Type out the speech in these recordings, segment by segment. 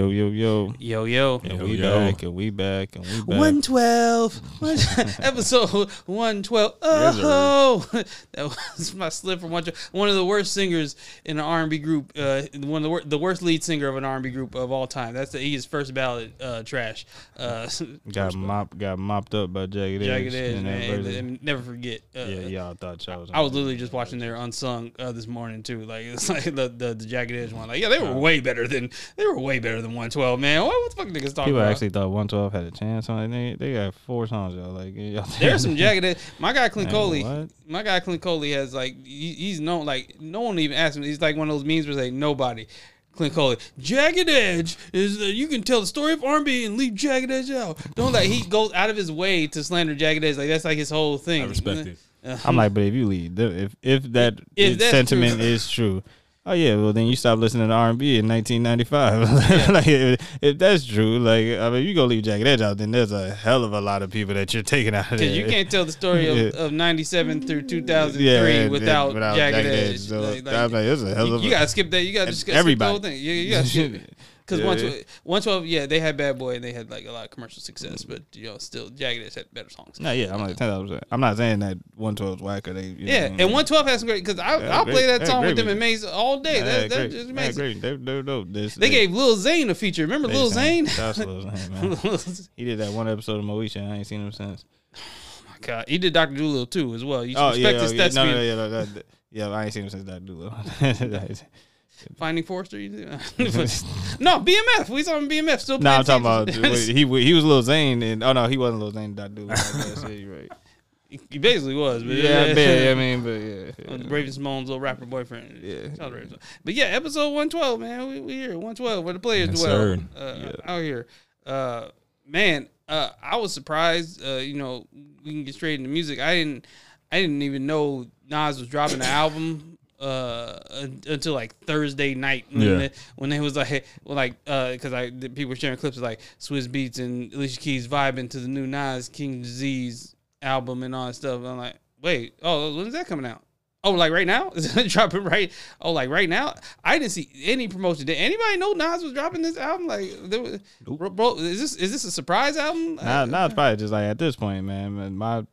Yo, yo, yo. Yo, yo. And Yo, we yo. back, and we back, and we back. 112. Episode 112. Oh, that was my slip from one. One of the worst singers in an R&B group. Uh, one of the, wor- the worst lead singer of an R&B group of all time. That's the, he's first ballad uh, trash. Uh, got mopped, got mopped up by Jagged Edge. Jagged Edge, in man. And, and never forget. Uh, yeah, y'all thought y'all was. I was literally just watching their unsung uh, this morning too. Like it's like the, the the Jagged Edge one. Like yeah, they were way better than they were way better than 112. Man, what, what the fuck niggas talking about? People about? actually thought 112 had a chance on it. They, they got four songs, y'all. Like, y'all There's some Jagged Edge. My guy Clint Man, Coley. My guy Clint Coley has like he, he's known like no one even asked him. He's like one of those memes where they nobody. Clint Coley, Jagged Edge is uh, you can tell the story of R&B and leave Jagged Edge out. Don't like he goes out of his way to slander Jagged Edge. Like that's like his whole thing. I respect it. I'm like, but if you leave, if if that If that's sentiment true. is true, oh yeah, well then you stop listening to R&B in 1995. like if, if that's true, like I mean, you go leave Jagged Edge out, then there's a hell of a lot of people that you're taking out of there. Because you can't tell the story of, Yeah. of 97 through 2003 yeah, without, and without Jagged, Jagged Edge. Edge. So, Like- like, like, a hell you, of a you gotta skip that. You gotta just skip Everybody. the whole thing. You, you gotta skip Because Yeah. 112, 112, yeah, they had Bad Boy and they had like a lot of commercial success, but you know, still Jagged Edge had better songs. No, yeah, I'm like ten thousand. I'm not saying that 112 is whack or they. you Yeah, and 112 has some great because I Yeah, I'll play that song with them in music. Maze all day. Yeah, that, that's just Yeah, amazing. great. They, they, they, gave Lil Zane a feature. Remember Lil Zane? That's Lil Zane, man. He did that one episode of Moesha. I ain't seen him since. Oh my god, he did Dr. Dolittle too as well. You should Oh yeah, his oh, yeah, no, no, yeah, no, yeah. I ain't seen him since that dude. Finding Forrester. you no, BMF. We saw him BMF. Still no, I'm talking about teams. he he was Lil Zane and oh no, he wasn't Lil Zane. That dude. That's it, you're right. he basically was. But Yeah, I bet. I mean, but yeah, yeah. Raven-Symoné's little rapper boyfriend. Yeah. Shout out to Raven-Symoné. But yeah, episode 112, man. We, we here. 112, where the players Yes, dwell. sir. Uh, Yeah. Out here. Uh, man, uh, I was surprised. Uh, you know, we can get straight into music. I didn't I didn't even know Nas was dropping the album uh until like Thursday night when Yeah. they, when they was like well, like uh because I the people were sharing clips of like Swizz Beatz and Alicia Keys vibing to the new Nas King Disease album and all that stuff. I'm like, wait, oh, when's that coming out? Oh, like right now? Is it dropping right? Oh, like right now? I didn't see any promotion. Did anybody know Nas was dropping this album? Like, there was, bro, bro, is this is this a surprise album? Now, Uh, now it's probably just like at this point, man. man, My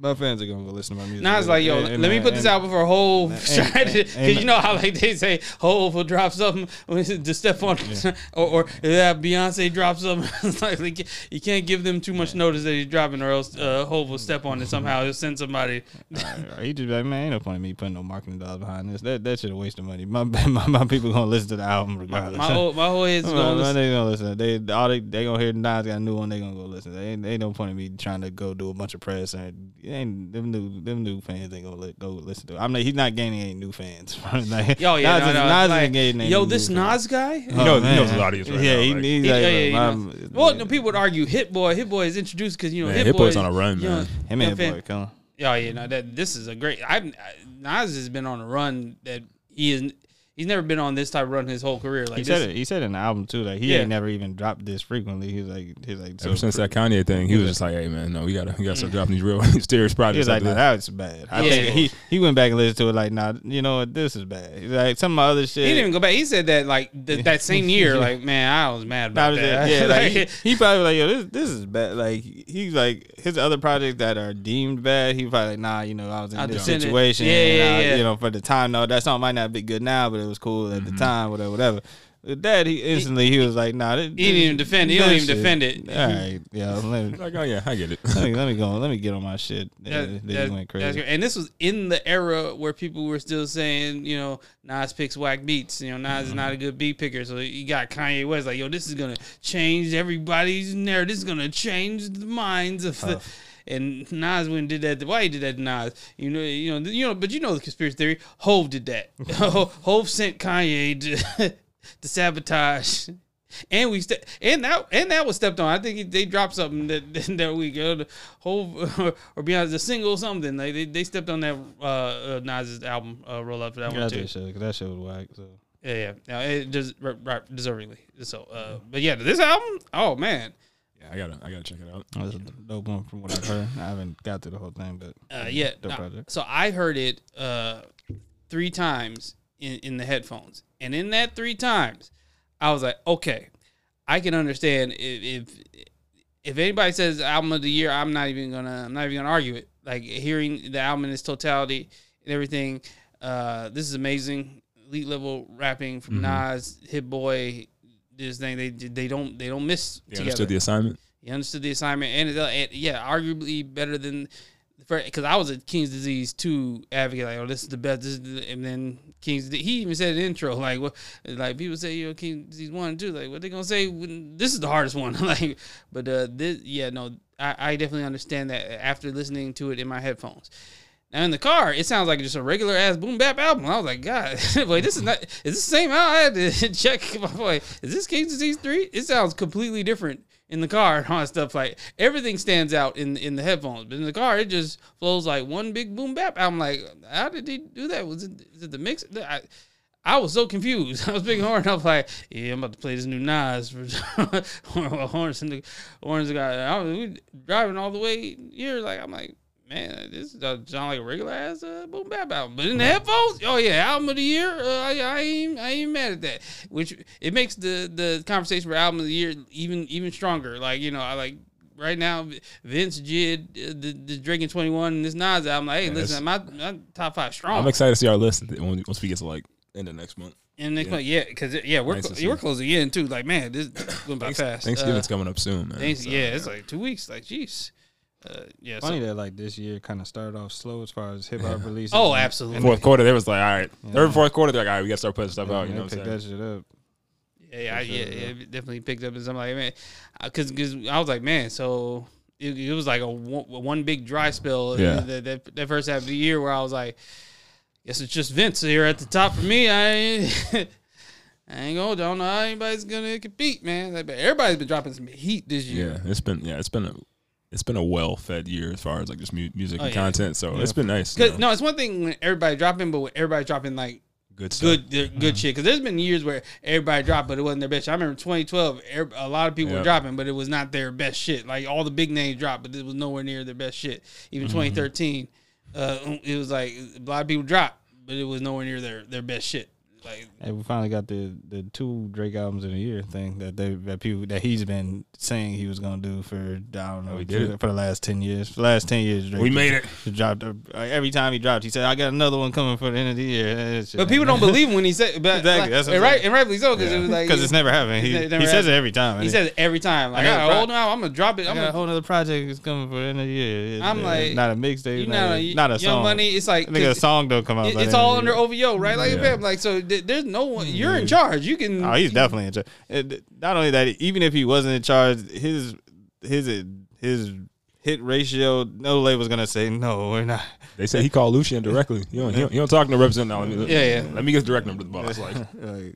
my fans are gonna go listen to my music. Nas like, yo, And- let and- me put this out before and- because you know how like they say Hove will drop something to step on, or or that Beyonce drops something. It's like, like, you can't give them too much notice that he's dropping, or else uh, Hove will step on it somehow. He'll send somebody. Right, right. He just like, man, ain't no point in me putting no marketing dollars behind this. That that should have wasted money. My, my my people gonna listen to the album regardless. my whole my whole head's my- listen. they gonna listen. They all they they gonna hear Nas got a new one. They gonna go listen. They ain't, ain't no point in me trying to go do a bunch of press and ain't them new them new fans ain't gonna let, go listen to. It. I'm like, he's not gaining any new fans. like, Yo, yeah, Nas no, is- no, Nas like, gaining yo, new this fans. Nas guy. Oh, he knows- he knows his audience right yeah, now, he like- needs Yeah, like, yeah, yeah, you know. I'm- Well, no, people would argue Hit Boy. Hit Boy is introduced because you know Man, Hit, Hit Boy's on a run, you know, man. him and fan- boy, come on. Oh, yeah, you know that this is a great. I've Nas has been on a run that he is. He's never been on this type of run his whole career. Like He this, said it. He said in the album too that he Yeah. ain't never even dropped this frequently. He's like, he's like, Ever since that Kanye thing, he was just like, "Hey man, no, we gotta, we gotta start mm. dropping these real serious He was projects." like, after nah, that's bad. I Yeah. think he he went back and listened to it like, nah, you know what, this is bad. He's like some of my other shit. he didn't even go back. He said that like th- that same year. Like man, I was mad about was that. just- yeah, like he, he probably like, yo, this this is bad. Like he's like his other projects that are deemed bad. He probably like, nah, you know, I was in I this situation. Yeah, yeah, I- yeah. You know, for the time, no, that song might not be good now, but it was cool at the mm-hmm. time, whatever, whatever. With that, he instantly he was like, nah, this, he didn't even defend. it. He don't even defend it. All right, yeah, let me, Like, oh yeah, I get it. let me let me go. Let me get on my shit. That- that, that- went crazy. great. And this was in the era where people were still saying, you know, Nas picks whack beats. You know, Nas is not a mm-hmm. good beat picker. So you got Kanye West like, yo, this is gonna change everybody's narrative. This is gonna change the minds of. The, and Nas went and did that. Why he did that to Nas? You know, you know, you know. But you know the conspiracy theory. Hove did that. Hove sent Kanye to, to sabotage. And we ste- and that and that was stepped on. I think they dropped something that that week. Uh, the whole or beyond the single or something. Like they, they stepped on that uh, uh Nas's album uh, roll up for that Yeah, one that too. shit, 'cause that shit was whack. So. Yeah, yeah. Now, it just right, right, deservingly. So, uh, but yeah, this album. Oh man. Yeah, I gotta, I gotta check it out. That's a dope one from what I've heard. I haven't got through the whole thing, but Uh, yeah. dope nah, project. so I heard it uh, three times in, in the headphones, and in that three times, I was like, okay, I can understand if if, if anybody says album of the year, I'm not even gonna I'm not even gonna argue it. Like hearing the album in its totality and everything, uh, this is amazing. Elite level rapping from Nas, Hit Boy, this thing they they don't they don't miss together. understood the assignment. He understood the assignment, and, and yeah, arguably better than because I was a King's Disease two advocate. Like, oh, this is the best. This is the, and then King's. He even said in the intro, like, what, like people say, you know, King's Disease one and two. Like, what they gonna say? When, this is the hardest one. like, but uh, this, yeah, no, I, I definitely understand that after listening to it in my headphones. Now in the car, it sounds like just a regular ass boom bap album. I was like, God, wait, this is not. Is this the same? I had to check my boy. Is this King's Disease three? It sounds completely different in the car and all that stuff. Like everything stands out in in the headphones, but in the car, it just flows like one big boom bap. I'm like, how did he do that? Was it, is it the mix? I, I was so confused. I was big horn. I was like, "Yeah, I'm about to play this new Nas for Horns and the Horns got." I was driving all the way here. Like I'm like, man, this does sound like a regular ass uh, boom bap album. But in the headphones, oh yeah, album of the year. Uh, I, I ain't I ain't mad at that. Which it makes the the conversation for album of the year even even stronger. Like you know, I like. Right now, Vince Jid, uh, the, the Drake and 21, and this Nas album. Like, hey, Yeah, listen, my, my top five strong. I'm excited to see our list when- once we get to like end of next month. And next Yeah. month, yeah, because yeah, we're Nice cl- we're closing in too. Like, man, this going by fast. Thanksgiving's Uh, coming up soon, man. thanks- So, yeah, it's like two weeks. Like, jeez. Uh, yeah. Funny So, that like this year kind of started off slow as far as hip hop releases. oh, And- absolutely. Fourth quarter, they was like, all right. Yeah. Third, fourth quarter, they're like, all right, we got to start putting stuff Yeah, out. You know what I'm picked that shit up. Yeah, I, yeah, sure, yeah, yeah. it definitely picked up. And something like, man, because because I was like, man, so it, it was like a one, one big dry spell. Yeah. That, that that first half of the year where I was like, guess it's just Vince here at the top for me. I ain't, I ain't gonna don't know how anybody's gonna compete, man. Like, but everybody's been dropping some heat this year. Yeah, it's been yeah, it's been a it's been a well fed year as far as like just mu- music Oh, and yeah. content. So it's been nice. you know, no, it's one thing when everybody dropping, but when everybody dropping like good stuff. good, good shit. Because there's been years where everybody dropped, but it wasn't their best. shit. I remember 2012, every- a lot of people were dropping, but it was not their best shit. Like all the big names dropped, but it was nowhere near their best shit. Even 2013, uh, it was like a lot of people dropped, but it was nowhere near their their best shit. Like And we finally got the the two Drake albums in a year thing that they that people that he's been saying he was gonna do for I don't know Oh, did for, for the last ten years. For the last ten years, Drake We just- made it. just dropped every time he dropped. He said, "I got another one coming for the end of the year." Just But people don't believe him when he said, but Exactly, like, that's and right saying. and rightfully so because Yeah. it was like because it's never happened. He, never he says it every time. he says it every time. Like I got I a got a pro- whole new album, I'm gonna drop it. I I'm got a gonna. whole other project that's coming for the end of the year. It's, I'm uh, like, not a mixtape, You not, a, not a song. Money. It's like I think a 'cause song don't come out. it's all under. OVO, right? Like, Yeah. fam, like so. Th- There's no one. You're in charge. You can. Oh, he's definitely in charge. Not only that, even if he wasn't in charge, his his his hit ratio, no label's gonna say no. We're not. They say he called Lucian directly. You don't, he don't, he don't talk to no representative now. Let me, Yeah, yeah. Let me get direct number to the boss. Like, like,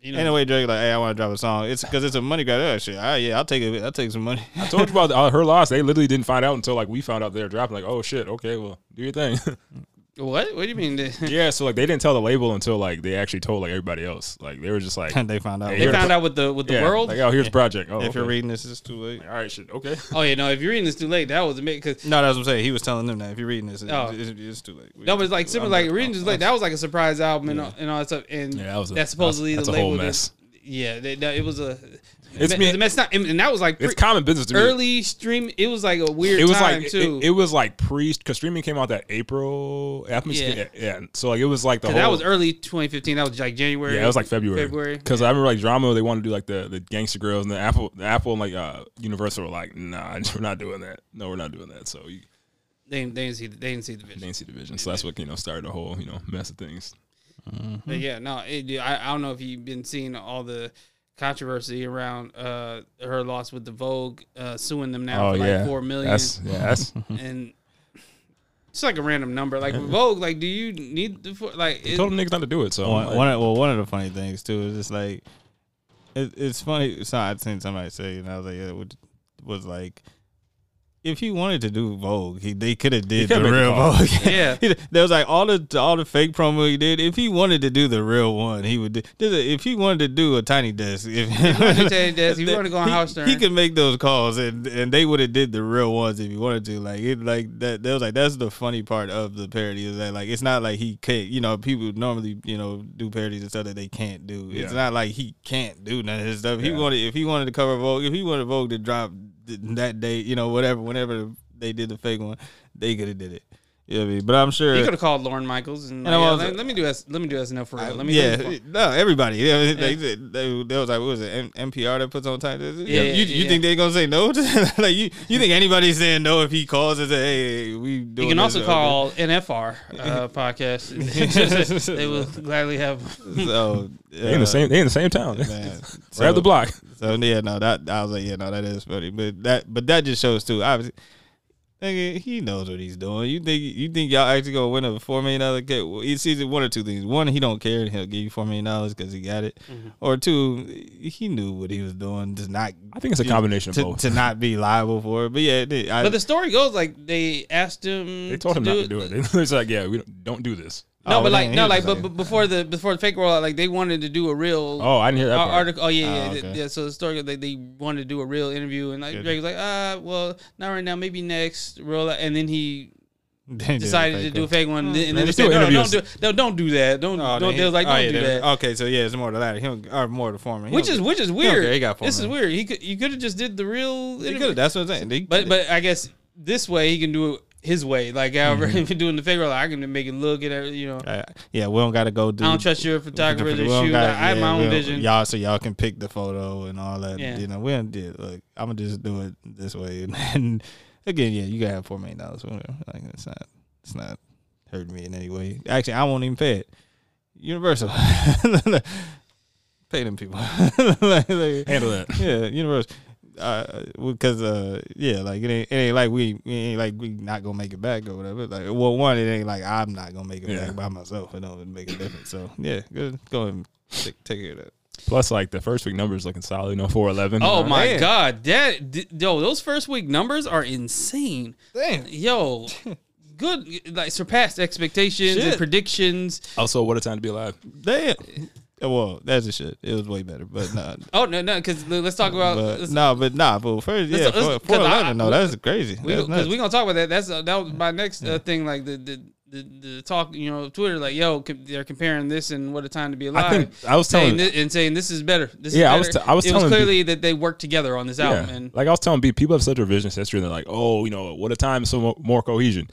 You know, anyway, Drake like, hey, I want to drop a song. It's because it's a money grab. Oh shit, all right, yeah, I'll take it. I'll take some money. I told you about uh, her loss. They literally didn't find out until like we found out they were dropping. Like, oh shit, okay, well, do your thing. what? What do you mean? they yeah, so like they didn't tell the label until like they actually told like everybody else. Like they were just like, they found out. Hey, they found the- out with the with the yeah, world. Like, oh, here's the project. Oh, if okay. you're reading this, it's too late. Like, all right, shit, okay. oh yeah, no. If you're reading this too late, that was amazing. Cause No, that's what I'm saying. He was telling them that if you're reading this, it- Oh. it's, it's too late. no, but it's like similar. Like reading this late, that was like a surprise album and, all, and all that stuff. And Yeah, that was a- that's supposedly that's- the that's a whole label. that- yeah, they, that- it was a. It's me- it's messed up, and, that was like It's common business to me. early stream. It was like a weird. It was time like too. it, it was like pre because streaming came out that April. Yeah. yeah, So like it was like the whole. that was early 2015. That was like January. yeah, it was like February. February. Because I remember like drama, they wanted to do like the the Gangsta Grillz and the Apple, the Apple and like uh Universal were like, nah, we're not doing that. No, we're not doing that. So you, They, they didn't see. The, they didn't see the they didn't see the vision. So that's what you know started the whole you know mess of things. But yeah, no, it, I, I don't know if you've been seeing all the controversy around uh, her loss with the Vogue uh, suing them now for like four million, That's yeah, that's and it's like a random number. Like Vogue, like, do you need the four, like? they It, told them niggas not to do it. So one, like, one of, well, one of the funny things too is just like it, it's funny. So I'd seen somebody say, and I was like, yeah, it was, was like if he wanted to do Vogue, he, they could have did the real. Vogue. Yeah. He- there was like all the all the fake promo he did. If he wanted to do the real one, he would. Do, if he wanted to do a tiny desk, if wanted Tiny Desk, if he wanted to go on he- Howard Stern. he could make those calls, and and they would have did the real ones if he wanted to. Like it, like that. That was like that's the funny part of the parody is that like it's not like he can't. You know, people normally you know do parodies and stuff that they can't do. It's not like he can't do none of his stuff. He wanted if he wanted to cover Vogue, if he wanted Vogue to drop that day, you know, whatever, whenever they did the fake one, they could have did it. You know I mean? But I'm sure. He could have called Lorne Michaels and, And like, I yeah, was- let, let me do S, let me do SNL for real. Let me yeah, no, everybody. Yeah, they, they, they, they was like, what was it? M- NPR that puts on time. Yeah, Yeah, you, you yeah. think they're gonna say no? like you, you think anybody's saying no if he calls and say, hey, we? You can this also or call NFR uh, podcast. they will gladly have. that?" So They in the same. They in the same town. Man, right up the block. So yeah, no, that I was like, yeah, no, that is funny, but that, but that just shows too. Obviously, nigga, he knows what he's doing. You think you think y'all actually gonna win a four million dollar case? Well, it's either one or two things. One, he don't care and he'll give you four million dollars because he got it, Mm-hmm. or two, he knew what he was doing. Does not. I think it's a combination of to, both. to not be liable for it. But yeah, it- I, But the story goes like they asked him. They told him not to do it. They was like, "Yeah, we don't, don't do this." No, Oh, but like no, like but, but before the before the fake rollout, like they wanted to do a real Oh, I didn't hear that part. article. Oh yeah, yeah, Oh, th- okay. yeah. So the story, they, they wanted to do a real interview, and like Good. Drake was like, ah, well, not right now, maybe next rollout, and then he they decided to do a fake one, and then they they said, do no, no, don't interviews. do, no, don't do that, don't, Oh, don't. he- They was like, oh, don't yeah, do that. Okay, so yeah, it's more to that. He don't, or more to former. He Which is which is weird. He got four this is weird. He could you could have just did the real. He interview. could. That's what I'm saying. They- But but I guess this way he can do it his way. Like however, Mm-hmm. if you're doing the fake rollout, I can make it look at. You know, Uh, yeah, we don't got to go do. I don't trust your photographer to shoot. gotta- I have my own vision. Y'all, so y'all can pick the photo and all that. Yeah. You know, we don't did. Look, I'm gonna just do it this way, and, then again, yeah, you gotta have four million dollars. Whatever. Like it's not, it's not hurting me in any way. Actually, I won't even pay it. Universal, pay them people. like, like- Handle that. yeah, Universal. Uh, because uh, yeah, like it ain't, it ain't like we, we ain't like we not gonna make it back or whatever. Like, well, one, it ain't like I'm not gonna make it Yeah. back by myself. It don't make a difference. So yeah, go go ahead and take, take care of that. Plus, like the first week numbers looking solid. You know, four eleven. Oh my Man. god, that d- yo, those first week numbers are insane. Damn. Yo, good, like surpassed expectations and predictions. Also, what a time to be alive. Damn. Well, that's a shit. It was way better, but nah. Oh no, no, because let's talk about. but, let's- no, but nah. But first, yeah, Let's- let's- four, 'cause four I- eleven. No, that's crazy. We That's because nuts. we gonna talk about that. That's uh, that was my next uh, thing. Like the the, the the talk, you know, Twitter. Like, yo, com- they're comparing this and what a time to be alive. I think I was saying telling. thi- and saying this is better. This Yeah, I was better. t- I was it was telling clearly that they worked together on this album. Yeah, And like I was telling B, people have such a revisionist history, and they're like, "Oh, you know, what a time, so more cohesion."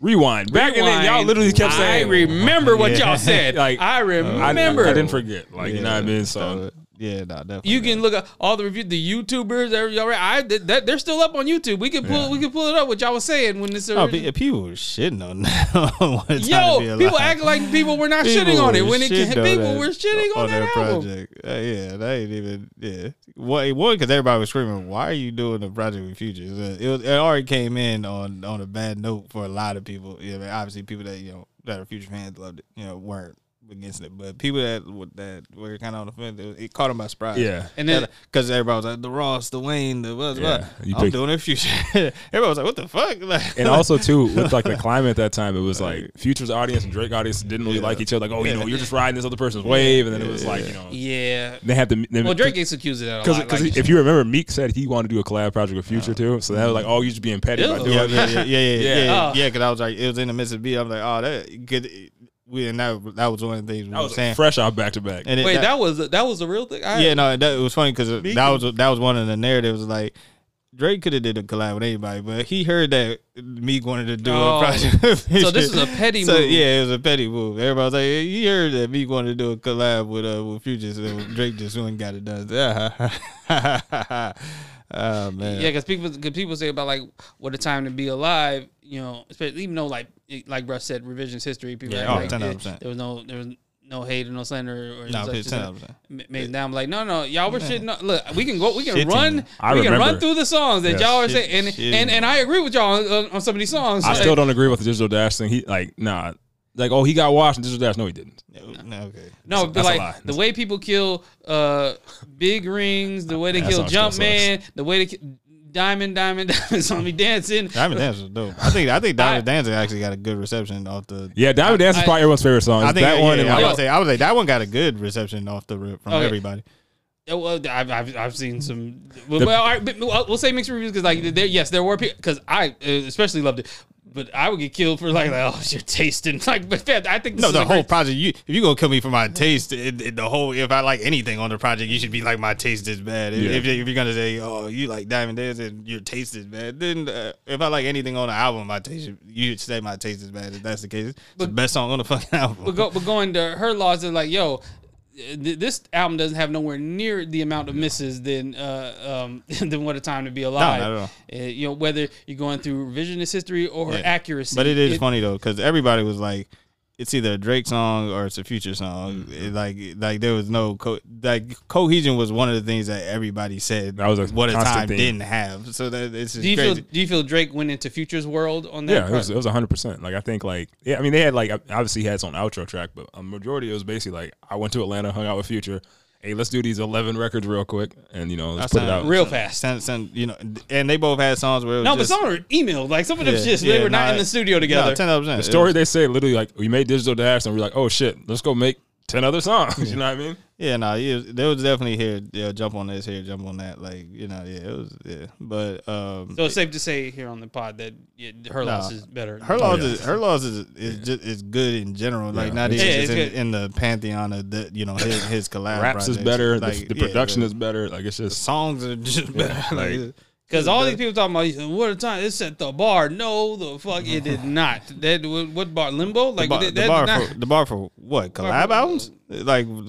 Rewind. Back in then, y'all literally kept saying, I remember what Yeah. y'all said. Like, I I, remember. I didn't forget. Like, you know what I mean? So, yeah, no, definitely. You can look at all the review, the YouTubers. Every, all right, I that, that- they're still up on YouTube. We can pull, Yeah. we can pull it up. What y'all was saying when this. Oh, original- people were shitting on that. on What a Time Yo, people Alive. act like people were not People shitting on it when it came, people that- were shitting on, that album. project. Uh, yeah, that ain't even yeah. One, one because everybody was screaming, "Why are you doing a project with Future?" Uh, It, was, it already came in on on a bad note for a lot of people. Yeah, I mean, obviously people that you know that are Future fans loved it. You know, weren't against it, but people that that were kind of on the fence, it, it caught them by surprise. yeah. And then Because everybody was like the Ross, the Wayne, the what, Yeah, what. you I'm picked- doing it future. everybody was like, "What the fuck?" Like, And also too, with like the climate at that time, it was like Future's audience and Drake audience didn't really Yeah. like each other. Like, oh, you know, you're just riding this other person's wave, and then it was like, you know, yeah. they had to. They, Well, Drake gets accused of that a because. Like, if you remember, Meek said he wanted to do a collab project with Future too. So that was like, oh, you just being petty by doing yeah, it. yeah, yeah, yeah, yeah, Yeah. yeah, Oh. yeah. Because I was like, it was in the Mississippi. I was like, oh, that good. We and that that was one of the things we That were was saying. fresh off back to back. And it- wait, that, that was that was a real thing. I, yeah, no, that it was funny because that was that was one of the narratives. Like Drake could have did a collab with anybody, but he heard that Meek wanted to do Oh. a project. with So this is a petty So move. yeah, it was a petty move. Everybody was like, he heard that Meek wanted to do a collab with uh with Future, so Drake just went and got it done. oh man, Yeah, because people, cause people say about like what a time to be alive. You know, especially even though like like Russ said, revisionist history. People Yeah, act oh, like 10%. there, there was no there was no hate or no slander or no, such it's as ten that. percent. M- made down like no no y'all were shitting on, look we can go we can Shitting. run I we can run through the songs that Yes. y'all are Shit- saying and, and and I agree with y'all on, on some of these songs I Like, still don't agree with the digital dash thing. He like, nah, like, oh, he got washed this digital dash. No, he didn't. No, okay. no That's- but that's a like lie. the way people kill uh big rings the way they That's kill all still Jumpman the way they ki- Diamond, Diamond, Diamond saw me dancing. Diamond Dance was dope. I think I think Diamond Dance actually got a good reception off the. Yeah, Diamond Dance is I- probably everyone's favorite song. I It's think that yeah, one yeah, and I, like, was say, I was like that one got a good reception off the rip from Okay. everybody. Yeah, Well, I've, I've, I've seen some. Well, well, all right, but we'll we'll say mixed reviews because, like, there, yes, there were people because I uh, especially loved it, but I would get killed for like, like oh, you're tasting like. But I think this No, is the whole great- project. You if you gonna kill me for my taste, it, it- the whole if I like anything on the project, you should be like my taste is bad. If, Yeah. if, if you're gonna say, oh, you like Diamond Dance and your taste is bad, then uh, if I like anything on the album, my taste you should say my taste is bad. If that's the case, it's the best song on the fucking album. but, go, but going to her Loss are like, yo, this album doesn't have nowhere near the amount of misses than uh, um, than what a time to be alive. not at all. Uh, you know, whether you're going through revisionist history or Yeah. accuracy, But it is It- funny though, because everybody was like, it's either a Drake song or it's a Future song. Mm-hmm. It, like, like there was no co- like cohesion was one of the things that everybody said That was a what a time theme. didn't have. So that it's just Do you crazy. feel do you feel Drake went into Future's world on that? yeah, it was, part? it was 100%. Like, I think, like, yeah, I mean, they had, like, obviously he had its own outro track, but a majority it was basically like, I went to Atlanta, hung out with Future. Hey, let's do these 11 records real quick and, you know, let's put it out. real fast. Send, send, you know, and they both had songs where it was No, but just, some were emailed. Like some of them Yeah, just yeah, they were not nah, in the studio together. No, ten percent. The story they say literally like we made digital dash and we're like, oh shit, let's go make ten other songs. you know what I mean? Yeah, no, yeah, there was definitely here. Yeah, jump on this here, jump on that. Like you know, yeah, it was yeah. But um, so it's safe to say here on the pod that yeah, her Nah. loss is better. her loss yeah. is her Loss is is just is good in general. Like Yeah. not even it's just in, in the pantheon of the you know his his collab. Raps is better. Like, the, the yeah, production the is better. Like it's just songs are just better. like- like, Because all these people talking about what a time it set the bar. No, the fuck it did not. That what, bar? Limbo? Like the bar, that, the bar not- for the bar for what collab for- albums? Like who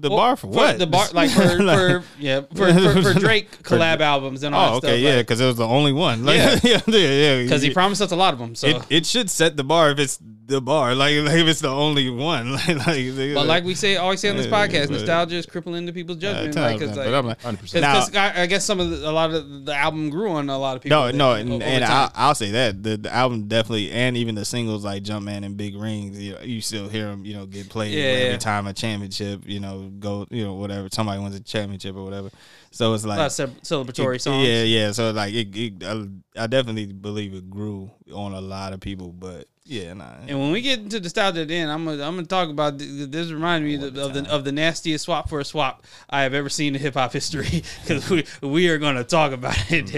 the Well, bar for what? The bar like for, for yeah for, for, for Drake For- collab albums and all Oh, that okay, stuff. yeah, because it was the only one. Like, Yeah. yeah, yeah, yeah. because he promised us a lot of them. So, it, it should set the bar if it's the bar, like, like if it's the only one, like, like but like we say, always say on this Yeah, podcast, nostalgia is crippling to people's uh, judgment. 10 like, out of 'cause, 10, like, but I'm like, 100%. Because Now- I, I guess some of the, a lot of the album grew on a lot of people. no, that- no, o- and, and. I'll, I'll say that the, the album definitely, and even the singles like Jumpman and Big Rings, you know, you still hear them, you know, get played Yeah, every yeah. time a championship, you know, go, you know, whatever somebody wins a championship or whatever. So it's a like lot of celebratory it- songs. Yeah, yeah. So like it, it I, I definitely believe it grew on a lot of people, but yeah, nah. And when we get into nostalgia, then I'm gonna I'm gonna talk about th- this. Reminds me of, of the of the nastiest swap for a swap I have ever seen in hip hop history because we we are gonna talk about it.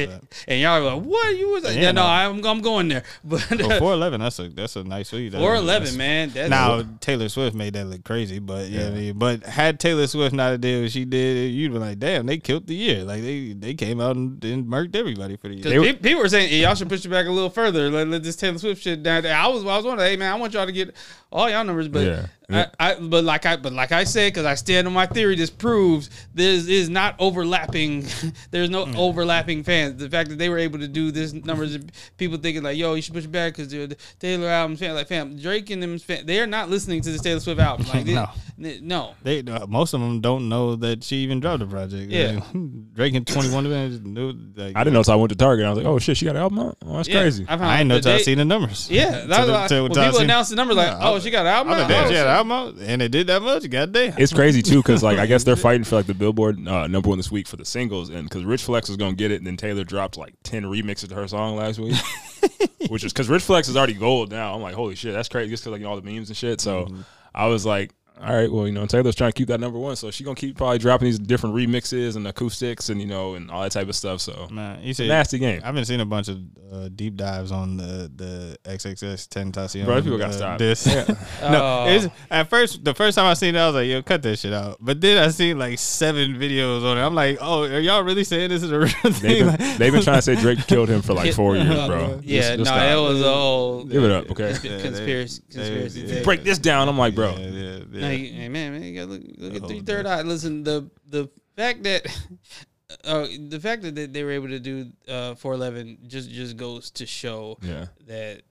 And y'all are like, what you was? Like, Yeah, yeah, no, no. I'm I'm going there. But For uh, four eleven, that's a that's a nice lead. four eleven, man. That's Now Taylor Swift made that look crazy, but yeah, I mean, but had Taylor Swift not did what she did, you'd be like, damn, they killed the year. Like they they came out and, and murked everybody for the year. Because people were saying hey, y'all should push it back a little further. Let, let this Taylor Swift shit down. I was I was wondering, hey man, I want y'all to get all y'all numbers, but Yeah. I, I but like I but like I said, because I stand on my theory, this proves this is not overlapping. There's no Mm. overlapping fans. The fact that they were able to do this numbers, of people thinking like, yo, you should push it back because the Taylor album's fan. Like fam, Drake and them fan, they are not listening to the Taylor Swift album. Like they, No. they- no. They uh, most of them don't know that she even dropped a project. Yeah. Like, Drake and Twenty One knew. Like, I didn't know until I went to Target. I was like, oh shit, she got an album out. Oh, that's Yeah, crazy. I, found I didn't know until I seen the numbers. Yeah, that's Till the- when I people seen- announce the numbers, like, Yeah, oh, she got an album. I'm out? like, damn, she had shit. an album out, and it did that much. Goddamn. It's crazy too because like I guess they're fighting for like the Billboard uh, number one this week for the singles, and because Rich Flex is gonna get it, and then Taylor dropped like ten remixes to her song last week, which is because Rich Flex is already gold now. I'm like, holy shit, that's crazy, just because like you know, all the memes and shit. So I was like. All right, well, you know, Taylor's trying to keep that number one, so she's gonna keep probably dropping these different remixes and acoustics and you know and all that type of stuff. So Man, you said nasty game. I've been seeing a bunch of uh, deep dives on the the XXXTentacion. Bro, people gotta uh, stop. This. Yeah. no, Oh. it's, at first the first time I seen it, I was like, "Yo, cut that shit out." But then I seen like seven videos on it. I'm like, "Oh, are y'all really saying this is a real They've thing?" been, they've been trying to say Drake killed him for like four years, bro. Yeah, Just- just no, stop. it was all Give it up, okay? Yeah, conspiracy. they- conspiracy they- theory. Break this down. I'm like, bro. Yeah, yeah, yeah. No, you- hey, man, man, you gotta look, look at three third eye. Listen, the the fact that uh, the fact that they- they were able to do uh, four eleven just just goes to show Yeah. that.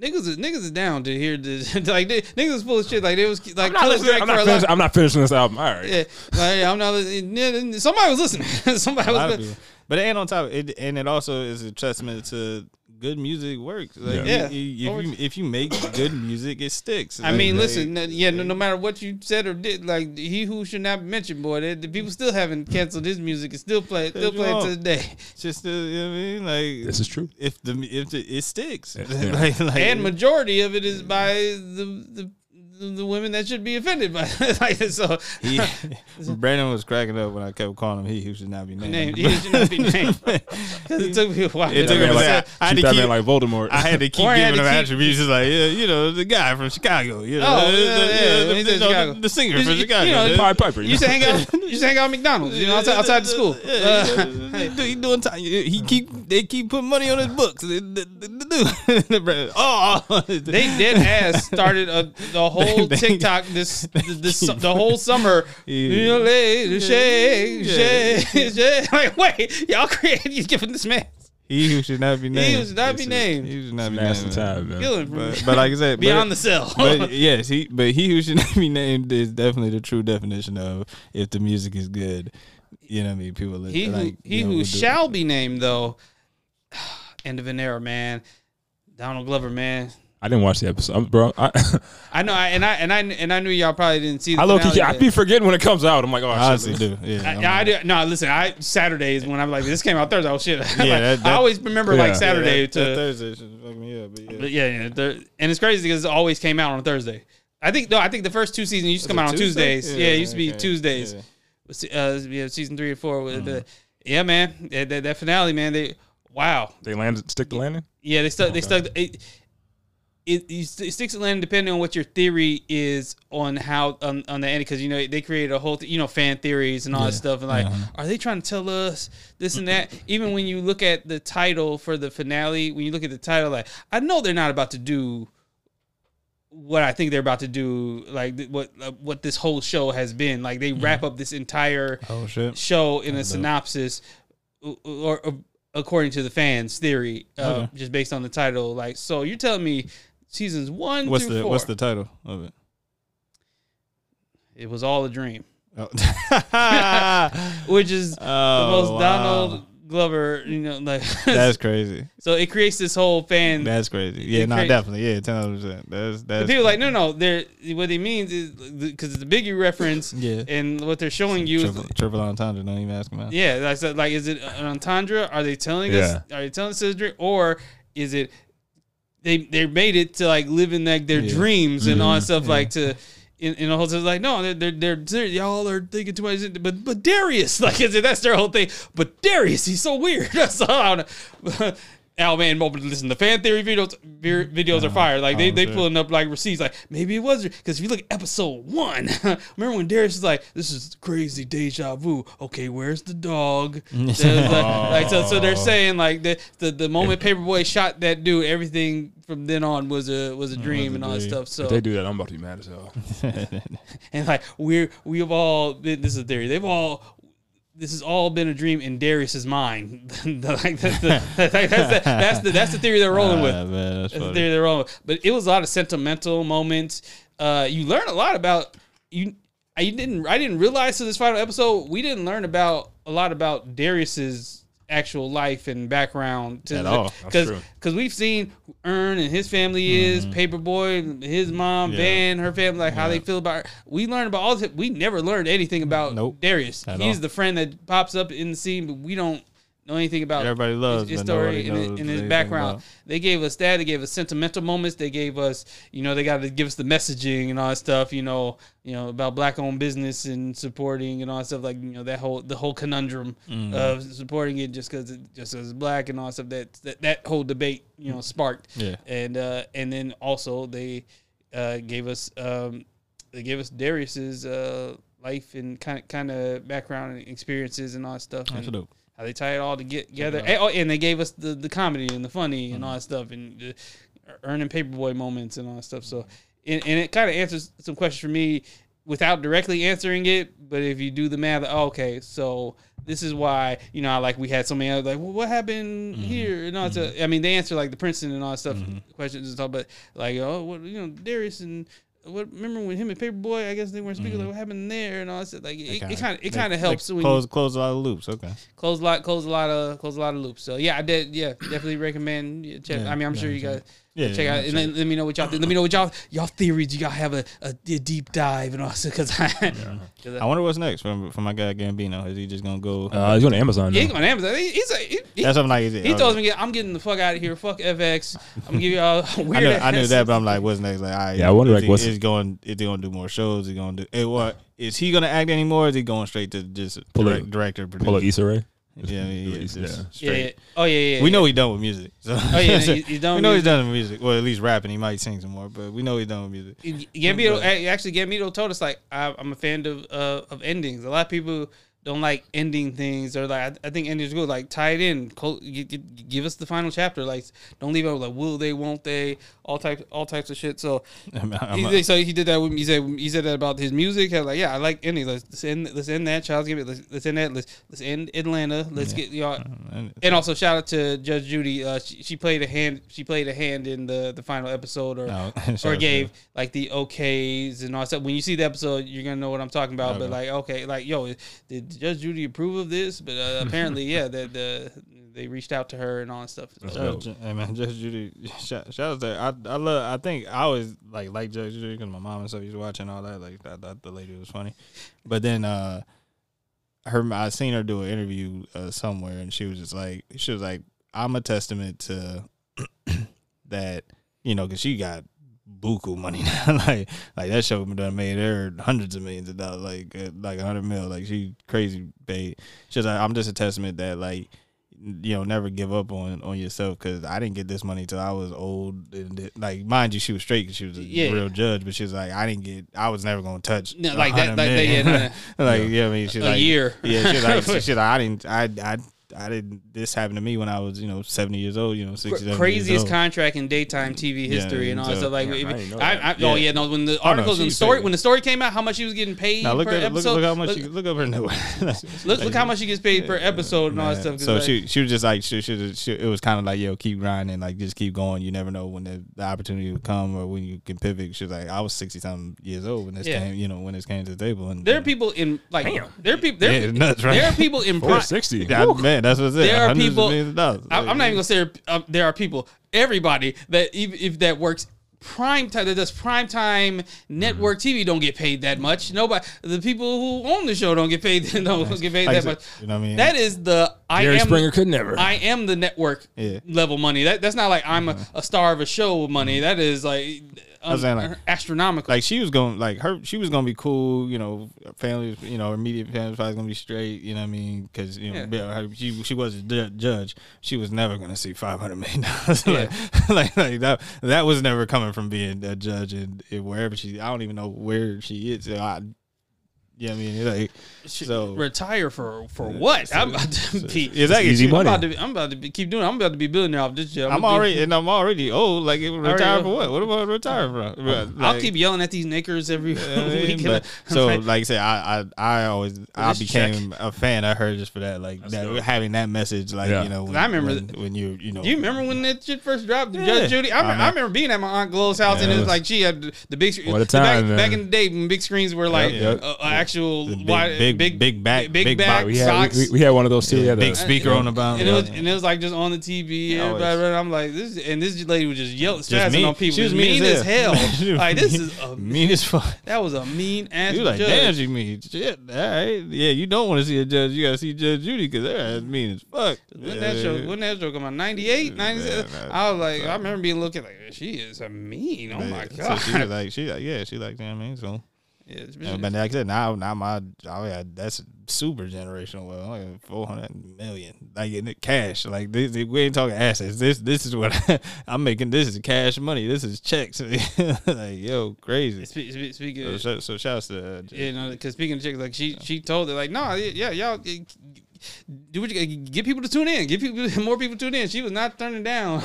Niggas is niggas is down to hear this. like they, niggas is full of shit. Like they was like I'm not, listening- I'm, not finish. I'm not finishing this album. All right. Yeah, like, I'm not. listening. Somebody was listening. Somebody was. lot of listening. people. But and on top, it and it also is a testament to good music works. Like, Yeah. you- you- if you if you make good music, it sticks. I Like, mean, like, listen, yeah, no, no matter what you said or did, like he who should not be mentioned, boy, the, the people still haven't canceled his music and still play, still you playing to won't. this day. just uh, you know what I mean, like This is true. if the if the, it sticks, Yeah. like, like, And majority of it is by the the, the, the women that should be offended by it. like so. he, Brandon was cracking up when I kept calling him he who should not be named. Named, he should not be named because it took me a while. It took that him a like, I had to keep- like Voldemort. I had to keep Or giving him keep- attributes, just like yeah, you know, the guy from Chicago, you know, Oh, the, yeah, the- yeah, the- he the- Chicago. the singer You- from you know, the- Pied Piper. You used to hang out. You used to hang out at McDonald's. You know, outside, outside the school. Uh, he, doing time. He keep they keep putting money on his books. Oh, They dead ass started a, the whole They- TikTok this this the whole summer. Yeah. You know, lay, shake, Yeah. shake, shake. Like, wait, y'all created you giving this man he who should not be named. he who should not be named. He should not be Nasty named. time, man. Killing But, but like I said, beyond but, the cell. but yes, he but he who should not be named is definitely the true definition of if the music is good. You know what I mean? People he who like he know, who shall be named though. End of an era, man. Donald Glover, man. I didn't watch the episode, I'm- bro. I, I know, I, and I and I and I knew y'all probably didn't see. The I low key, I yet. be forgetting when it comes out. I'm like, oh, I shit. honestly do. Yeah, I, I'm I do. No, listen. I Saturdays when I'm like, this came out Thursday. Oh shit! Like, that- I always remember Yeah. like Saturday yeah, that, to. that Thursday should fuck me up. But yeah. But yeah, yeah. the- and it's crazy because it always came out on Thursday. I think no, I think the first two seasons used to come out on Tuesday? Tuesdays. Yeah, it used to be okay. Tuesdays. Yeah. Uh, yeah, season three or four. with the yeah, man, that, that, that finale, man. They wow. They landed, stick the landing. Yeah, they stuck. They stuck. It, it, it sticks and landing depending on what your theory is on how on, on the end because you know they created a whole th- you know fan theories and all that stuff and like Uh-huh. are they trying to tell us this and that even when you look at the title for the finale when you look at the title like I know they're not about to do what I think they're about to do like th- what uh, what this whole show has been like they wrap up this entire Oh shit. show in a synopsis or, or, or according to the fans theory uh, Okay. just based on the title like so you're telling me seasons one What's through the four What's the title of it? it was all a dream Oh. which is Oh, the most wow. Donald Glover you know like That's crazy. so it creates this whole fan That's crazy. Yeah, It no, crea- definitely. Yeah, ten percent. That's but that's. people are like no no they're what it means is because it's a biggie reference Yeah. and what they're showing you is triple, triple entendre. Don't even ask me. Yeah, like, so, like is it an entendre? Are they telling us? Are they telling us it's a dream, or is it they they made it to like living like their Yeah. dreams and all that Mhm. stuff Yeah. like to. In, in a whole sense, like no, they're, they're they're y'all are thinking too much, but but Darius, like that's their whole thing. But Darius, he's so weird. That's all. I don't know. Oh man. Listen, the fan theory videos mm-hmm. videos are fire. Like they oh, they pulling up like receipts. Like maybe it was because if you look at episode one, remember when Darius is like, "This is crazy deja vu." Okay, where's the dog? Oh. There's like, like, so, so they're saying like the, the the moment Paper Boi shot that dude, everything from then on was a was a dream a and all that stuff. So If they do that, I'm about to be mad as hell. and like we're we have all this is a theory. They've all this has all been a dream in Darius's mind. like that's the, that's, the, that's the that's the theory they're rolling with. Ah, man, that's That's the theory they're rolling with. But it was a lot of sentimental moments. Uh, you learn a lot about you. I didn't I didn't realize to this final episode we didn't learn about a lot about Darius's actual life and background to At all. Because because we've seen who Earn and his family is Paper Boi, his mom, Mm-hmm. Yeah. Van, her family, like how they feel about her. We learned about all this. We never learned anything about Nope. Darius. At He's all. the friend that pops up in the scene, but we don't know anything about Everybody loves, his, his story and his, and his background. about. They gave us that. They gave us sentimental moments. They gave us, you know, they got to give us the messaging and all that stuff. You know, you know about black owned business and supporting and all that stuff. Like you know that whole the whole conundrum Mm-hmm. of supporting it just because it just as black and all that stuff. That, that that whole debate, you know, sparked. Yeah. And uh, and then also they uh, gave us um, they gave us Darius's uh, life and kind of kind of background and experiences and all that stuff. That's and, dope. How they tie it all to get together. And, oh, and they gave us the, the comedy and the funny and all that stuff and the earning Paper Boi moments and all that stuff. So, and, and it kind of answers some questions for me without directly answering it. But if you do the math, oh, okay, so this is why you know, like we had so many other like, well, what happened here? And all that stuff. I mean, they answer like the Princeton and all that stuff questions and stuff. But like, oh, what you know, Darius and what remember when him and Paper Boi? I guess they weren't speaking. Mhm. Like what happened there and all that. stuff. Like it kind of it kind of helps when close you close a lot of loops. Okay. close a lot close a lot of close a lot of loops. So yeah, I did. Yeah, definitely recommend. yeah, Check. Yeah, I mean, I'm yeah, sure you guys Yeah. check yeah, out and sure. let, let me know what y'all think. Let me know what y'all y'all theories. You gotta have a, a, a deep dive and also because I. 'cause I wonder what's next for for my guy Gambino. Is he just gonna go? Uh, he's on Amazon. He Now. ain't on Amazon. He, he's a, he, he, That's something like is he okay. told me I'm getting the fuck out of here. Fuck FX. I'm gonna give y'all I weird. knew, I knew that, but I'm like, what's next? Like, all right, Yeah, I wonder, is like, he, what's- is going? Is he gonna do more shows? Is he gonna do? It, what is he gonna act anymore? Or is he going straight to just Pull a- direct, director, Pull a producer? Issa Rae. Yeah, yeah, Yeah. just Yeah, yeah. straight. Oh yeah, yeah. We yeah. know he's done with music. So. Oh yeah, he- he's done. we with know music. he's done with music. Well, at least rapping. He might sing some more, but we know he's done with music. Gambino But- a- actually Gambino told us like I, I'm a fan of uh, of endings. A lot of people don't like ending things or like I, I think endings are good. Like tie it in, clo- gi- gi- give us the final chapter. Like don't leave it like will they, won't they, all types all types of shit. So I'm, I'm, he, so he did that. With, he said he said that about his music. I like yeah, I like endings. Let's, let's end let's end that. Childish Gambino. Let's, let's end that. Let's let's end Atlanta. Let's get y'all. And also shout out to Judge Judy. Uh, she, she played a hand. She played a hand in the the final episode, or No, or sorry, gave like the okays and all that stuff. When you see the episode, you're gonna know what I'm talking about. But like, okay, like yo, did Judge Judy approve of this? But uh, apparently, yeah, that the they reached out to her and all that stuff. So. Judge, hey man, Judge Judy, shout, shout out to her. I I love. I think I always like like Judge Judy because my mom and stuff used to watch and all that. Like I thought the lady was funny, but then uh, her I seen her do an interview uh, somewhere and she was just like she was like I'm a testament to that you know because she got buku money now. Like like that show done made her hundreds of millions of dollars like uh, like a hundred mil. Like she crazy paid she's like I'm just a testament that like you know never give up on on yourself because I didn't get this money till I was old and like mind you she was straight because she was a Yeah. real judge but she was like I didn't get I was never gonna touch No, like that- like that, yeah, no, like yeah I mean? She's a like year. yeah she's like she, she's like I didn't I I I didn't this happened to me when I was you know 70 years old you know 60 Cra- craziest contract in daytime TV history Yeah, and all that so- stuff. Like, Yeah, if- I didn't know I, that. I, oh Yeah. yeah, no. When the no, articles and the she's story, paid. when the story came out, how much she was getting paid now look per at look, episode. look how much look, she, look up her new look, look how much she gets paid per episode and all that stuff. So like- she she was just like she, she, she it was kind of like yo keep grinding like just keep going you never know when the, the opportunity will come or when you can pivot. She's like I was sixty something years old when this Yeah. came you know when this came to the table and there are people in like Damn. there are people there, Yeah, nuts, right? there are people in Four prime. sixty. Yeah, man that's what's it. There are Hundreds of people- of dollars. I, I'm not even gonna say there, um, there are people, everybody that even if that works prime time that does prime time network mm-hmm. TV don't get paid that much. Nobody, the people who own the show don't get paid don't get paid that much. You know what I mean? That is the I Jerry am Springer could never. I am the network Yeah. level money. That that's not like I'm a, mm-hmm. a star of a show with money. Mm-hmm. That is like, um, was saying, like- astronomical. like she was going like her she was gonna be cool you know family you know her immediate family was probably gonna be straight you know what I mean because you know Yeah. her, she she was a judge she was never gonna see five hundred million dollars Yeah. like, like like that that was never coming from being a judge and, and wherever she I don't even know where she is so I yeah I mean like so- retire for for what? I'm about to be. exactly easy she- I'm money. about to. Be, I'm about to be, keep doing. it. I'm about to be billionaire off this shit. I'm gonna be- already and I'm already old like retire for what what about retire from I'll keep yelling at these knickers every Yeah, I mean, week. but- so like I said, I I, I always I This became a fan of her just for that, like that, having that message, like Yeah. you know, when, I remember when, when you you know, Do you remember when that shit first dropped? Yeah. Judge Judy. I, I remember. I remember being at my aunt Glow's house, and Yeah, it it was was- like she had the big screen. What a the back, time, man. back in the day when big screens were like Yep. uh, uh, actual big- wide, big- big, big back- big, big back box. we had socks. we, we had one of those too. Yeah, we big the- speaker on the bottom, and it was yeah. and it was like just on the TV. Always. Everybody, running. I'm like this, and this lady was just yelling, strazzing mean. on people. She was mean mean as as hell. hell. Like this is a, mean as fuck. that was a mean ass. You like, judge. damn, she mean shit. All right, yeah, you don't want to see a judge, you gotta see Judge Judy because her ass mean as fuck. When that show, when that show come out, 98, 97, Yeah. I was like, I remember being looking like, she is a mean. Oh my So god. she was like, she like, yeah, she like, you know what I mean, so. Yeah, Yeah, but like I said, now now my oh yeah, that's super generational. Well, like four hundred million, like in it cash. Like this, we ain't talking assets. This this is what I'm making. This is cash money. This is checks. like yo, crazy. Speak, speak, speaking So, of, so, so shouts to uh, you know, because speaking of chicks, like she she told it like, no, yeah, y'all do what you get people to tune in, get people more people tune in. She was not turning down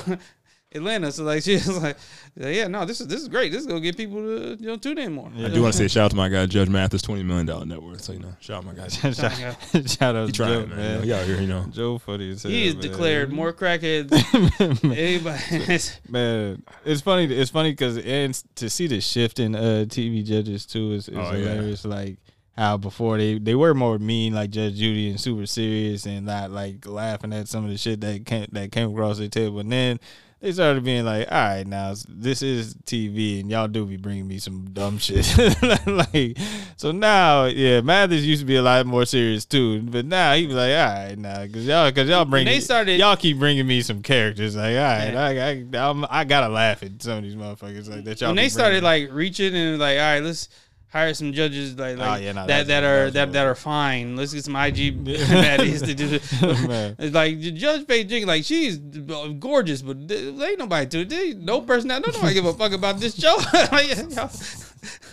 Atlanta. So like she was like, yeah, no, this is this is great. This is gonna get people to you know tune in more. I do want to say shout out to my guy Judge Mathis, twenty million dollar net worth. So you know, shout out my guy. shout, shout out He to trying, Joe, man. man. You know, out here, you know. Joe funny as hell, He is man. declared more crackheads. Anybody. Man, it's funny. It's funny because and to see the shift in uh, TV judges too is, is Oh, yeah. hilarious. Like how before they they were more mean, like Judge Judy, and super serious, and not like laughing at some of the shit that came that came across their table. And then they started being like, "All right, now this is TV, and y'all do be bringing me some dumb shit." like, so now, yeah, Mathis used to be a lot more serious too, but now he was like, "All right, now, because y'all, because y'all bring they started- y'all keep bringing me some characters. Like, all right, Yeah. I, I, I'm, I gotta laugh at some of these motherfuckers like that. Y'all when they started like reaching and like, all right, let's hire some judges like, like Oh, yeah, no, that that are that that are fine. Let's get some IG baddies to do it. It's like Judge Faith Jenkins, like she's gorgeous, but there ain't nobody to it. No person, no nobody give a fuck about this show. like,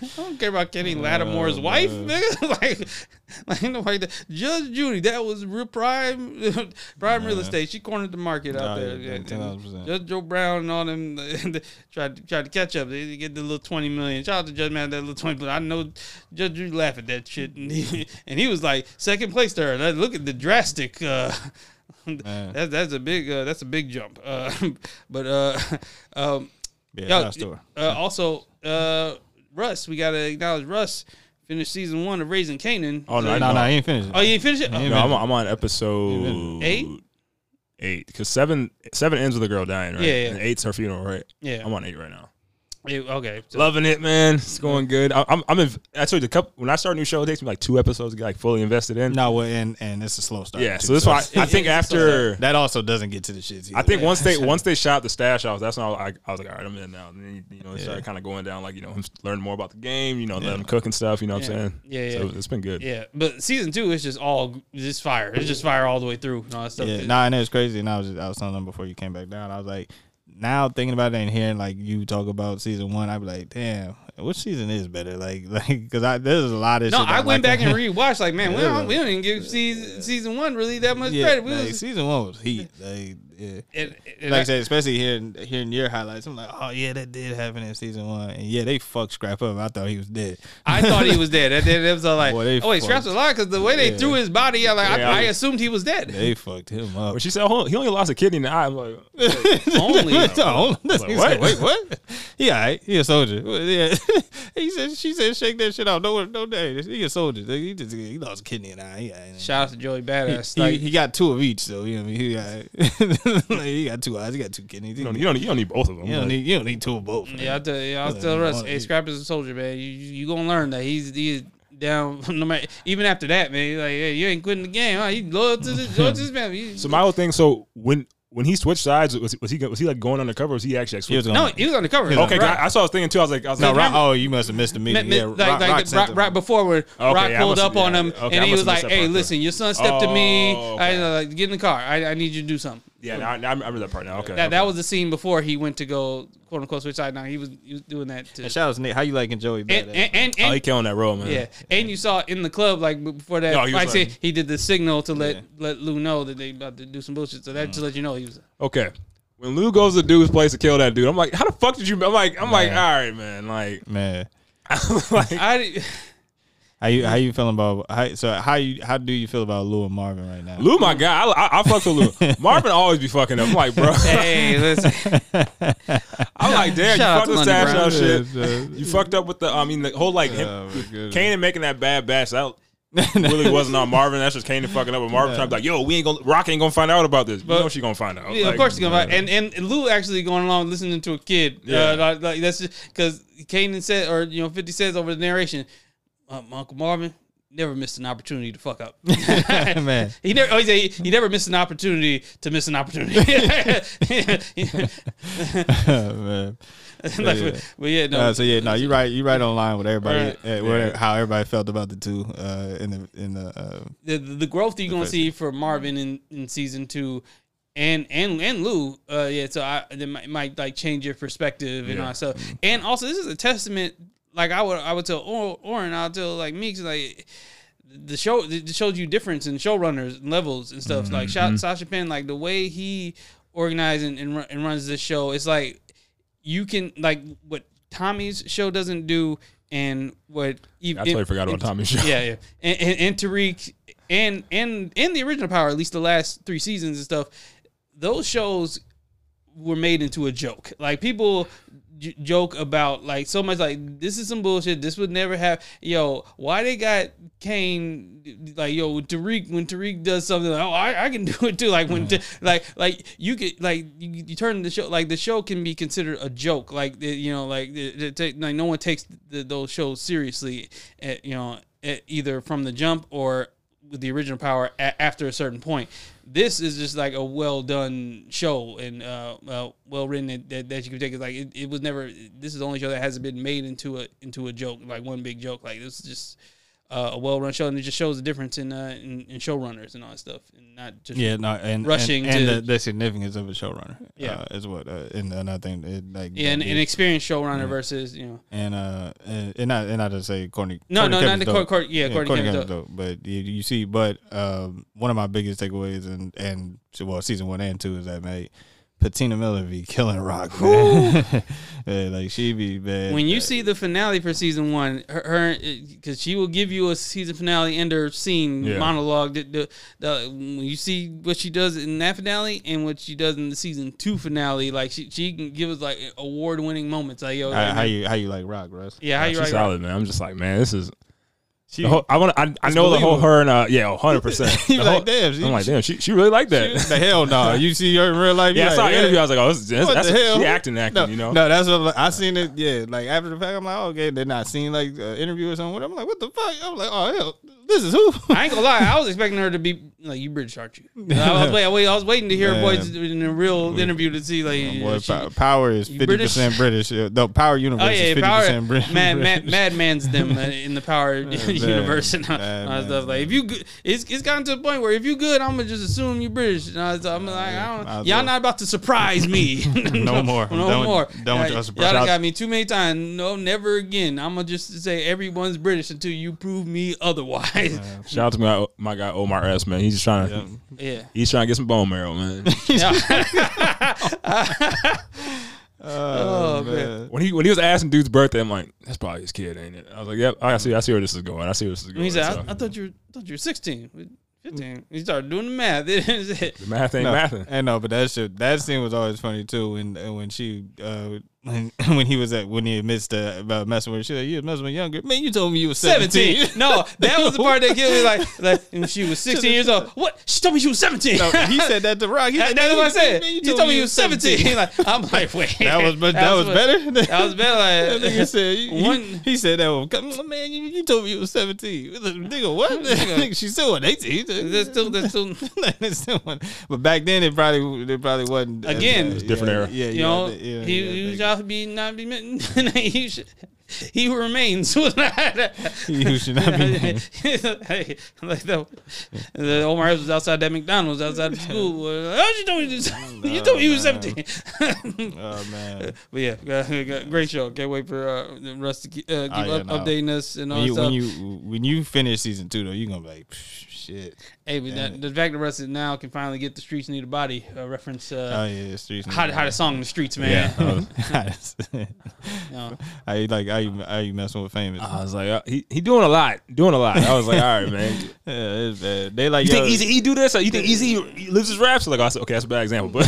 I don't care about Kenny Lattimore's Oh, wife, nigga. like, like nobody. That. Judge Judy, that was real prime, prime real estate. She cornered the market out Oh, there. yeah, And- 10,000%. Judge Joe Brown and all them tried to tried to catch up. They get the little twenty million. Shout out to Judge Man that little twenty. But I know Judge Judy laugh at that shit, and he, and he was like second place there. That- Look at the drastic. Uh, that's that's a big uh, that's a big jump. Uh, but uh, um, yeah, yo, shout out to her. uh, also uh, Russ, we gotta acknowledge Russ finished season one of Raising Kanan. Oh, no, So- I no, no, he ain't finished. oh, you ain't finished it. He Oh, No, I'm, on- I'm on episode Eight? Eight, because seven seven ends with a girl dying, right? Yeah, yeah. And eight's her funeral, right? yeah. I'm on eight right now. Yeah, okay. So- Loving it, man. It's going good. I, I'm, I'm. In, I told you, the couple when I start a new show, it takes me like two episodes to get like fully invested in. no, well, and and it's a slow start. yeah, too, so this why I, I think after that also doesn't get to the shits. I either. think once they once they shot the stash house, that's when I, I, I was like, all right, I'm in now. And then you know, it Yeah. started kind of going down, like you know, him learning more about the game, you know, Yeah. letting him cook and stuff. You know what Yeah. I'm saying? Yeah, So yeah. it's been good. Yeah, but season two is just all just fire. It's just fire all the way through and all that stuff. Yeah, nah, and it was crazy. And I was just, I was telling them before you came back down. I was like, now thinking about it and hearing like you talk about season one, I'd be like, damn, which season is better? Like, like because I there's a lot of no, I went like- back and rewatched. Like, man, we don't, we don't even give season season one really that much yeah, credit. We like, was, season one was heat. Like, yeah. and, and Like I I- said, especially hearing hearing your highlights, I'm like, oh yeah, that did happen in season one, and yeah, they fucked Scrap up. I thought he was dead. I thought he was dead. That, that, that was all like, Boy, oh wait, Scraps fucked. alive because the way they Yeah. threw his body, I like, Yeah, I, I I assumed he was dead. They fucked him up. When she said oh, he only lost a kidney in the eye, I'm like, Only. Like, he what? said, Wait, what? He all right. He a soldier. Yeah. he said. She said, "Shake that shit out. No, no day. He a soldier. He just he lost a kidney and I. He, all right. Shout out to Joey he, Badass. he, Like, he got two of each. So you know, what I mean, he got like, he got two eyes. He got two kidneys. you don't, you don't, you don't need both of them. You don't Like, need you don't need two of both. yeah, I tell, yeah, I'll tell you Russ, want- hey, Scrap is a soldier, man. You you gonna learn that he's he's down no matter even after that, man. He's like, hey, you ain't quitting the game, huh? You loyal to this, loyal to this man. You- so my whole thing. So when when he switched sides, was, was he was he like going undercover? Or was he actually like, He was switching? going- no, he was on the cover. Okay, Right. I, I saw I was thinking too. I was like, I was No, like, Rock, oh, you must have missed the meeting. Mi- mi- yeah, like, Rock, like, Rock right, sent him. right before when Rock I pulled up have- on him okay, I and he was like, "Hey, listen, your son stepped to me. Oh, I uh, like, get in the car. I, I need you to do something." Yeah, now, now I remember that part now. Okay, That okay. that was the scene before he went to go quote unquote switch side. Now he was he was doing that to And shout out to Nick. How you liking Joey? and Badass? and, and, oh, he and killing that role, man. yeah, and you saw in the club like before that. No, he was like said, he did the signal to let Yeah. let Lou know that they about to do some bullshit. So that mm. just let you know he was. Okay. When Lou goes to dude's place to kill that dude, I'm like, how the fuck did you? I'm like, I'm like, all right, Man. like, man. I'm like I how you how you feeling about? How, so how you how do you feel about Lou and Marvin right now? Lou, my guy. I, I, I fuck with Lou. Marvin always be fucking up. I'm like, bro. hey listen. I'm like, damn, Shout you fucked the stash Underground. out shit. Yeah, yeah. You fucked up with the. I mean, the whole like him, Oh. Kanan making that bad batch. That really wasn't on Marvin. That's just Kanan fucking up. But Marvin trying to be like, yo, we ain't gonna. Rock ain't gonna find out about this. But- you know she gonna find out. Yeah, Like, of course he's gonna. find. And, and and Lou actually going along listening to a kid. Yeah. uh, like, like that's because Kanan said, or you know, Fifty says over the narration, um, Uncle Marvin never missed an opportunity to fuck up. Man. he never. Oh, he, he, never missed an opportunity to miss an opportunity. man. like, yeah. But yeah, no. Uh, so yeah, no, you right. You right on line with everybody. Right. uh, where, How everybody felt about the two uh, in the in the. Uh, the, the growth you're gonna see for Marvin in, in season two, and and and Lou, uh, yeah. So I it might, might like change your perspective and all that stuff. And also, this is a testament. Like I would I would tell Or- Oren, I'll tell like Meeks, like the show it shows you difference in showrunners and levels and stuff. Like Sha- mm-hmm. Sasha Penn, like the way he organizes and, and, and runs this show. It's like you can like what Tommy's show doesn't do, and what even I totally forgot about Tommy's show. Yeah, yeah, and, and, and Tariq and and and the original Power, at least the last three seasons and stuff. Those shows were made into a joke. Like people j- joke about like so much like this is some bullshit. This would never have. Yo, why they got Kane? Like yo, Tariq when Tariq does something, like, oh, I, I can do it too. Like when t- like like you could like you, you turn the show like the show can be considered a joke. Like you know like the, the, take- like no one takes the, those shows seriously. At, you know at, either from the jump or with the original power after a certain point. This is just like a well done show and uh, uh well written that, that, you can take It's like it, it was never this is the only show that hasn't been made into a into a joke like one big joke. Like this is just uh, a well run show and it just shows the difference in uh in, in showrunners and all that stuff and not just Yeah, no, and Rushing and, and to- the, the significance of a showrunner. Yeah. uh, is what, uh, and another thing, it, like yeah, and an experienced showrunner Yeah. versus you know and uh, and, and not and not to say Courtney. no Courtney no not Kemp's the court, court yeah, Courtney Courtney Kemp's Kemp's dope. dope. But you, you see, but um, one of my biggest takeaways and and well, season one and two is that mate, Patina Miller be killing Rock, man. Yeah, like she be bad. when you see the finale for season one, her because eh, she will give you a season finale ender scene Yeah. monologue. The, the, the, when you see what she does in that finale and what she does in the season two finale, like she she can give us like award winning moments. Like yo, how, how you how you like Rock, Russ? yeah, how you She's right? solid, man. I'm just like, man, this is. She, whole, I want. I, I know the whole her and uh, yeah, hundred percent. Like, damn, she- I'm like, damn, she she really like that. the hell no. You see her in real life? yeah, I saw like, an interview. I was like, oh, this, this, What that's the hell? she acting, acting, No, you know. no, that's what I seen it. Yeah, like after the fact, I'm like, oh, okay, they're not seeing like an interview or something. I'm like, what the fuck? I'm like, oh hell, this is who? I ain't gonna lie, I was expecting her to be like you British, aren't you? I was, wait, I was waiting to hear her voice in a real interview to see like Boy, she- power is fifty percent British. No, Power Universe Oh yeah, is fifty percent British. Mad, mad, madman's them uh, in the power universe and all that stuff. man's Like if you, good, it's it's gotten to the point where if you good, I'm gonna just assume you British. And I was, I'm like, I don't, y'all well. not about to surprise me. No more. no Done with- more. Uh, your surprise. Y'all got me too many times. No, never again. I'm gonna just say everyone's British until you prove me otherwise. Shout out to my my guy Omar S. Man, he's just trying to Yeah. yeah. he's trying to get some bone marrow, man. Oh, man. when he when he was asking dude's birthday, I'm like, that's probably his kid, ain't it? I was like, yep, I see, I see where this is going. I see where this is going. he said, So, I, I thought you were, I thought you were 16, 15. He started doing the math. the math ain't No, mathing. I know, but that shit, that scene was always funny too. When uh, when she uh, when when he was at when he admits to about messing with her, she like, you was messing with younger man. You told me you was seventeen. 17. No, that was the part that killed me. Like, like when she was 16 years old. What? She told me she was 17. No, he said that to Rock. He That- said, that's "Man, what I said. man, You told me you was 17. Like, I'm like, wait. That was but that, was what- better. That was better. That Like, nigga said he, One- he, he said that one. "Come- Man, you, you told me you was seventeen. Nigga, what? Nigga, she still was eighteen. That's still, that's still, That's still one. But back then, it probably it probably wasn't. Again, It was a different yeah, era. Yeah, you yeah, know, yeah, he, yeah, he was to be not be he, should, he who remains was not. He who should not be hey, like the, the Omar was outside that McDonald's outside the school. Oh, you told me this. you told me he was seventeen. Oh man. But yeah, great show. Can't wait for uh, Russ to keep, uh, keep Oh, yeah, up, no. updating us and all When that you, stuff. when you when you finish season two though, you're gonna be like, shit. Hey, but that, the fact that Russ is now can finally get the streets need a body uh, reference. Oh Uh, yeah, streets. how how to song in the streets, man. Yeah. No. how you like how you how you messing with famous? I was like, uh, he he doing a lot, doing a lot. I was like, all right, man. yeah, it's bad. They like You yo, think Easy E do this? Or you think Easy E lives his raps? Like I said, okay, that's a bad example, but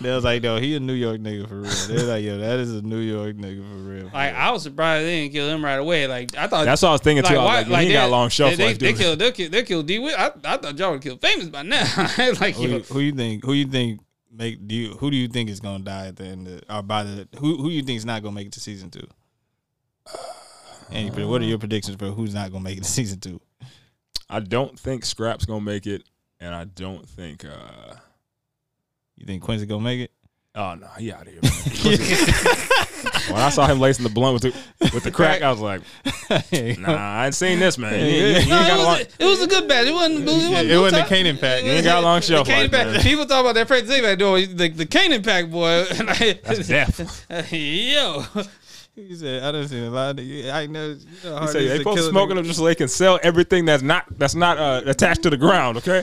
They was like, no, he a New York nigga for real. They're like, yo, that is a New York nigga for real. Like I was surprised they didn't kill him right away. Like I thought that's what I was thinking too. I was like, he ain't got long shelf they, life. They, they killed, they killed, they killed D. Witt. I, I thought y'all would kill famous by now. like who, yo, you, who you think? Who you think make? Do you who do you think is gonna die at the end? Of, or by the who who you think is not gonna make it to season two? Any, what are your predictions for who's not gonna make it to season two? I don't think Scrap's gonna make it, and I don't think. uh You think Quincy gonna make it? Oh no, he out of here. When I saw him lacing the blunt with the with the crack, I was like, Nah, I ain't seen this, man. No, it, was long, a, it was a good batch. It wasn't. It wasn't, it wasn't the Kanan pack. he ain't got a long shelf life, pack. People talk about that Frank Zayback doing the the Kanan pack boy. I, That's death. Yo, He said, "I done seen a lot of. I know. You know how He said they to smoking them just so they can sell everything that's not that's not uh, attached to the ground. Okay,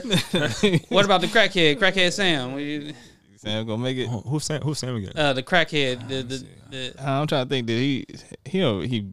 what about the crackhead? Crackhead Sam. We, Sam gonna make it. Who's Sam? Who's Sam again? Uh, the crackhead. The the, the I'm trying to think. Did he? He don't. He.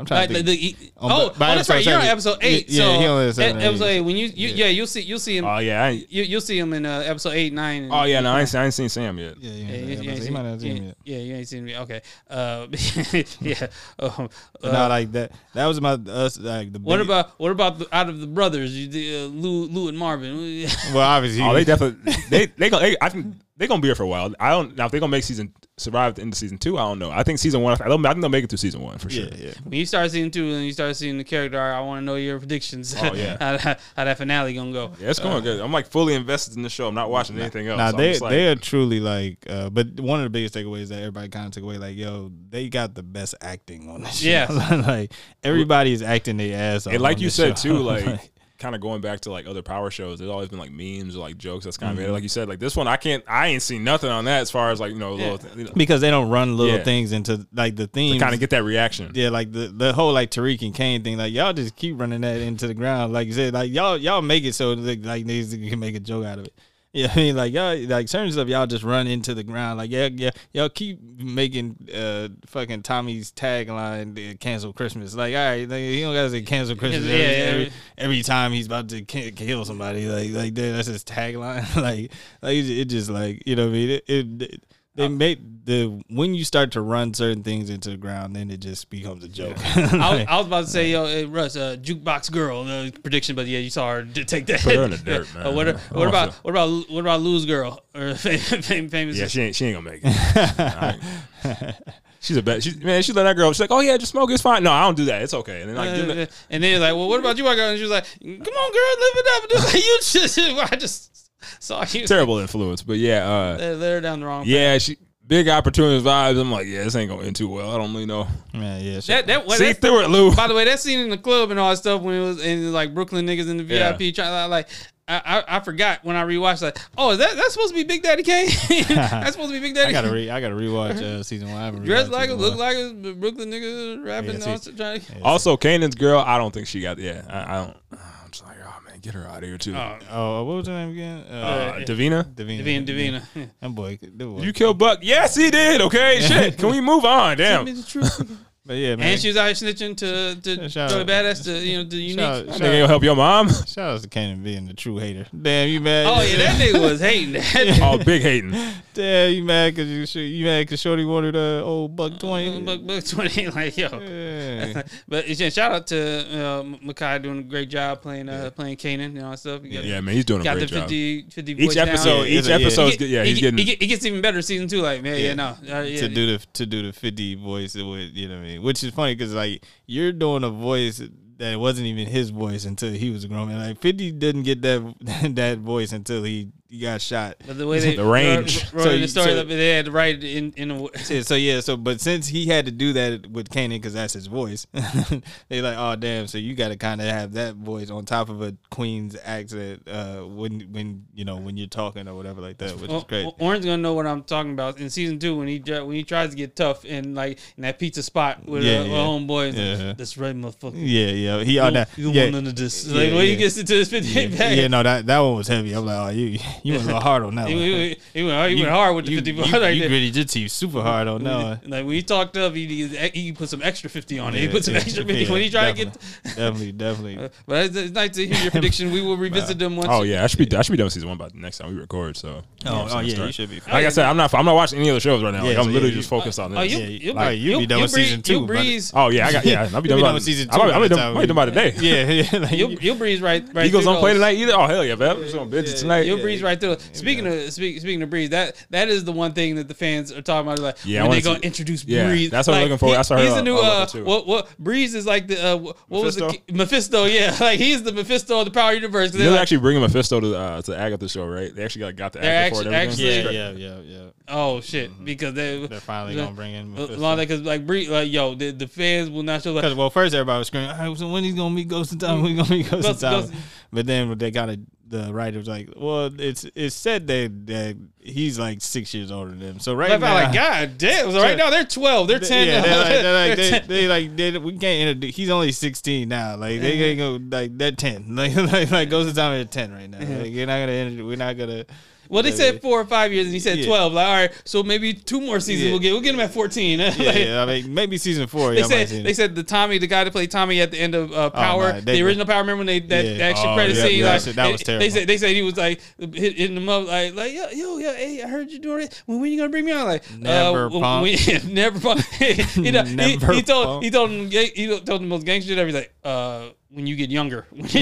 I'm trying like, to the, think. the, On- oh, by- by oh, that's right. episode You're on episode eight. Yeah, so he only has e- seven, episode eight. eight. When you, you yeah. you'll see you'll see him. oh yeah. I you, you'll see him in uh, episode eight, nine. and- oh yeah. No, I ain't, seen- I ain't seen Sam yet. yeah, Yeah, yeah, you, you yeah, ain't he seen, might not have seen him yet. yeah, you ain't seen me. Okay. Uh, yeah. Um, uh, not like that. That was my us like the. what big- about what about the, out of the brothers? You did, uh, Lou, Lou and Marvin. Well, obviously. Oh, they definitely they they gonna they, I think they're gonna be here for a while. I don't now if they're gonna make season survive into season two. I don't know. I think season one. I, don't, I think they'll make it through season one for sure. Yeah, yeah. when you start seeing two and you start seeing the character, arc, I want to know your predictions. Oh, yeah. how, that- how that finale gonna go? Yeah, it's going good. I'm like fully invested in the show. I'm not watching anything else. Nah, I'm they like, they are truly like. Uh, but one of the biggest takeaways that everybody kind of took away, like, yo, they got the best acting on this. Yeah. show. like everybody is acting their ass off. and like on you said show. too, like kind of going back to like other power shows. There's always been like memes or like jokes that's kind of made. Like you said, like this one, I can't. I ain't seen nothing on that as far as like you know, little th- you know because they don't run little Yeah. things into like the themes. kind of get that reaction. Yeah, like the the whole like Tariq and Kane thing, like y'all just keep running that into the ground. Like you said, like y'all y'all make it so like, like niggas can make a joke out of it. Yeah, I mean, like y'all, like certain stuff y'all just run into the ground. Like yeah, yeah, y'all keep making uh fucking Tommy's tagline uh, "cancel Christmas." Like all right, like, he don't gotta say cancel Christmas Yeah, every, yeah, every, every time he's about to ki- kill somebody. Like like that's his tagline. like like it, it just like you know what I mean. It, it, it they make the when you start to run certain things into the ground, then it just becomes a joke. I, was, Like- I was about to say, yo, hey, Russ, uh, jukebox girl uh, prediction, but yeah, you saw her take that. Put her in the dirt, Uh, man. what, I what about what about what about Lou's girl or fam- famous? Yeah, she ain't. She ain't gonna make it. She's a bad. She, man, she let that girl. She's like, oh yeah, just smoke. It's fine. No, I don't do that. It's okay. And then like, give Uh, and then like, well, what about you, my girl? And she was like, "Come on, girl, live it up." And it like, you just, I just saw you terrible influence. But yeah, uh, let, let her down the wrong. path. yeah, she big opportunity vibes. I'm like, yeah, this ain't going to end too well. I don't really know. Yeah, yeah, That that well, See that's- through it, Lou. By the way, that scene in the club and all that stuff when it was in like Brooklyn niggas in the Yeah. VIP trying like. I, I, I forgot when I rewatched like oh is that that's supposed to be Big Daddy Kane that's supposed to be Big Daddy I gotta re I gotta rewatch uh, season one. I haven't dressed like a look like a Brooklyn nigga rapping Yeah, also trying to, Also, Kanan's girl, I don't think she got. Yeah, I, I don't. I'm just like, oh man, get her out of here too. oh Oh, what was her name again? Uh, uh, Davina, Davina. Davina Davina That boy, that boy. did you kill Buck? Yes, he did. Okay, shit. Can we move on? Damn. the truth. but yeah, man. and she was out here snitching to to Shout Joey out. Badass to you know the unique Shout, That shout, nigga gonna help your mom. shout out to Kanan being the true hater. Damn, you mad? oh yeah that nigga was hating that Oh, big hating. Damn, you mad because you sh- you mad because Shorty wanted a old buck twenty. Buck Buck twenty like yo Yeah. but yeah, shout out to uh, Mekai doing a great job playing uh, playing Kanan and all that stuff. Got, Yeah, man, he's doing a got great the job. 50, 50 Each voice down. episode, Yeah, each yeah. episode, He is good. yeah, he he's get- getting. he get- it gets even better season two. Like man, yeah, Yeah. no, uh, yeah, to do the to do the 50 voice with you know what I mean which is funny because like you're doing a voice that wasn't even his voice until he was a grown man like 50 didn't get that that voice until he, he got shot But the way they The range. wrote, wrote So in you- the story, so- that they had to write in in a, so yeah so but since he had to do that with Kanan because that's his voice they like oh damn so you got to kind of have that voice on top of a queen's accent uh when when you know when you're talking or whatever like that which is Well, great Orange gonna know what I'm talking about in season two when he when he tries to get tough and like in that pizza spot with Yeah, uh, yeah. with homeboy. Yeah. Like, That's right, motherfucker. yeah yeah he on that you yeah, want none of this. Yeah, like when he yeah. gets into his 50 yeah, bag. yeah, no, that that one was heavy. I'm like, oh, you you went a little hard on that He, one. he, he went, he went hard with the you, 50 you, like you that. gritted your teeth super hard on that one. Like when he talked up, he he, he put some extra 50 on it. He put some yeah, extra 50 yeah, when he tried to get. definitely, definitely. Uh, but it's, it's nice to hear your prediction. We will revisit them once. Oh yeah, I should be. I should be done with season one by the next time we record. So. oh, oh yeah, start. you should be. Like I said, I'm not. I'm not watching any other shows right now. Like, Yeah, I'm literally yeah, just focused on Oh, this. you you'll be- you'll done with season two, You'll breeze. Oh yeah, I got yeah. I'll be done, You'll be by, done with season I'll two be- I'll by be the done, time I'll be done by the day. Yeah, yeah. You'll, you- breeze right. right Eagles through don't play tonight either. Oh hell yeah, man! I'm just gonna binge it tonight. You'll breeze right through. it. Speaking of speak, speaking of breeze, that that is the one thing that the fans are talking about. Like Yeah, I when they wanna gonna see- introduce Yeah, breeze. that's what I'm looking for. he- That's what I he's heard the new. Uh, what what breeze is like the uh, what what was the Mephisto? Yeah, like he's the Mephisto of the Power Universe. 'cause You they're like, actually bringing Mephisto to uh, to Agatha show, right? They actually got, got the They're for it. actually- yeah, yeah, yeah, yeah. Oh shit, mm-hmm. because they. They're finally gonna bring in. a of because like Bree, like yo, the, the fans will not show like well, first everybody was screaming, "All right, so when he's gonna meet Ghost in Time? When he gonna meet Ghost, Ghost- in Time?" Ghost- But then when they got it, the writer was like, "Well, it's it's said that that he's like six years older than them. So right Like, now, like, God damn! So right now they're twelve. They're ten. Yeah, they're like, they're like, They're they, they like, they, we can't introduce. He's only sixteen now. Like they mm-hmm. ain't go like they're ten. Like like, like goes to time at ten right now. Mm-hmm. Like, you're not gonna. We're not gonna. Well, they said four or five years, and he said Yeah. twelve. Like, all right, so maybe two more seasons Yeah. we'll get. We'll get him at fourteen. Like, Yeah, I mean, maybe season four. They said they it. said the Tommy, the guy that played Tommy at the end of uh, Power, man, they- the original Power. Remember when they that, Yeah. extra Oh, credit yeah, scene? yeah, like, that that was they- terrible. They said they said he was like hitting them up like like yo yo yo hey I heard you doing it. When when you gonna bring me on? Like Never, uh, punk. when- never punk. he, know, he, Never, he told punk. he told him he told him the most gangster shit ever. He's like uh when you get younger, like,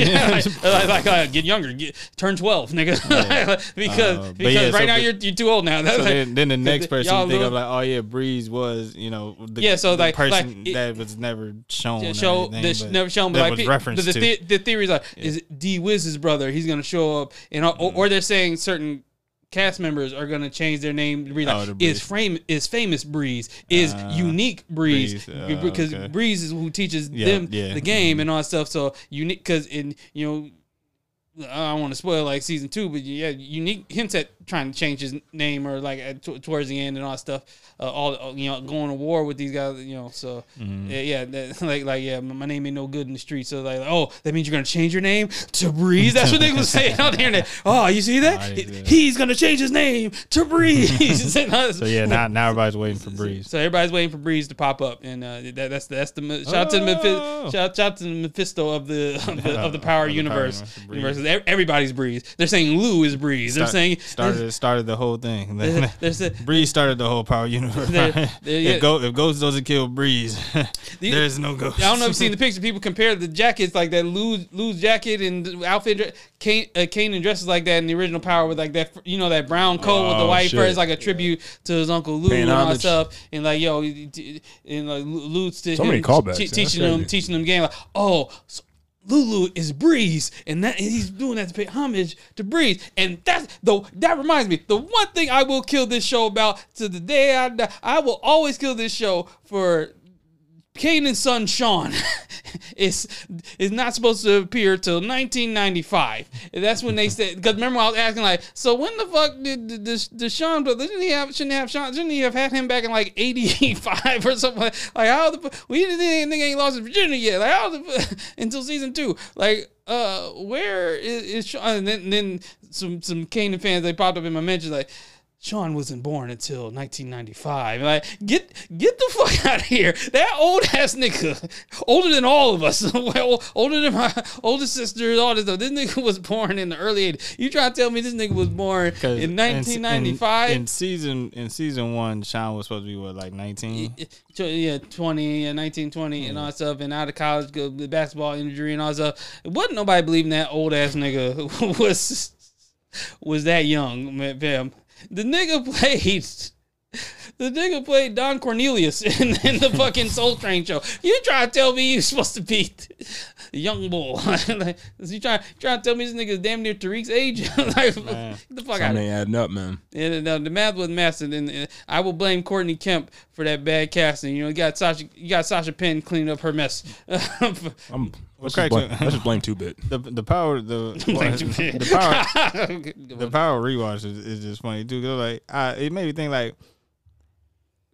like, like, uh, get younger, get turn twelve, nigga, because Uh, because yeah, right so now the- you're you're too old now. That's So like, then, then the next person y'all think of like, oh yeah, Breeze was you know the, Yeah, so the like- like, person it- that was never shown. Yeah, show never shown, but that like was referenced the, to. the, the theory is like, is it D Wiz's brother? He's gonna show up, and Mm-hmm. or they're saying certain cast members are gonna change their name to be like Oh, is frame is famous Breeze is Uh, unique Breeze Breeze, uh, because okay. Breeze is who teaches Yeah, them yeah. the game and all that stuff. So unique because in you know. I don't want to spoil like season two, but yeah, unique hints at trying to change his name or like at, t- towards the end and all that stuff. Uh, all you know, going to war with these guys, you know. So Mm-hmm. yeah, yeah, that, like like yeah, my name ain't no good in the street. So like, oh, that means you're gonna change your name to Breeze. That's what they was saying on the internet. Oh, you see that? He- He's gonna change his name to Breeze. So yeah, now now everybody's waiting for Breeze. So everybody's waiting for Breeze to pop up, and uh, that, that's that's the shout out to the Mephi- Oh. shout, shout to the Mephisto of the of the, of the Power the universe. Power universe, Everybody's Breeze. They're saying Lou is Breeze. They're Start- saying started started the whole thing. They're, they're, Breeze started the whole Power universe. They're- they're- yeah. if, Go, if Ghost doesn't kill Breeze, The- there is no Ghost. I don't know if you've seen the picture. People compare the jackets like that Lou's, Lou's jacket and the outfit. Kane, uh, Kanan dresses like that in the original Power with like that, you know, that brown coat with the Oh, white fur. shit. It's like a tribute to his uncle Lou Paying and all that homage. stuff. And like, yo, and like Lou's to So him, many callbacks. te- That's teaching them, teaching them game. Like, oh. So, Lulu is Breeze, and that and he's doing that to pay homage to Breeze, and that's the that reminds me. The one thing I will kill this show about to the day I die, I will always kill this show for Kanan's son Sean is is not supposed to appear till 1995. That's when they said because remember I was asking like, so when the fuck did did Sean? But didn't he have shouldn't he have Sean? Shouldn't he have had him back in like 85 or something? Like, how the we didn't think nigga ain't lost his virginity yet? Like how the until season two? Like uh, where is, is Sean? And then, then some some Kanan fans they popped up in my mentions like. Sean wasn't born until 1995. Like, get get the fuck out of here. That old ass nigga, older than all of us, well, older than my older sister, all this stuff. This nigga was born in the early 80s. You trying to tell me this nigga was born in 1995? In, in season in season one, Sean was supposed to be what like nineteen. Yeah, 20 and 19, 20 and all that stuff, and out of college, the basketball injury and all that stuff. It wasn't nobody believing that old ass nigga was was that young, fam. The nigga played. The nigga played Don Cornelius in, in the fucking Soul Train show. You try to tell me you're supposed to be the young bull? like, you try try to tell me this nigga's damn near Tariq's age? like, get the fuck out of Something ain't adding up, man. and uh, the math was massive, and uh, I will blame Courtney Kemp for that bad casting. You know, you got Sasha, you got Sasha Penn cleaning up her mess. I'm let's, crack just blame, to- let's just blame two bit. The the power the the power the power rewatch is, is just funny too. Cause like I, it made me think like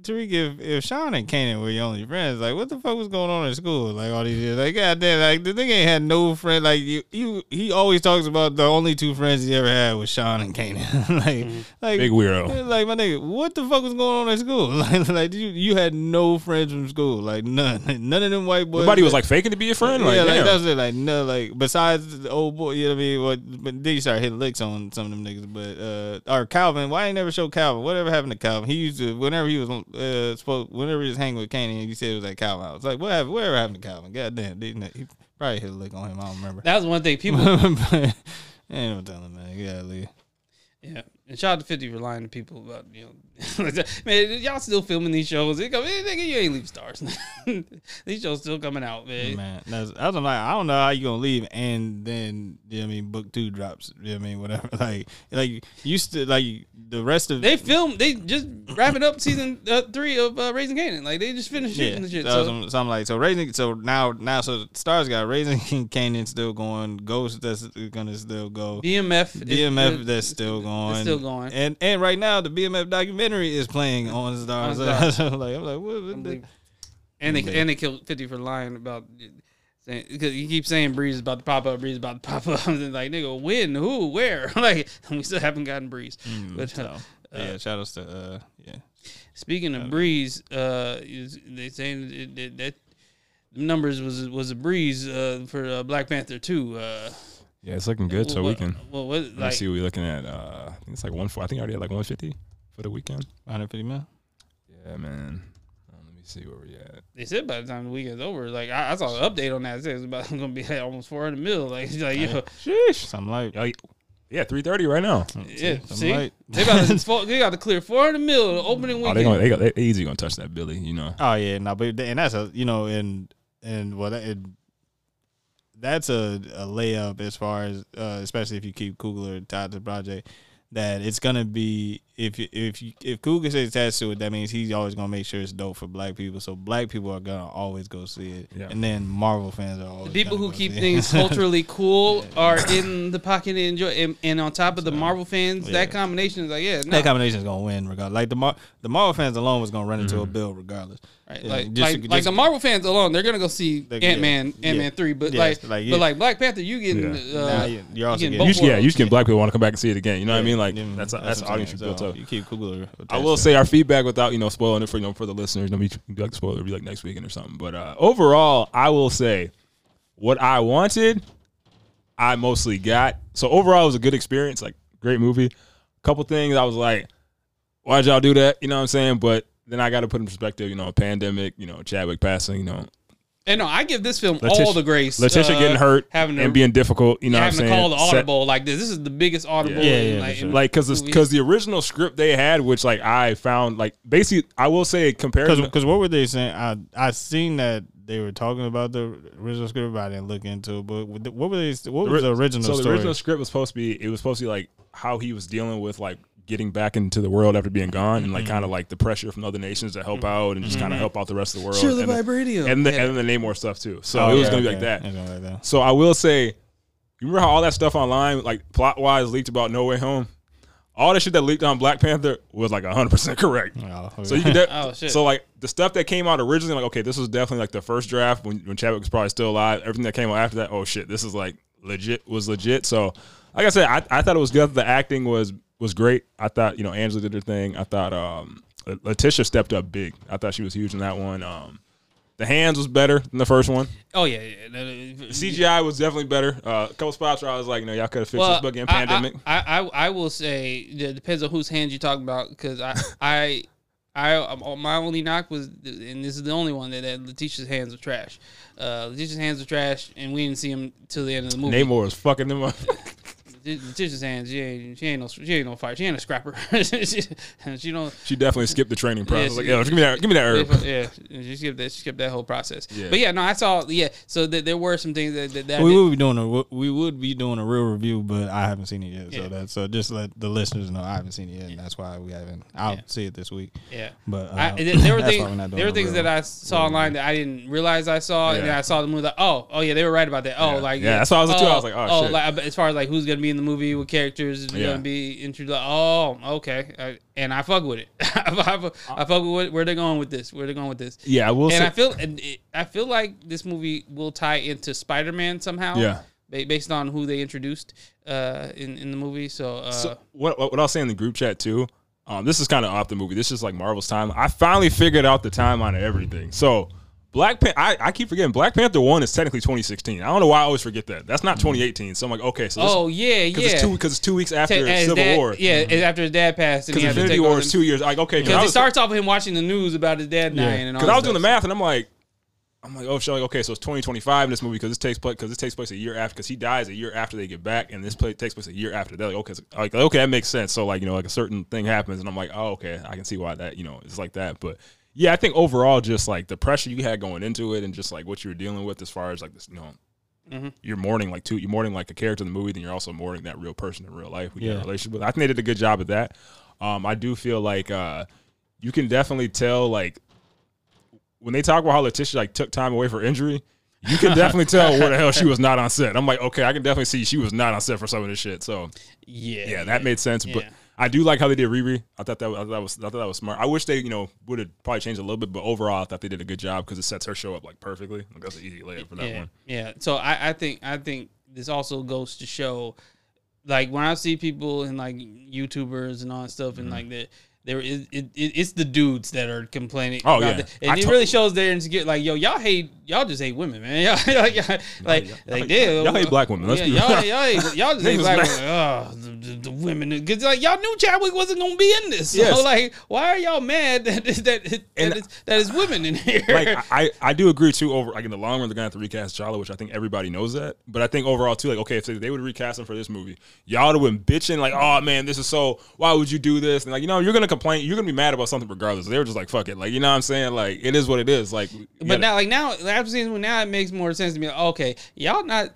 Tariq, if if Sean and Kanan were your only friends, like what the fuck was going on in school? Like all these years, like goddamn, like the nigga ain't had no friend. Like you, you, he always talks about the only two friends he ever had was Sean and Kanan. like, like Big weirdo. Like my nigga, what the fuck was going on at school? Like, like you, you had no friends from school. Like none, none of them white boys. Nobody was like faking to be a friend. Like, yeah, like damn. that's it. Like no, like besides the old boy, you know what I mean. What, but then you start hitting licks on some of them niggas. But uh, or Calvin, why ain't never show Calvin? Whatever happened to Calvin? He used to whenever he was uh supposed whenever he was hanging with Kanye, he said it was at Calvin house. Like what whatever, whatever happened to Calvin? God damn, didn't it? he probably hit a lick on him. I don't remember. that was one thing people. ain't no telling, man. Yeah, leave. yeah, and shout out to Fifty for lying to people about you know, man, y'all still filming these shows. It go, man, nigga, you ain't leave Starz. these shows still coming out, man. Man, that's, I was like, I don't know how you gonna leave, and then you know what I mean, book two drops. You know what I mean, whatever. Like, like you still like the rest of They filmed. They just wrapping up season uh, three of uh, Raising Kanan. Like they just finished shooting the shit. So, So, I'm, so I'm like, so raising, so now, now, so Starz got raising Kanan still going, Ghost that's gonna still go, BMF, BMF is- that's still going, still going. and and right now the BMF documentary is playing on Starz. On Starz. so I'm like, I'm like, what? what the- And they and they killed Fifty for lying about saying Because you keep saying Breeze is about to pop up, Breeze is about to pop up. I'm like, nigga, when, who, where? like, we still haven't gotten Breeze. Mm, But so, uh, yeah, shout outs to uh, yeah. speaking of Breeze, uh, is- they saying that, that, that numbers was was a breeze uh, for uh, Black Panther two. Uh, Yeah, it's looking good. So what, we can Well, what, let me see what we're looking at. Uh, I think it's like one. I think I already had like one fifty for the weekend. 150 mil. Yeah, man. Uh, let me see where we at. they said by the time the weekend's over, like I, I saw an update on that. It said it's about going to be like almost 400 mil. Like, like yo, Sheesh. Something like Yeah, yeah, three thirty right now. yeah, something see, like- they got to they got to clear 400 mil opening Oh, weekend. they gonna they, got, they easy gonna touch that Billy. You know. Oh yeah, no, but and that's a you know and and what it, that's a, a layup as far as uh, especially if you keep Coogler tied to the project. That it's gonna be if you- if you, if Coogler says attached to it, that means he's always gonna make sure it's dope for black people. So black people are gonna always go see it, Yeah. and then Marvel fans are always The people who go keep things culturally cool are in the pocket and enjoy. And, and on top of the Marvel fans, yeah. that combination is like, yeah, no, that combination is gonna win regardless. Like the Mar- the Marvel fans alone was gonna run into a mm-hmm. bill regardless. Right? Yeah, like, just- like, just- like the Marvel fans alone, they're gonna go see Ant Man, yeah, Ant Man yeah. three. But Yes, like, like, yeah. but like Black Panther, you getting Yeah. uh, Now you- you're also getting getting- You just, yeah, you just getting black people want to come back and see it again. You know what I mean? Like Yeah, that's that's, what the audience you built So up. You keep Coogler. I will say our feedback without you know spoiling it for you know for the listeners. Don't be, be like spoiler. It'll be like next weekend or something. But uh, overall, I will say what I wanted, I mostly got. So overall, it was a good experience. Like great movie. A couple things I was like, why'd y'all do that? You know what I'm saying? But then I got to put in perspective. You know, a pandemic. You know, Chadwick passing. You know, And no, I give this film Letitia- all the grace. Letitia uh, getting hurt having to, and being difficult. You know, what I'm having to call the Set- audible like this. This is the biggest audible. Yeah, in, yeah, like, sure. in like because movie because the original script they had, which like I found like basically I will say compared Because because what were they saying? I I seen that they were talking about the original script, but I didn't look into it. But what were they? What was the original so the story? original script was supposed to be it was supposed to be like how he was dealing with like getting back into the world after being gone and like Mm-hmm. kind of like the pressure from other nations to help out and just kind of help out the rest of the world Sure, the and, then- vibranium. and, the, Yeah. and the Namor stuff too so Oh, it was yeah, gonna be okay. like that It's like that. so I will say you remember how all that stuff online like plot wise leaked about No Way Home all that shit that leaked on Black Panther was like 100% correct Oh, so you can de- Oh, shit. so like the stuff that came out originally, like okay, this was definitely like the first draft when when Chadwick was probably still alive. Everything that came out after that, oh shit, this is like legit was legit. So like I said, I, I thought it was good. The acting was was great. I thought you know Angela did her thing. I thought um Letitia stepped up big. I thought she was huge in that one. Um, the hands was better than the first one. oh yeah, yeah. The CGI was definitely better. Uh, a couple spots where I was like, you know, y'all could have fixed this bug in I- I- pandemic. I, I, I will say it depends on whose hands you're talking about because I I I um, my only knock was and this is the only one that, that Letitia's hands were trash. Uh, Letitia's hands were trash, and we didn't see him till the end of the movie. Namor was fucking them up. Letitia's hands, she ain't, she ain't no she ain't no fight. She ain't a scrapper. she, she don't. she definitely skipped the training process. she- like, yo, give me that, give me that herb. Yeah, she skipped that. She skipped that whole process. Yeah. But yeah, no, I saw. Yeah, so th- there were some things that that, that we would be doing a we would be doing a real review, but I haven't seen it yet. Yeah. So that so just let the listeners know I haven't seen it yet, and that's why we haven't. I'll Yeah. see it this week. yeah. But uh, I, there were things. why we're not doing There were things real- that I saw real online that I didn't realize I saw, and then I saw the movie. Like, oh, oh yeah, they were right about that. Oh, Yeah. like Yeah, that's what I was too. I was like, oh, shit. like as far as like who's gonna be in the movie, with characters Yeah. gonna be introduced. Oh, okay, I, and I fuck with it. I, fuck- I fuck with what, where they're going with this. Where they're going with this. Yeah, I will and say. I feel and it, I feel like this movie will tie into Spider Man somehow. Yeah. based on who they introduced uh, in in the movie. So, uh, So what what I'll say in the group chat too, um, this is kind of off the movie. This is like Marvel's time. I finally figured out the timeline of everything. So Black Panther, I, I keep forgetting Black Panther one is technically 2016. I don't know why I always forget that. That's not 2018. So I'm like, okay, so oh yeah, yeah. it's two because it's two weeks after as Civil dad- War. Yeah, mm-hmm. it's after his dad passed, and because Infinity War is two years. Like okay, Because it was- starts off with him watching the news about his dad dying and. Because I was that doing the math and I'm like, I'm like, oh, shit, like, okay, so it's 2025 in this movie because this takes place because this takes place a year after because he dies a year after they get back and this play takes place a year after. They're like, okay, like okay, that makes sense. So like you know, like a certain thing happens and I'm like, oh, okay, I can see why that you know it's like that. But yeah, I think overall, just like the pressure you had going into it and just like what you were dealing with as far as like this, you know. Mhm. You're mourning like two. You're mourning like a character in the movie, then you're also mourning that real person in real life. who you have Yeah. a relationship with. I think they did a good job at that. Um, I do feel like uh, you can definitely tell like when they talk about how Letitia like took time away for injury, you can definitely tell where the hell she was not on set. I'm like, okay, I can definitely see she was not on set for some of this shit. So Yeah, yeah, that made sense. But Yeah. I do like how they did Riri. I thought that, I thought that was I thought that was smart. I wish they you know would have probably changed a little bit, but overall I thought they did a good job because it sets her show up like perfectly. Like, that's an easy layup for that yeah, one. Yeah. So I, I think I think this also goes to show, like when I see people and like YouTubers and all that stuff Mm-hmm. and like that. There is it, it, it's the dudes that are complaining. Oh, yeah. it. and I it really shows their insecurity. Like yo, y'all hate y'all just hate women, man. Y'all, like, y'all, like, y'all- like y'all- y'all hate black women. Let's yeah, be y'all, y'all, hate, y'all just hate black women. Oh, the, the, the women, because like y'all knew Chadwick wasn't gonna be in this. So Yes. like, why are y'all mad that that that, And- that, is, that is women in here? like I, I do agree too. Over like in the long run, they're gonna have to recast T'Challa, which I think everybody knows that. But I think overall too, like okay, if they, they would recast him for this movie, y'all would have been bitching like, oh man, this is so. Why would you do this? And like you know, you're gonna complain. You're gonna be mad about something regardless. They were just like, fuck it, like you know what I'm saying? Like it is what it is. Like, But gotta- now, like now, after seeing this, now it makes more sense to me. Like, okay, y'all not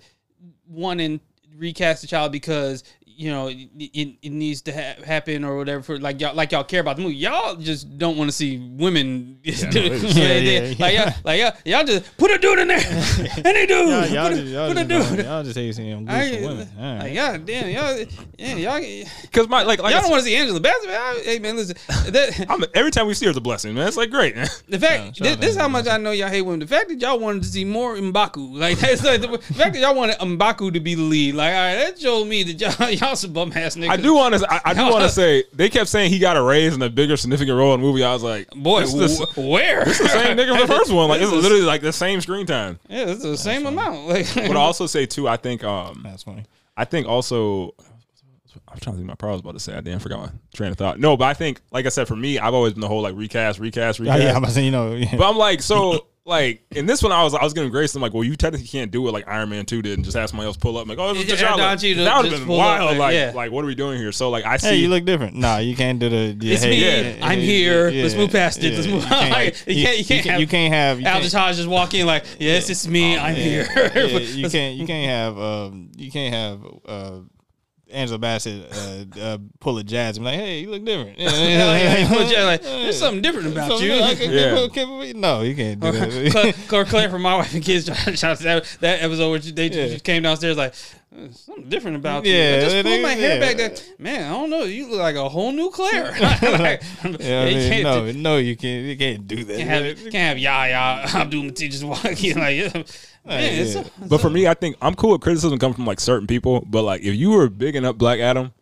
wanting recast the child because you know it, it, it needs to ha- happen or whatever for like y'all like y'all care about the movie. Y'all just don't want to see women. do- no, yeah, Yeah, yeah, yeah, like y'all, like y'all, y'all just put a dude in there, any dude, Y'all, y'all, put, just, a, y'all, put a just, dude. y'all just hate seeing good I, for women. All right. like, God damn, y'all, yeah, y'all, because my like like y'all I don't want to see Angela Bassett. man. Hey man, listen, that, I'm, every time we see her, it's a blessing, man. It's like great. The fact shout this, this is how much I know y'all hate women. The fact that y'all wanted to see more Mbaku, like that's like the fact that y'all wanted Mbaku to be the lead. Like, all right, that showed me that y'all y'all some bum ass niggas. I do want to. I, I do want to say they kept saying he got a raise and a bigger significant role in the movie. I was like, boy, this is the, wh- where? the same nigga from the first one. Like it's literally like the same screen time. yeah, it's the same amount. Like, But I also say too, I think um That's funny. I think also I'm trying to think my part was about to say. I damn forgot my train of thought. No, but I think like I said, for me, I've always been the whole like recast, recast, Oh, recast. yeah, I'm about to say, you know, yeah. But I'm like, so like in this one, I was I was giving grace. I'm like, well, you technically can't do it like Iron Man two did, and just have somebody else pull up. I'm like, oh, this is Yeah, T'Challa. That would have been pull up, wild. like, Like, yeah. like what are we doing here? So like, I see. Hey, you look different. Nah, you can't do the. Yeah, It's hey, me. yeah, I'm here. Let's move past it. Let's move- You can't, Like, you can't- you can't have- you can't have. You Al can't, Taj just walk in like, yes, it's me. I'm yeah, here. yeah, you can't. You can't have. Um, you can't have. Uh, Angela Bassett uh, uh, pull a jazz and be like, "Hey, you look different." Yeah, Yeah, like, like, yeah, like, there's something different about Something you. I can- Yeah. can- can- no, you can't do that. Claire, Claire from My Wife and Kids, shout out to that, that episode where they Yeah. just came downstairs like, "Uh, something different about you. Yeah, I just it pulled my hair yeah. back there. Man, I don't know. You look like a whole new Claire. like, Yeah, I mean, can't no, do- no, you can't. You can't do that. Can't have, can't have Yahya Abdul-Mateen just walking like, yeah. man, it's yeah. so- But for me, I think I'm cool with criticism coming from like certain people. But like, if you were bigging up Black Adam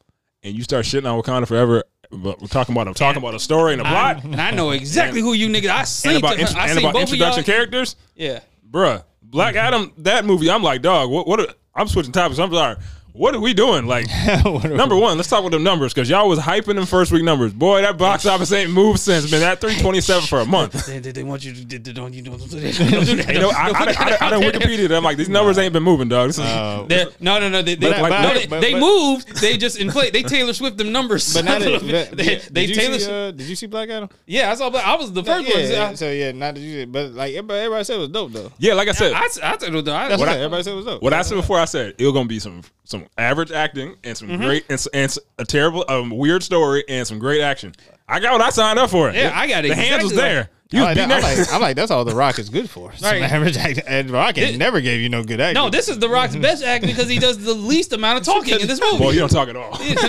and you start shitting on Wakanda forever, but we're talking about I'm talking about a story and a plot I, and I know exactly who you niggas. I seen, and about, to- int- I and seen about both introduction characters, Yeah. bruh. Black Adam, that movie, I'm like, dog. What? What? Are, I'm switching topics. I'm sorry. What are we doing? Like, number one, let's talk with them numbers because y'all was hyping them first week numbers. Boy, that box office ain't moved since. Been at 327 for a month. They, they, they want you to do, do, don't you don't do that. Don't do that. You know, I, I, I, I, I done Wikipedia. I'm like, these numbers ain't been moving, dog. Is, Uh, They're- no, no, no. They, they, But like- no, they, but- they but- moved. They just inflate. They Taylor Swift them numbers. but not that, they, yeah, they did Taylor. see, Swift- uh, did you see Black Adam? yeah, I saw. Black. I was the first yeah, one. so yeah, not that you see, but like everybody, everybody said it was dope though. yeah, like I said, I, I, I, said it was- I, what I- everybody said it was dope. What I said before, I said it was gonna be some some average acting and some Mm-hmm. great and, and a terrible, um, weird story and some great action. I got what I signed up for. Yeah, I got it. the hands was exactly there. You I was like, beating that, I'm, like, I'm like, that's all The Rock is good for. Some Right. average acting. And Rock ain't It- never gave you no good acting. no, this is The Rock's best acting because he does the least amount of talking in this movie. Boy, you don't talk at all. This-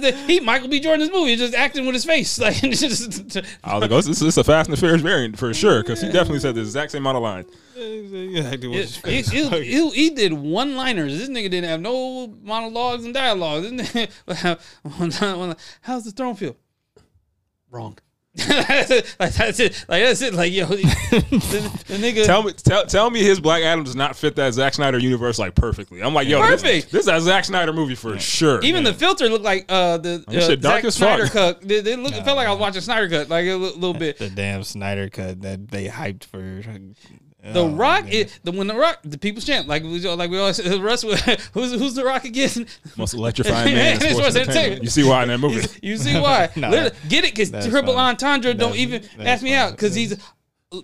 this- he Michael B. Jordan's movie, he's just acting with his face. Like, just, I was like, oh, this, this is a Fast and the Furious variant for sure because he definitely said the exact same amount of lines. Yeah, acting with He, he, he, he did one liners. This nigga didn't have no monologues and dialogues. How's the throne feel? Wrong. That's it. Like that's it. Like that's it. Like yo, the, the nigga. Tell me, tell, tell me, his Black Adam does not fit that Zack Snyder universe like perfectly. I'm like, yo, this- Perfect. This, is a Zack Snyder movie for sure. even the filter looked like uh the This uh, shit dark Zack as fuck. Snyder cut. They, they look, it felt like I was watching Snyder cut, like a little bit. the damn Snyder cut that they hyped for. The Oh, Rock, man. is, the when the Rock, the people's champ, like we like we always the rest. Who's who's the Rock again? most electrifying man in sports sports entertainment. entertainment. You see why in that movie? You see why? No, get it? Because triple fine. entendre don't even ask me fine. out because he's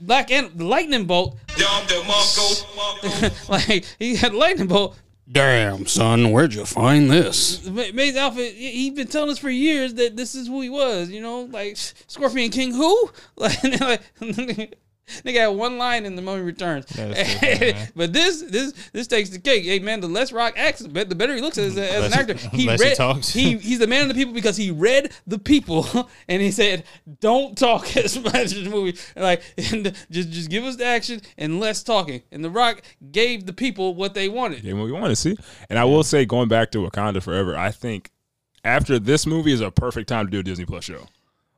black and lightning bolt. like he had lightning bolt. Damn, son, where'd you find this? Ma- Maze Alpha, he- he been telling us for years that this is who he was. You know, like Scorpion King, who? Like, like Nigga had one line in the Mummy Returns. True, but this this this takes the cake. Hey man, the less Rock acts, the better he looks as, a, as an actor. He less he talks. he he's the man of the people because he read the people and he said, "Don't talk as much in the movie. Like and just just give us the action and less talking." And the Rock gave the people what they wanted. Yeah, what we want to see. And I will say, going back to Wakanda Forever, I think after this movie is a perfect time to do a Disney Plus show.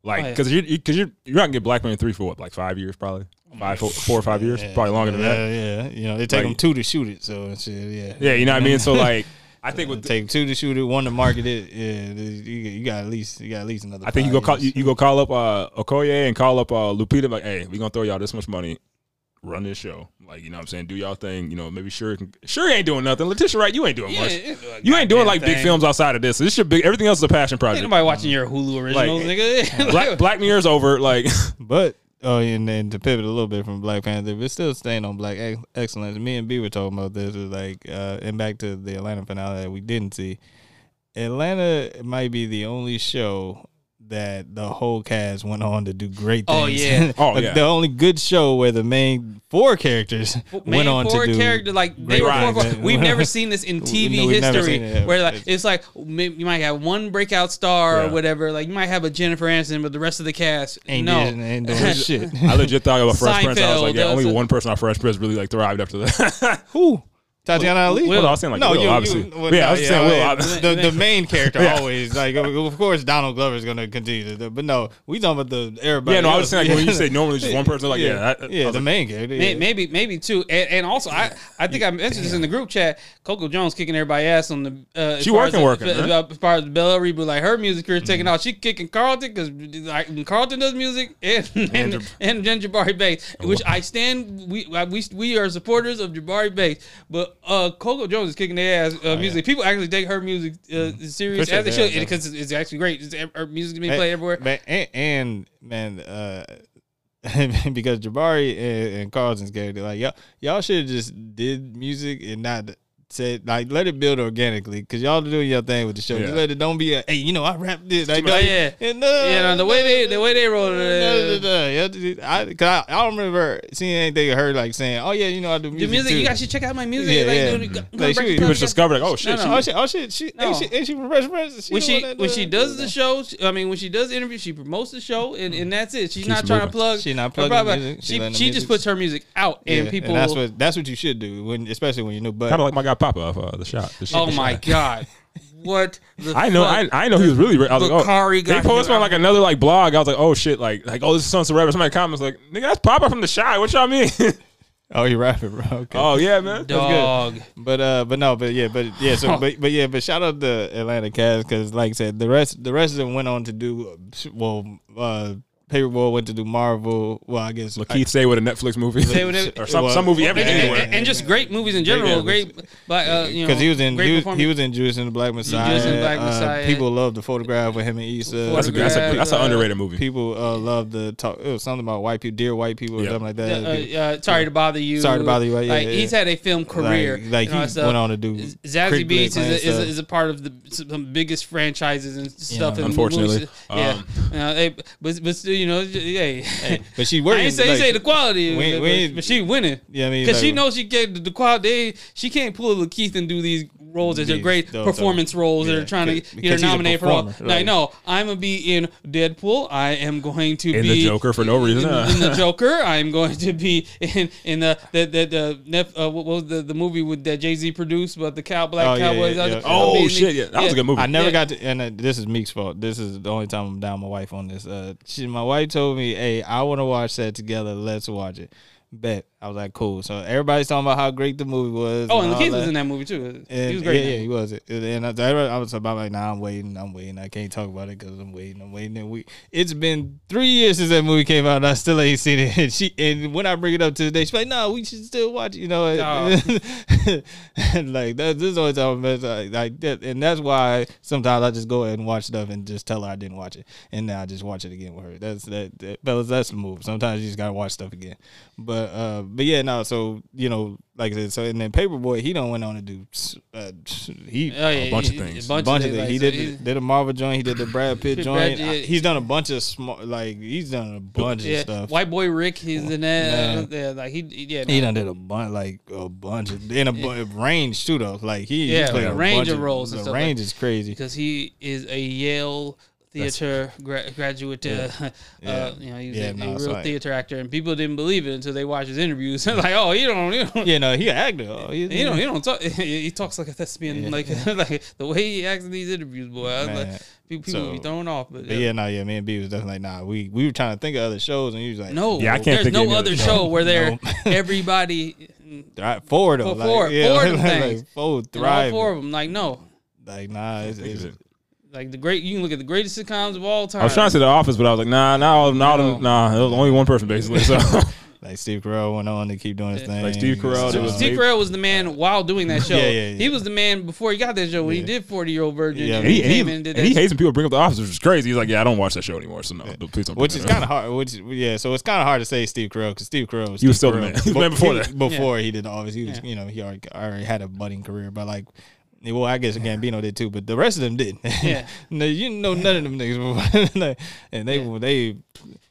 Like, Oh, yeah. because you because you're you're not gonna get Black Man three for what, like five years, probably five, four, four or five years, probably longer than yeah, that. Yeah, yeah. you know, it take Like- them two to shoot it, so shit, yeah. Yeah, you know what I mean. So like, I think It with take two to shoot it, one to market it. Yeah, you, you got at least you got at least another. I think you go call you, you go call up uh Okoye and call up uh Lupita like, hey, we gonna throw y'all this much money, run this show. Like, you know what I'm saying? Do y'all thing, you know, maybe sure sure ain't doing nothing. Letitia Wright, you ain't doing Yeah, much. it- You ain't doing goddamn like big films outside of this. This should big everything else is a passion Ain't project. nobody watching your Hulu originals, nigga. Black Black Mirror's over. Like But oh, and then to pivot a little bit from Black Panther, but still staying on Black ex- excellence. Me and B were talking about this. Was like, uh, and back to the Atlanta finale that we didn't see. Atlanta might be the only show that the whole cast went on to do great oh, things. Oh, yeah. Oh, yeah. The only good show where the main four characters main went on forward to do character like they great were things. four, four. We've never seen this in TV we've history it, where like It's- it's like you might have one breakout star Yeah. or whatever. Like you might have a Jennifer Aniston, but the rest of the cast ain't, no. did- ain't doing shit. I legit thought about Fresh Prince. I was like, yeah, only one person on Fresh Prince really like thrived after that. Who? Tatiana Ali? Will, I was saying like Will, obviously. well, Yeah, I was saying Will, obviously. The, the main character Yeah. always like, of course, Donald Glover is going to continue to, do, but no, we talking about the everybody. yeah, no, I was saying like when you say normally just one person, like yeah, yeah, that, yeah, I the like, main character. Yeah. Maybe, maybe too, and, and also I, I think I mentioned this in the group chat. Coco Jones kicking everybody ass on the. Uh, She working, as, working, As, right? as far as Bel-Air reboot, like her music career is taking off. She kicking Carlton because like Carlton does music and and, Jab- and, Jen Jabari Banks, which I stand. We we we are supporters of Jabari Banks, but uh, Coco Jones is kicking their ass uh, music. People actually take her music uh, serious sure, as they yeah, should yeah. because it's, it's actually great. It's, her music is being played everywhere. but- and, and man, uh, because Jabari and, and Carlton's character, like y'all, y'all should have just did music and not said like let it build organically because y'all doing your thing with the show. Just let it don't be a hey, you know I rap this. Like, Oh, yeah. and, uh, Yeah, no, the way they the way they roll it. Uh. Yeah, I, cause I, I don't remember seeing anything of her like saying, "Oh yeah, you know I do The music." music, too. you guys should check out my music. Yeah, like, yeah. dude, go- Like, go she- break people the people just podcast. discovered like, oh shit, No, no. Oh shit! Oh shit! She No. ain't she ain't she Fresh Prince? when she that, when she does the show, she- I mean when she does interviews, she promotes the show, and, and that's it. She's Keeps not trying to plug. She not plugging music. She She she music- just puts her music out, and people. that's what that's what you should do when, especially when you know. But kind of like my guy Papa off uh, the shot. The shit- oh the my shot. god, what the I know, I, fuck? I know he was really. I was like, oh, Bakari they got posted on like another like blog. I was like, oh shit, like like oh this is Sons of Rapper. Somebody comments like, nigga, that's Papa from the Chi. What y'all mean? oh, you rapping, bro? Okay. oh yeah, man. dog. But uh, but no, but yeah, but yeah, so but but yeah, but shout out the Atlanta cast because like I said, the rest the rest of them went on to do well. uh Paper Boi went to do Marvel. Well, I guess Lakeith say with a Netflix movie Say with it- or some, Well, some movie And, ever and- anywhere. and- and just great movies in general. yeah. Great, but uh, you know, because he was in great he was, he was in Judas and the Black Messiah. Judas and the Black Uh, people love the photograph with him and Issa. that's a that's a that's an uh, underrated movie. People uh, love the talk. It was something about white people, dear white people, or Yeah. something like Uh, that. uh, sorry to bother you. Sorry to bother you, yeah, like yeah, he's yeah. had a film career. Like, like he went on to do Zazie critically Beetz is a, is, a, is a part of the biggest franchises and stuff. know, and unfortunately. movies. yeah. Um, Uh, hey, but but still, you know, yeah. Hey, but she I working. ain't say like, say the quality, we- but, we but she winning. Yeah, I mean, Because she like- knows she get the, the quality. She can't pull a Lakeith and do these roles that are These- great those- performance roles that yeah, are trying to because- get her because he's a nominated for all. performer, Like, right. no, I'm gonna be in Deadpool. I am going to In be the Joker for no reason. In, in the Joker, I'm going to be in in the the the, the Nef, uh, what was the, the movie with that Jay Z produced about the cow black Oh, yeah, cowboys? yeah, I'll- yeah. I'll oh be in the- shit, yeah, that was a good movie. I never Yeah. got to, and uh, this is Meek's fault. This is the only time I'm down my wife on this. Uh, she, my wife told me, "Hey, I want to watch that together. Let's watch it." Bet. I was like, "Cool." So everybody's talking about how great the movie was. Oh, and Lakeith was in that movie too. And, he was great. Yeah, yeah, he was. And I, I was about like, nah, I'm waiting, I'm waiting. I can't talk about it because I'm waiting, I'm waiting. And we, it's been three years since that movie came out, and I still ain't seen it. And she, and when I bring it up to the day, she's like, no, we should still watch it. You know, and like that. This is always I'm mess- like, like that, and that's why sometimes I just go ahead and watch stuff and just tell her I didn't watch it, and now I just watch it again with her. That's that, that fellas. That's the move. Sometimes you just gotta watch stuff again. But uh, but yeah, no. So you know, like I said, so and then Paper Boi, he don't went on to do uh, he Oh, yeah, bunch of things. A a bunch, bunch of of things. things. He like, did the, did a Marvel joint. He did the Brad Pitt Brad- joint. yeah. He's done a bunch of small like he's done a bunch yeah, of stuff. White boy Rick, he's in Man. that. Yeah, like he, yeah, He done did a bunch, like a bunch of in a bu- range too though. Like he, he Yeah, played a a range bunch of roles and The stuff range is crazy. because he is a Yale theater gra- graduate. Uh, Yeah. uh, you know, he's Yeah, a, no, a real like- theater actor, and people didn't believe it until they watched his interviews. like, oh, you don't, you don't. Yeah, no, he an actor. Oh, he, You know, you don't talk. He talks like a thespian, Yeah. like like the way he acts in these interviews, boy. I was like, people, people So- be thrown off, but, But yeah, no, yeah, me and B was definitely like, nah. We we were trying to think of other shows, and he was like, no, Yeah, I can't there's think of no other other show show. where they're everybody, Right, four though, Four- like, four- yeah, four of them like, things. four and thrive. four of them. Like, no, Like, nah, it's, Think it's, of it. Like the great. You can look at the greatest sitcoms of all time. I was trying to say The Office, but I was like, nah, nah, nah, No. nah. nah it was only one person basically. So like Steve Carell went on to keep doing his Yeah. thing. Like Steve Carell, was Steve Carell was the man while doing that show. Yeah, yeah, yeah. He was the man before he got that show when he did Forty Year Old Virgin. Yeah, and and he, he, and he, in and did and he hates when people bring up The Office, which is crazy. He's like, yeah, I don't watch that show anymore. So no, please don't. which is kind of hard. Which yeah, so it's kind of hard to say Steve Carell because Steve Carell. was He was Steve still the man. He was before that. Before he did the office, he was Yeah. you know he already, already had a budding career, but like. Well, I guess Gambino did too, but the rest of them didn't. Yeah. no, you know none of them niggas before, and they Yeah. they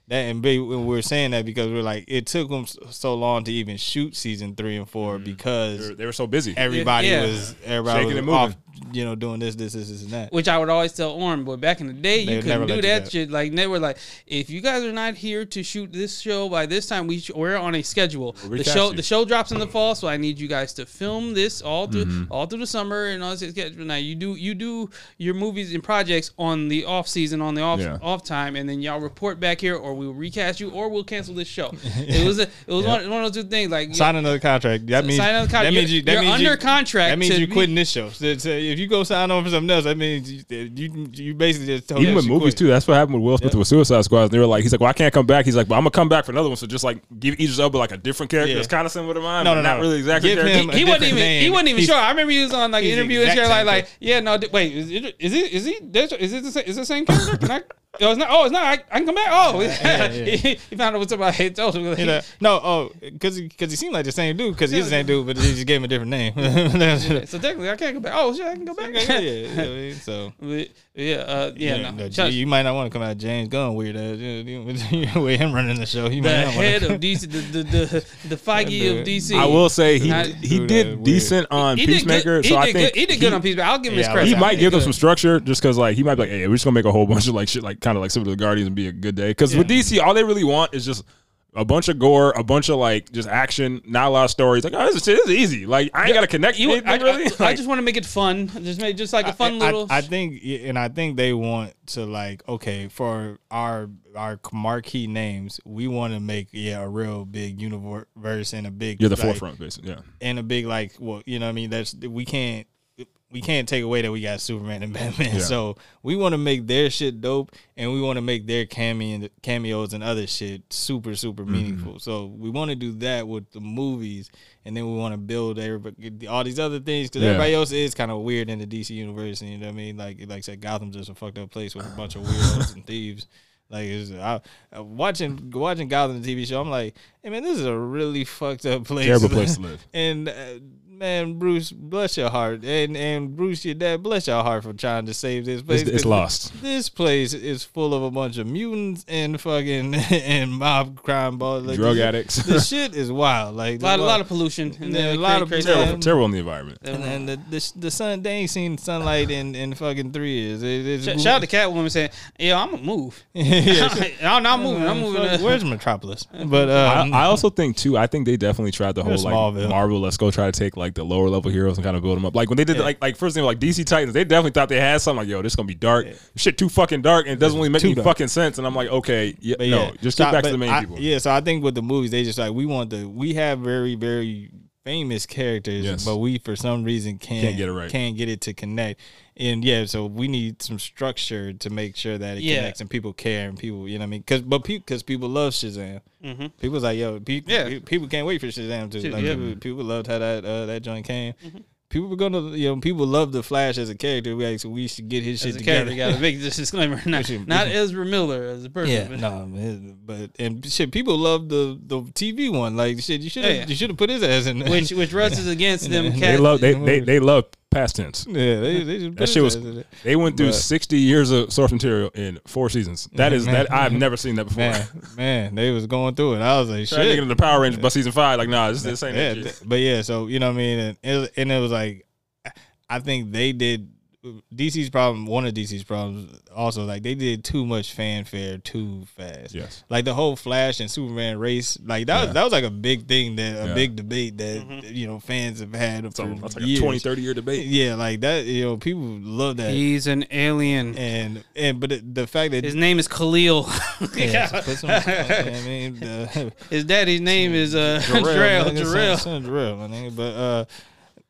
that and we we're saying that because we're like it took them so long to even shoot season three and 4 mm. They because were, they were so busy. everybody Yeah. was everybody Shaking was off, you know, doing this, this, this, this, and that. Which I would always tell Oren, but back in the day, They you couldn't do let you that do shit. Like they were like, if you guys are not here to shoot this show by this time, we sh- we're on a schedule. We'll the show you. the show drops in the fall, so I need you guys to film this all through Mm-hmm. all through the summer and all this schedule. Now you do you do your movies and projects on the off season, on the off Yeah. off time, and then y'all report back here, or we'll recast you, or we'll cancel this show. it was a, it was one, one of those two things. Like Sign another contract. That means sign another contract. That means You're- you. That you're means under you, contract That means you be- quitting this show. So, so if you go sign on for something else, that means you you, you basically just told Even us with you movies quit. too, that's what happened with Will Smith Yeah. with Suicide Squad. And They were like, he's like, well, I can't come back. He's like, but I'm gonna come back for another one. So just like give each other like a different character. Yeah. It's kind of similar to mine. No, but no, not no. really exactly. Give him a he wasn't different even name. he wasn't even He's- sure. I remember he was on like an the interview and exact shit like like yeah no th- wait is it is it is he that's- is it the same, is it the same character? Can I? Oh, it's not. Oh, it's not. I, I can come back. Oh, yeah. he, he found out what's had told him. You know, no, oh, because he, cause he seemed like the same dude. Because he's the same dude, but he just gave him a different name. so technically, I can't come back. Oh shit, I can go back. yeah, yeah, you know what I mean? so yeah, uh, yeah. yeah, no. no, Shout- you might not want to come out of James Gunn weird ass. You know, with him running the show, you the might not head wanna, of DC, the the the, the Feige of DC. I will say he Not- he did that weird. decent on He did Peacemaker. so I think good. He did good on Peacemaker. I'll give him his Yeah, I credit. he might give them some structure just because like he might be like, hey, we're just gonna make a whole bunch of like shit like kind of like similar to the Guardians and be a good day. Because with DC, all they really want is just a bunch of gore, a bunch of like just action, not a lot of stories. Like, oh, this is, this is easy. Like, I ain't gotta connect You, anything I, really. I, I Like, just want to make it fun. Just make just like a fun I, little. I, I think, and I think they want to like, okay, for our our marquee names, we want to make yeah a real big universe and a big you're the like, forefront, basically. Yeah. and a big like, well, you know, what I mean, that's we can't. We can't take away that we got Superman and Batman, Yeah. so we want to make their shit dope, and we want to make their cameo cameos and other shit super super Mm-hmm. meaningful. So we want to do that with the movies, and then we want to build everybody all these other things because Yeah. everybody else is kind of weird in the DC universe, and you know what I mean. Like like I said, Gotham's just a fucked up place with a bunch of weirdos and thieves. Like it's, I, I- watching watching Gotham the TV show, I'm like, hey man, this is a really fucked up place. Terrible place to live. And uh, man, Bruce, bless your heart, and and Bruce, your dad, bless your heart for trying to save this place. It's, it's 'cause lost. This place is full of a bunch of mutants and fucking and mob crime balls, like, Drug this- addicts. The shit is wild. Like a lot, a lot of pollution. And Yeah, a lot of crazy, terrible- terrible, terrible on the environment. and, and the, the the sun they ain't seen sunlight in in fucking three years. It, it's, Shout shout out to Catwoman saying, "Yeah, I'm gonna move. yeah, I'm not moving. I'm moving. Fuck, to- Where's Metropolis? But um, I, I also think too. I think they definitely tried the whole like Marvel. Let's go try to take like the lower level heroes and kind of build them up. Like when they did Yeah. like like first thing like DC Titans, they definitely thought they had something. Like yo, this is gonna be dark. Shit, too fucking dark, and it doesn't really make Too any dark. fuking sense. And I'm like, okay, yeah, But no, yeah, just stop, get back to the main I- people. Yeah, so I think with the movies, they just like we want the we have very very famous characters, Yes. but we for some reason can't Can't get it right. Can't get it to connect, and yeah, so we need some structure to make sure that it Yeah. connects and people care and people, you know what I mean? Because but because people love Shazam, Mhm. people's like yo, pe- Yeah. pe- people can't wait for Shazam too. Too, Like yeah. people, people loved how that uh, that joint came. people were gonna you know people love the Flash as a character. We like, so we should get his As shit a together. character, got to make this disclaimer. Not, not Ezra Miller as a person. Yeah, but- no, man, but and shit, people love the the TV one. Like shit, you should have Yeah. you should have put his ass in there. Which which Russ is against them. They They love they, they they love past tense. yeah, they, they That shit was ass in there. they went through But- sixty years of source material in four seasons. That is Man. that I've never seen that before. man, man, they was going through it. I was like, shit. get into the Power Rangers by season five, like nah, this, this ain't yeah, that shit. but yeah, so you know what I mean, and it, and it was like, I think they did DC's problem. One of DC's problems also like they did too much fanfare too fast. Yes. like the whole Flash and Superman race, like that Yeah. was that was like a big thing that a Yeah. big debate that Mm-hmm. you know fans have had So for that's like years. a 20, 30 year debate. Yeah, like that. You know, people love that. He's an alien. and and but it, the fact that His name is Khalil. yeah, some, I mean, the, His daddy's name is uh, Jarrell, Jarrell. nigga, Jarrell. son- son Jarrell, my nigga. But uh,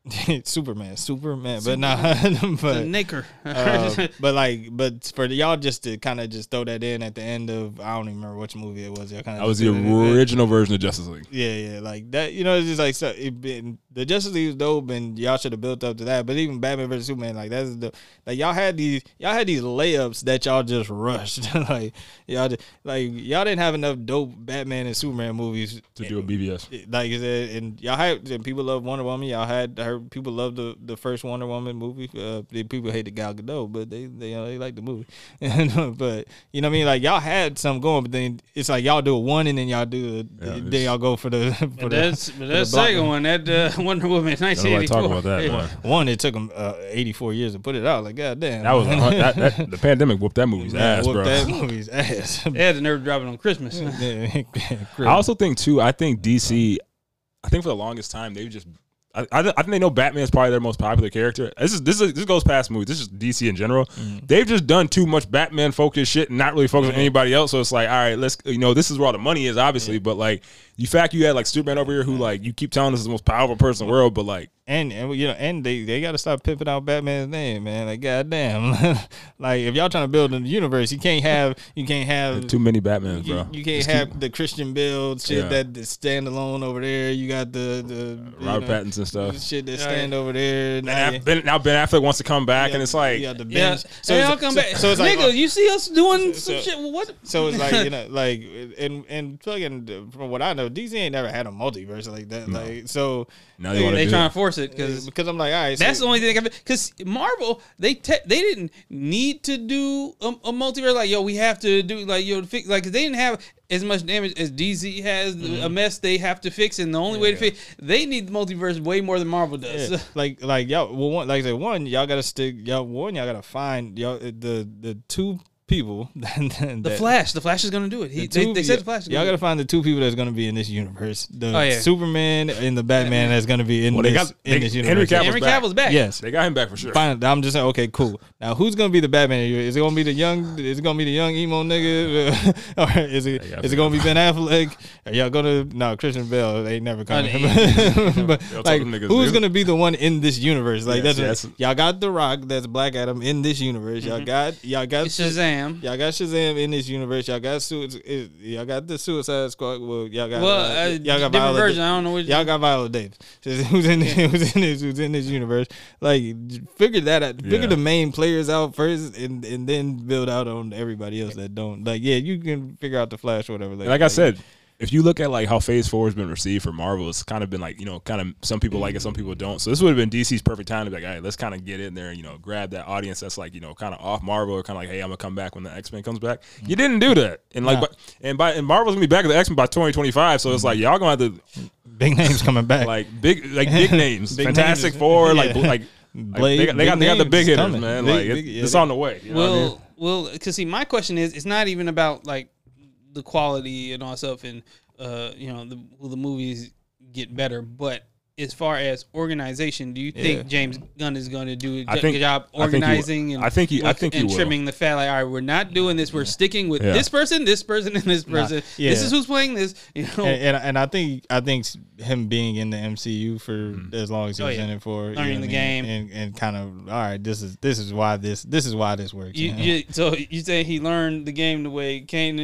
Superman, Superman, but nah, The but. Naker. Uh, but like, but for y'all just to kind of just throw that in at the end of I don't even remember which movie it was. Y'all kind of That was the original version of Justice League. yeah, yeah, like that. You know, it's just like so, it been the Justice League was dope, and y'all should have built up to that. But even Batman versus Superman, like that's the like y'all had these y'all had these layups that y'all just rushed. like y'all just, like y'all didn't have enough dope Batman and Superman movies To do a BvS. like I said, and y'all had and people love Wonder Woman. Y'all had her people love the, the first Wonder Woman movie. Uh, the people hated Gal Gadot, but they they uh, they like the movie. but you know what I mean? Like y'all had some going, but then it's like y'all do a one and then y'all do a, Yeah, then y'all go for the for But the, that's for that the block- second one, that uh, Wonder Woman, Don't nobody 1984. talk about that. Yeah. boy. one. It took them uh, eighty four years to put it out. Like god damn, That was that, that, the pandemic whooped that movie's Man, ass, whoop bro. That movie's ass. They had the nerve to drop it on Christmas. Yeah, I also think too. I think DC. I think for the longest time they've just. I, I, I think they know Batman is probably their most popular character. This is this is this goes past movies. This is DC in general. Mm. They've just done too much Batman focused shit and not really focused on anybody else. So it's like, all right, let's you know this is where all the money is, obviously. But like, you fact you had like Superman over here who like you keep telling us is the most powerful person in the world, but like And and you know, and they, they got to stop pimping out Batman's name, man. Like, goddamn, like if y'all trying to build a universe, you can't have you can't have too many Batmans, you, bro. you can't Just have keep- the Christian build shit Yeah. that that stand alone over there. You got the the you uh, Robert know, Pattinson stuff. shit that Yeah, stand over there. Now, And you- Af- ben, now Ben Affleck wants to come back, you and it's like you got the Yeah, so hey, it's- I'll come so- back. So it's like nigga, you see us doing some so- shit? Well, what? So it's like you know, like and and fucking from what I know, DC ain't never had a multiverse like that. Like so, now they want to they trying to force it because because I'm like, all right, That's so, the only thing because Marvel they te- they didn't need to do a, a multiverse like yo we have to do like yo fix like 'cause they didn't have as much damage as DC has Mm-hmm. a mess they have to fix and the only way to fix they need the multiverse way more than Marvel does. Yeah. like like y'all well one like I said one y'all gotta stick y'all one y'all gotta find y'all the the two people that, the Flash, the Flash is gonna do it. He, they, they said the Flash. Is y'all gonna gotta find the two people that's gonna be in this universe the Oh, yeah. Superman and the Batman that's gonna be in Well, they this got- in they- this Henry universe do it. Cavill's Henry back. Cavill's back. yes They got him back for sure. Fine. I'm just saying. Okay, cool. Now, who's gonna be the Batman? Is it gonna be the young? Is it gonna be the young emo nigga, or is it Yeah, is it gonna be Ben Affleck? Are y'all gonna no Christian Bale? They never coming. he- but They'll like, talk them niggas, who's dude. gonna be the one in this universe? Like Yes, that's yes. y'all got the Rock. That's Black Adam in this universe. Y'all mm-hmm. got y'all got It's Shazam. Y'all got Shazam in this universe. Y'all got Su- is- Y'all got the Suicide Squad. Well, y'all got Well, uh, uh, y'all got different Viola- version. I don't know which. Y'all got Viola Davis. Who's in who's in this who's in this universe? Like figure that out. Figure Yeah. the main players out first, and and then build out on everybody else that don't. Like yeah, you can figure out the Flash or whatever. And like I said, if you look at like how Phase Four has been received for Marvel, it's kind of been like you know, kind of some people like it, some people don't. So this would have been DC's perfect time to be like, all right, let's kind of get in there, and, you know, grab that audience that's like you know, kind of off Marvel or kind of like, hey, I'm gonna come back when the X Men comes back. You didn't do that, and like, Nah. but, and by and Marvel's gonna be back at the X Men by 2025. So it's like mm-hmm. y'all gonna have to big names coming back. like big like big names, Big Fantastic names. Four, like Yeah. like. Blade, they got, they, got, they got the big hitters, coming. man. Big- like it- big- yeah, it's on the way. You know I mean? Well, well, because see, my question is, it's not even about like the quality and all stuff, and uh, you know, the the movies get better, but as far as organization, do you think James Gunn is going to do a I good think- job I think he organizing and I think he- I think he and will. trimming the fat? Like, all right, we're not doing this. We're sticking with Yeah. this person, this person, and this Nah, person. yeah. This is who's playing this. You know, and, and and I think I think him being in the MCU for Mm-hmm. as long as he Oh, was yeah. in it for you Learning know the mean? game. and and kind of all right, this is this is why this this is why this works. You, you know? you, so you say he learned the game the way Kanan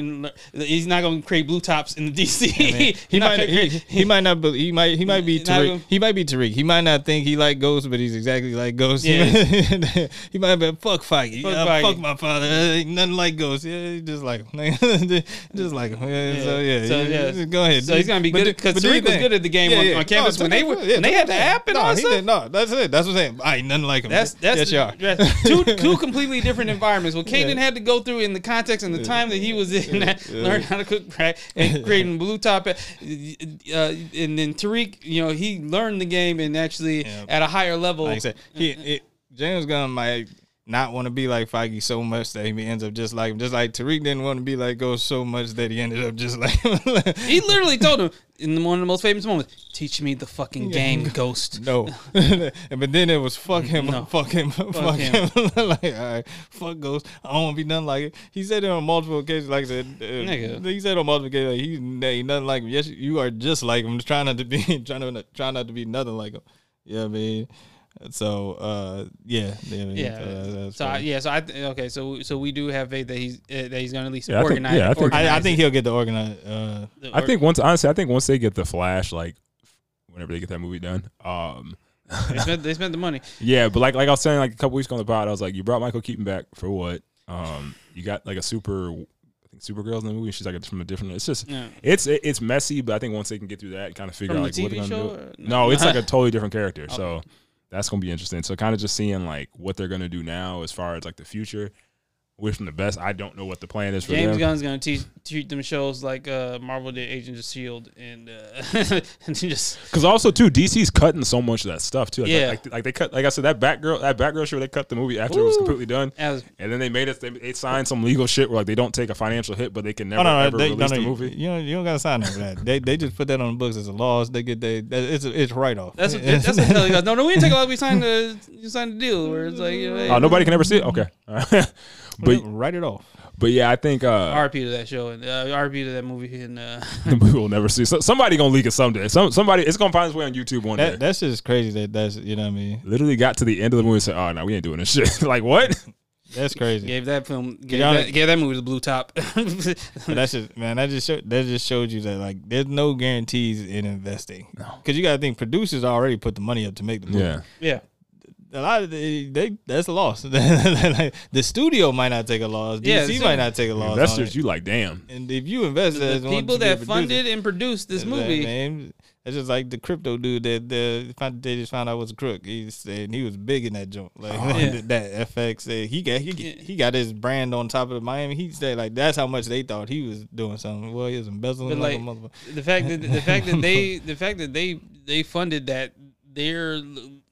and he's not going to create blue tops in the DC. I mean, he He's not might he, he might not be, he might he might be Not Tariq, gonna- he might be Tariq. He might not think he like Ghost, but he's exactly like Ghost. Yeah. he might be fuck Feige. Fuck Yeah, Feige. fuck my father. Ain't nothing like Ghost. Yeah, just like him. just like him. Yeah, So yeah, So, yeah, yeah. just go ahead. So he's gonna be But good 'cause but Tariq was good at the game on- on campus when they were- when they had the app and no, all that he did- No, that's it. That's what I'm saying. I ain't nothing like him. That's that's yes, are. that's two two completely different environments. What Kanan had to go through in the context and the time that he was in, that, learn how to cook crack and creating blue top, uh, and then Tariq, you know, he learned the game and actually Yeah. at a higher level. Like I said, he it, James Gunn might not want to be like Feige so much that he ends up just like him. Just like Tariq didn't want to be like Ghost so much that he ended up just like him. he literally told him in one of the most famous moments, "Teach me the fucking game, Ghost." no, but then it was fuck him, No. fuck him, fuck, him. him. like all right, fuck Ghost. I don't want to be nothing like it. He said it on multiple occasions. Like I said, uh, he said on multiple occasions, like, he's ain't nothing like him. Yes, you are just like him. Trying not to be, trying to try not to be nothing like him. Yeah, I mean. So uh, yeah, yeah, Yeah. uh, So I, yeah, so I th- okay, so so we do have faith that he's uh, that he's going to at least Yeah, I think- organize. yeah, I think- organize I, I think he'll get the organized. Uh, I think once honestly, I think once they get the Flash, like whenever they get that movie done, um, they spent they spent the money. yeah. But like like I was saying like a couple weeks ago on the pod, I was like, you brought Michael Keaton back for what? Um, you got like a super, I think Supergirl's in the movie. She's like from a different. It's just Yeah. it's it, it's messy, but I think once they can get through that, kind of figure From out like what they're gonna show do. or- No, it's like a totally different character. So that's gonna be interesting. So kind of just seeing like what they're gonna do now as far as like the future. Wish them the best. I don't know what the plan is for James them. Gunn's gonna teach, treat them shows like uh, Marvel did Agents of Shield and uh, and just Because also too, DC's cutting so much of that stuff too. Like, Yeah. like, like they cut, like I said, that Batgirl, that Batgirl show, they cut the movie after it was completely done, as and then they made it. They, they signed some legal shit where like they don't take a financial hit, but they can never oh no, no, ever they, release no, no, the you, movie. you don't, you don't gotta sign up for that. They they just put that on the books as a loss. They get they it's a, it's write off. that's what that's what Kelly goes. No, no, we didn't take a lot. We signed the you signed the deal where it's like you know, hey, Oh, nobody can ever see it. Okay, but write it off. but yeah, I think uh, RP to that show and uh, RP to that movie and uh, we will never see. So, somebody gonna leak it someday. Some somebody it's gonna find its way on YouTube one day. That's just crazy. That that's you know what I mean. Literally got to the end of the movie and said, "Oh no, we ain't doing this shit." like what? That's crazy. gave that film gave y'all- that, gave that movie the blue top. That's just man. That just show, that just showed you that like there's no guarantees in investing. because you gotta think producers already put the money up to make the movie. Yeah, yeah, a lot of they, they that's a loss. the studio might not take a loss. DC Yeah, so- might not take a loss. on investors, you like damn. and if you invest, the as one people to be a that funded and produced this that- movie. man, it's just like the crypto dude that the found- they just found out was a crook. He said he was big in that joint, like Yeah. that FTX. uh, He got he, he got his brand on top of the Miami. He said like that's how much they thought he was doing something. Well, he was embezzling But, like, like, a motherfucker. the fact that the fact that they the fact that they they funded that they're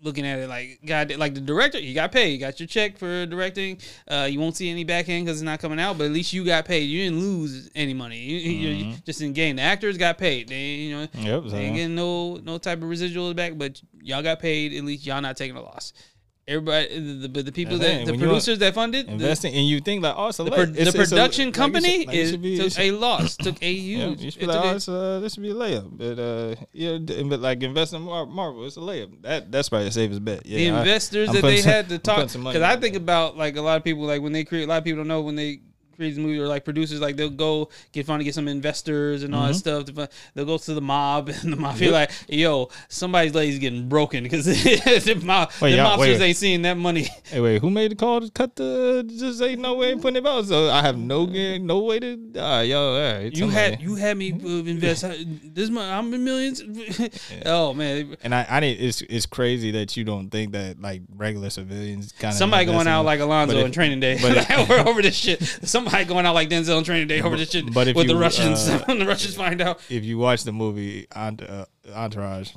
looking at it like God like the director you got paid. You got your check for directing. Uh, you won't see any back end because it's not coming out but at least you got paid. You didn't lose any money. You, you- you Mm-hmm. just in game the actors got paid. They you know Yep. They ain't getting no no type of residuals back but y'all got paid. At least y'all not taking a loss everybody the, the, but the people That's that the producers that funded the, investing, and you think like, oh, it's a the, pro- the it's a- production like, company should- like, is be- took should- a loss took a Yeah, huge you should be like, oh, uh, this should be a layup. But uh, yeah, but like investing in Mar- Marvel, it's a layup. That that's probably the safest bet. Yeah, the investors I'm that they some- had to talk because I think about like a lot of people like when they create a lot of people don't know when they create the movie or like producers like they'll go get fun to get some investors and all that stuff to, they'll go to the mob and the mob be like yo somebody's leg's getting broken because the, mob, Wait, the mobsters wait. ain't seeing that money Hey, wait, who made the call to cut the? Just ain't no way in putting it out. So I have no no way to. Ah, yo, all right. you had you had me uh, invest this money I'm in millions oh man And I, I need. It's it's crazy that you don't think that like regular civilians kind of Somebody going out like Alonzo in training day but if- over, over this shit. Somebody going out like Denzel in training day over this shit. but with the Russians, uh, when the Russians find out, if you watch the movie uh, Entourage,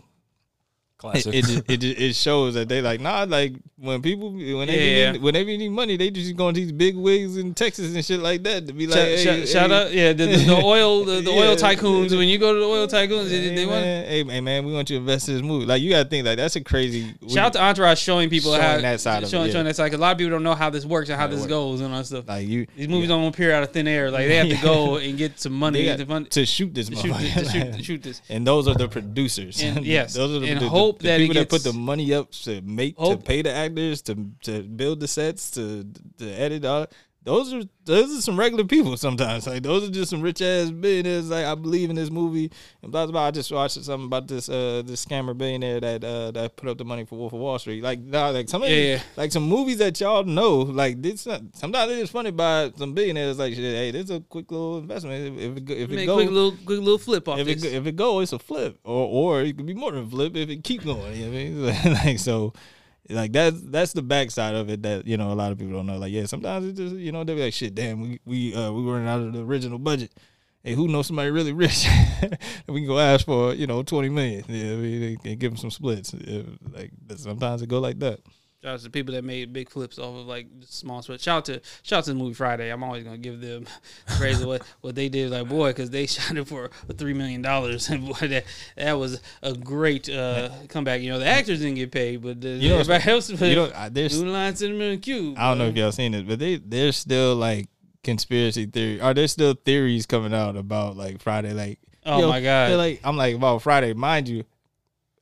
Classic. it, just- it, it shows that they like nah like when people when they Yeah. need, when they need money they just go to these big wigs in Texas and shit like that to be like shout, hey, shout, hey, shout out, yeah, the, the, the oil, the, the oil Yeah. tycoons. When you go to the oil tycoons, they, Hey, they want. man, hey, hey man, we want you to invest in this movie. Like you gotta think like that's a crazy. Shout out to Entourage showing people Showing how that side of it, showing, yeah. showing that side. 'cause a lot of people don't know how this works and how it this works. goes and all that stuff. like you. These movies yeah. don't appear out of thin air. Like they have to go and get some money got to fund to shoot this to shoot, this, to shoot, to shoot this. and those are the producers. And- yes, those are the, and the, the- hope the that people that put the money up to make Hope- to pay the actors to to build the sets to to edit all. Those are those are some regular people sometimes. Like those are just some rich ass billionaires. Like I believe in this movie and blah blah. blah. I just watched something about this uh this scammer billionaire that uh that put up the money for Wolf of Wall Street. Like nah, like some of these- Yeah. like some movies that y'all know. Like this not, sometimes it's funny by some billionaires. Like hey, this is a quick little investment. If, if it if it Make goes. quick little quick little flip off if it, this. go- if it go, it's a flip, or or it could be more than a flip if it keep going. You know what I mean? like so, like that's that's the backside of it that you know a lot of people don't know. Like yeah, sometimes it just you know they be like shit. Damn, we we uh, we running out of the original budget. Hey, who knows somebody really rich? we can go ask for you know twenty million. Yeah, they can give them some splits. Yeah, like sometimes it go like that. Shout out to the people that made big flips off of like small sweat. Shout out to shout out to the movie Friday. I'm always gonna give them praise of what what they did. Like boy, because they shot it for three million dollars, and boy, that that was a great uh, comeback. You know, the actors didn't get paid, but the, You know, everybody else. You know, I- there's Line Cinema and Cube. I don't know if y'all seen it, but they they're still like conspiracy theory. Are there still theories coming out about like Friday? Like, Oh my God. like I'm like about Friday. Mind you,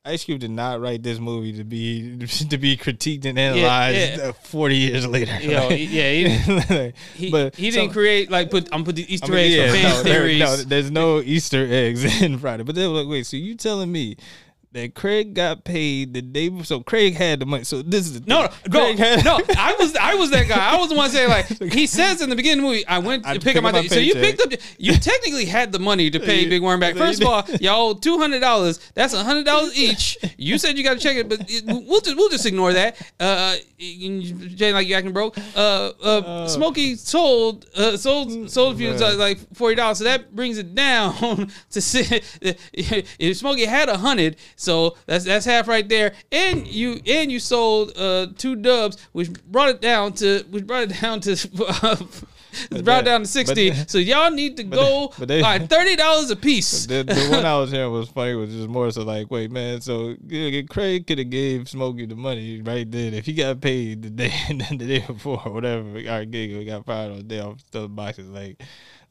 Ice Cube did not write this movie to be to be critiqued and analyzed yeah. uh, 40 years later. Yo, Like- yeah, he, like, he, but he didn't create like put I'm put the I Easter mean, eggs yeah, for fan no, there- theories. no, there's no Easter eggs in Friday. But then like, wait, so you telling me that Craig got paid the day before? So Craig had the money. So this is the No, no, no, no. I was, I was that guy. I was the one saying like he says in the beginning of the movie, I went I to pick up my. pick up my so you picked up, you technically had the money to pay Big Worm back. First of all, y'all two hundred dollars. That's hundred dollars each. You said you got to check it, but it, we'll just we'll just ignore that. Uh, Jay, like you acting broke. Uh, uh, Smokey sold, uh, sold, sold a few man. like forty dollars. So that brings it down to if Smokey had a hundred, so that's that's half right there. And you and you sold uh two dubs, which brought it down to which brought it down to uh, brought it down to sixty. but- so y'all need to go but they- right, thirty dollars a piece. The, the one I was hearing was funny was just more so like, wait, man, so yeah, Craig could have gave Smokey the money right then if he got paid the day the day before or whatever. Our gig we got fired on the day off stuff boxes like.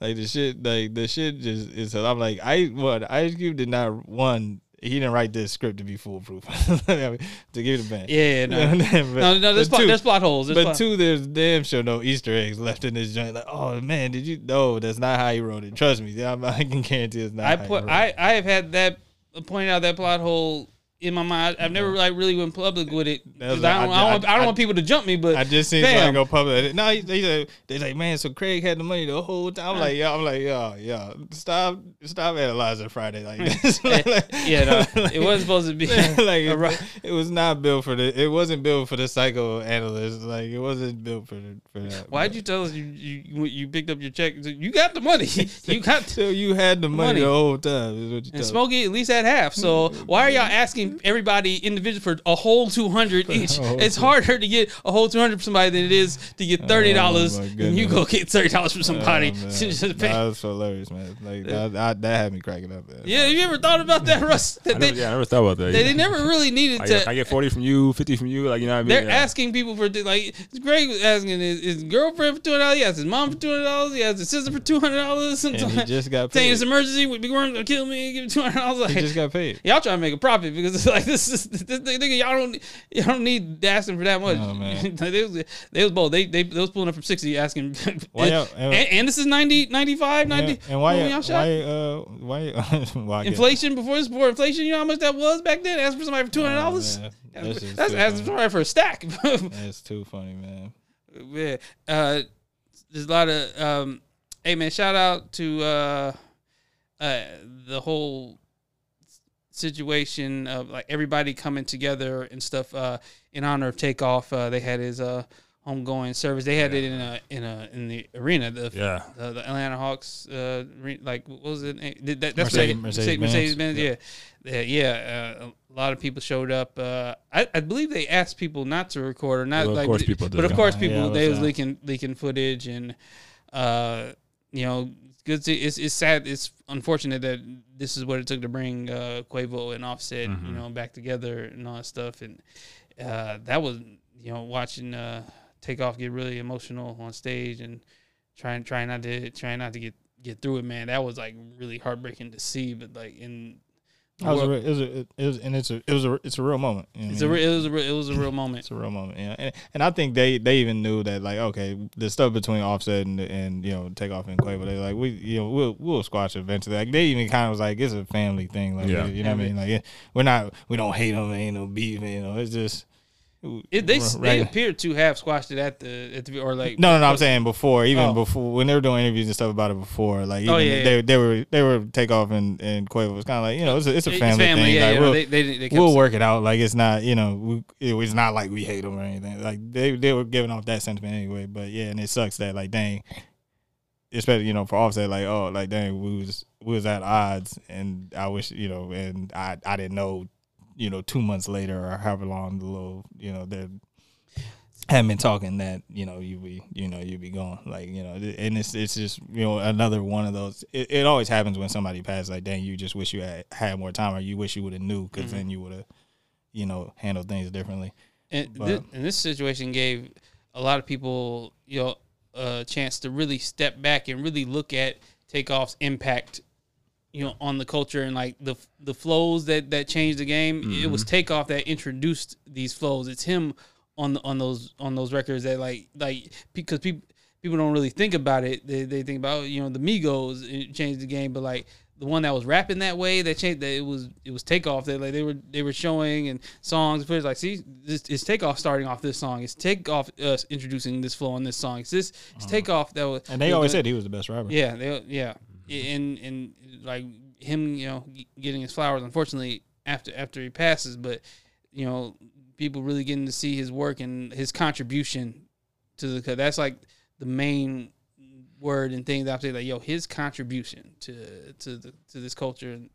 Like the shit, like the shit just is. I'm like, I what Ice Cube did not one. He didn't write this script to be foolproof. To give it a band. Yeah, no. But- no, no, there's plot, two- there's plot holes. There's but plot- two, there's damn sure no Easter eggs left in this joint. Like, oh man, did you? No, that's not how he wrote it. Trust me, I'm- I can guarantee it's not. I how he put wrote it. I I have had that pointed out that plot hole in my mind. I've never like really went public with it. 'cause That's- I don't, I- I, don't, want, I don't want people to jump me, but I just seen Fam. somebody go public. No, they said they like, man, so Craig had the money the whole time. I'm like, yeah, I'm like, yeah, yeah. Stop, stop analyzing Friday like this. Eh, like- like- yeah, no, it wasn't supposed to be. like it, it was not built for the. It wasn't built for the psychoanalyst. Like it wasn't built for the, for that. Why'd you tell us you you you picked up your check? You got the money. You got. So you had the money, Money. the whole time. Is what you And. Smokey at least had half. So why are y'all asking everybody individual for a whole two hundred each? It's harder to get a whole two hundred from somebody than it is to get oh thirty dollars. Oh, and you go get thirty dollars from oh, somebody. Oh, man. to that was hilarious, man. Like that, that, that had me cracking up. Man. Yeah, you ever thought about that, Russ? That I they, never, yeah, I never thought about that. they, yeah. they never really needed I, to. I get forty from you, fifty from you. Like you know what I mean? They're Yeah. asking people for like Greg was asking his, his girlfriend for two hundred dollars. He has his mom for two hundred dollars. He has his sister for two hundred dollars. and he just got saying paid. it's emergency. Big Worm gonna kill me. Give me two hundred dollars. He Like, just got paid. y'all trying to make a profit because it's like this is this, nigga. Y'all don't y'all don't need asking for that much. Like, they was they was both they they, they was pulling up from sixty asking. Why and, and, and this is 90, 95, 90. And, and why? y'all shot? Why? Uh, why? why Inflation before this before inflation, you know how much that was back then? Ask for somebody for two hundred dollars. Oh. That's, That's asking somebody for a stack. That's too funny, man. yeah. Uh, there's a lot of um, hey man, shout out to uh, uh, the whole situation of like everybody coming together and stuff uh, in honor of takeoff. Uh, they had his uh, homegoing service. They had it in a in a in the arena. The Yeah. the, the Atlanta Hawks, uh, like what was it? That, that's Mercedes- Mercedes, Mercedes-Benz. Mercedes Benz. Yeah, yeah. yeah uh, a lot of people showed up. Uh, I, I believe they asked people not to record or not. Well, of like, course people did. But of course, people yeah, they was that? leaking leaking footage and, uh, you know, good. It's it's sad. It's unfortunate that this is what it took to bring uh, Quavo and Offset, you Mhm. know, back together and all that stuff. And uh, that was, you know, watching uh, Takeoff get really emotional on stage and trying trying not to trying not to get get through it, man. That was like really heartbreaking to see. But like in That was a, real- it was a, it was and it's a it was a it's a real moment. you know It's what a I mean? re- it was a re- it was a real moment. It's a real moment, yeah. And, and I think they they even knew that like okay, the stuff between Offset and and you know Takeoff and Quavo, they like we you know we'll we'll squash eventually. Like they even kind of was like it's a family thing, like Yeah. you know what I mean? Like we're not we don't hate them, ain't no beef, you know. It's just It, they r- they appeared to have squashed it at the at the or like No, no, no. I'm saying before, even Oh. before when they were doing interviews and stuff about it before, like oh, even Oh, yeah, they yeah. they were they were takeoff and and Quavo was kind of like you know it's a, it's a It's family, thing. Yeah, like yeah. we'll, they, they, they we'll work it out. Like it's not you know we, it was not like we hate them or anything. Like they they were giving off that sentiment anyway. But yeah, and it sucks that like dang, especially you know for Offset like oh like dang we was we was at odds and I wish you know and I I didn't know you know two months later or however long the little you know they're hadn't been talking that you know you be you know you be gone. Like you know and it's it's just you know another one of those it, it always happens when somebody passes like dang you just wish you had had more time or you wish you would have knew because then mm-hmm. you would have you know handled things differently. And, But- thi- and this situation gave a lot of people, you know, a chance to really step back and really look at Takeoff's impact, you know, on the culture and like the the flows that that changed the game. It Mm-hmm. was Takeoff that introduced these flows. It's him on the, on those on those records that like like because people people don't really think about it. They they think about you know the Migos it changed the game, but like the one that was rapping that way that changed that it was it was takeoff that like they were they were showing and songs but it's like see this is takeoff starting off this song it's takeoff us introducing this flow on this song it's this it's takeoff that was and they always said he was the best rapper yeah they yeah and and like him you know getting his flowers unfortunately after after he passes but you know people really getting to see his work and his contribution to the that's like the main word and thing that I'm saying like yo his contribution to to the to this culture and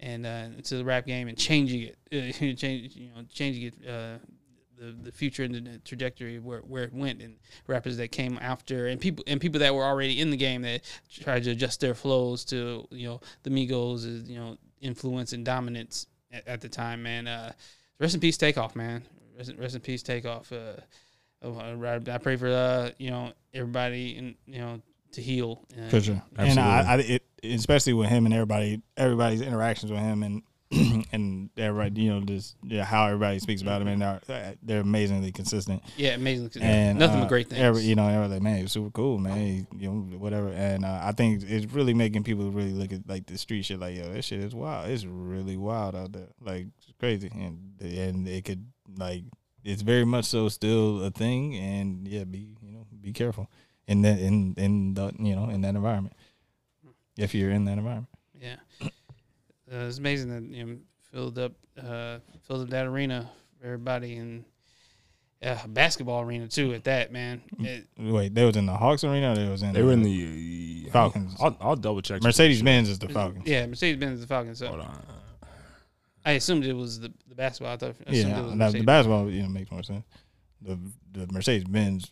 and uh, to the rap game and changing it uh, change you know changing it uh, the the future and the trajectory where where it went and rappers that came after and people and people that were already in the game that tried to adjust their flows to you know the Migos you know influence and dominance at, at the time man. Uh rest in peace takeoff man. Rest, in- rest in peace takeoff. Uh oh, I I pray for uh you know everybody and you know to heal. Uh, For sure. And I, I it, especially with him and everybody, everybody's interactions with him and and everybody, you know, just yeah, how everybody speaks about him and they're, they're amazingly consistent. yeah amazing And nothing uh, but great things Every, you know, everything, man, he's super cool, man. He, you know, whatever. And uh, I think it's really making people really look at like the street shit. Like, yo, this shit is wild. It's really wild out there. Like, it's crazy, and and it could like it's very much so still a thing. And yeah, be you know, be careful in that in in the you know in that environment. If you're in that environment, Yeah, uh, it's amazing that you know filled up uh, filled up that arena for everybody and uh, basketball arena too. At that man, It- wait, they was in the Hawks arena. Or they was in They were in uh, the Falcons. I'll, I'll double check. Mercedes Benz is the Falcons. yeah, Mercedes Benz is the Falcons. So Hold on. I assumed it was the, the basketball. I thought I Yeah, it was now, the basketball you know makes more sense. The the Mercedes Benz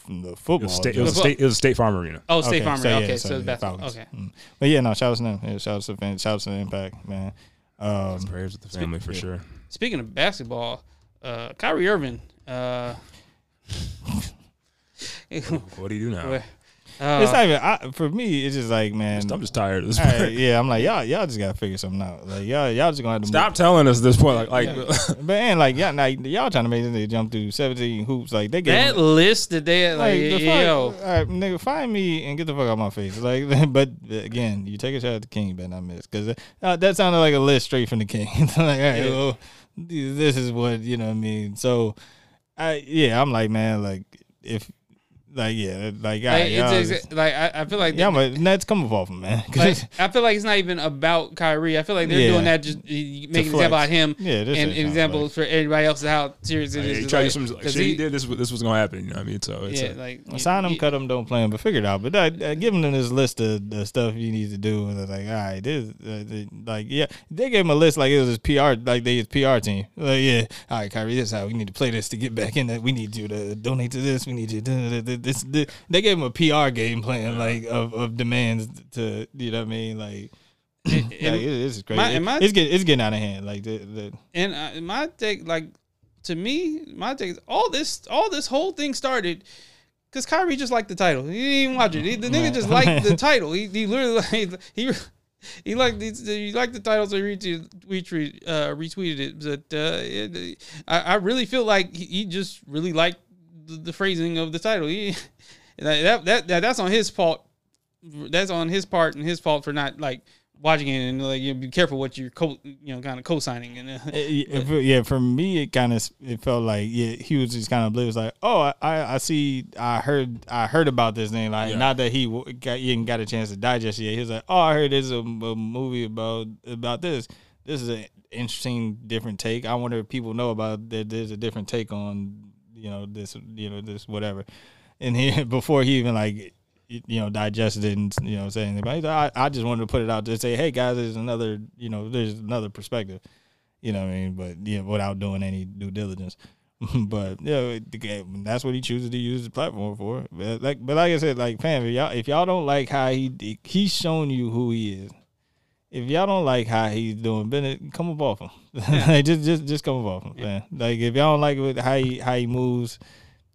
from the It football. was, state, it, was a state, it was a State Farm Arena. Oh, State Farm. so, Arena. yeah, okay, so, so yeah, basketball. Falcons. Okay, Mm. But yeah, no, shout out to them. Yeah, shout out to fans. Shout out to the Impact, man. Um, Prayers with the family for yeah. sure. speaking of basketball, uh, Kyrie Irving. Uh, What do you do now? Uh, it's not even I, for me. It's just like man. I'm just tired of this. all right, yeah, I'm like y'all. Y'all just gotta figure something out. Like y'all, y'all just gonna have to Stop telling us this point. Like, like But and like y'all, like, y'all trying to make this jump through 17 hoops. Like they get that list that they had, like, Like, the fuck, yo, all right, nigga, find me and get the fuck out my face. Like, but again, you take a shot at the king, you better not miss, because uh, that sounded like a list straight from the king. like, all right, Yeah. well, this is what you know. what I mean, so, I yeah, I'm like, man, like if, like yeah, like, all like, right, y'all it's, just- it's, like I, I feel like yeah, but that's coming off him, man. 'Cause like it's- I feel like it's not even about Kyrie. I feel like they're Yeah. doing that just making an example flex. out him Yeah, and shit an kinda example for everybody else of how serious it Hey, he It's tried like- some like, 'cause shit he, he- did. This this was gonna happen. You know what I mean? So it's Yeah, a- like Sign him, cut him, don't play him, but figure it out. But uh, uh, give him this list of the stuff you need to do, and it's like, all right, this, uh, the- like, yeah, they gave him a list like it was his PR, like they his PR team. Like, yeah, all right, Kyrie, this is how we need to play this to get back in. That we need you to donate to this. We need you to do this. this. They gave him a PR game plan, like of, of demands to, you know what I mean, like. and- like, it, it's crazy. my- my- it's getting it's getting out of hand. Like the, the And uh, my take, like to me, my take is all this, all this whole thing started because Kyrie just liked the title. He didn't even watch it. He, the nigga Man. just liked the title. He, he literally, he, he he liked these. He liked the title, so he retweeted, retweet, uh, retweeted it. But uh, it, I, I really feel like he, he just really liked the, the phrasing of the title. He, that, that that that's on his fault. That's on his part and his fault for not like watching it and like you know, be careful what you're co you know kind of co-signing and uh, yeah, for, yeah, for me, it kind of it felt like yeah, he was just kind of oblivious. Like, oh, I, I I see, I heard, I heard about this thing. Like, Yeah. not that he w- got even got a chance to digest it yet. He was like, oh, I heard there's a, a movie about about this. This is an interesting, different take. I wonder if people know about that. There's a different take on you know this, you know this, whatever. And he before he even like you know, digested it and you know saying anything. But I, I just wanted to put it out to say, hey guys, there's another, you know, there's another perspective. You know what I mean? But yeah, without doing any due diligence. but yeah, that's what he chooses to use the platform for. But like, but like I said, like fam, if y'all if y'all don't like how he he's shown you who he is. If y'all don't like how he's doing business, come up off him. like just just just come up off him, man. Like if y'all don't like it, how he how he moves,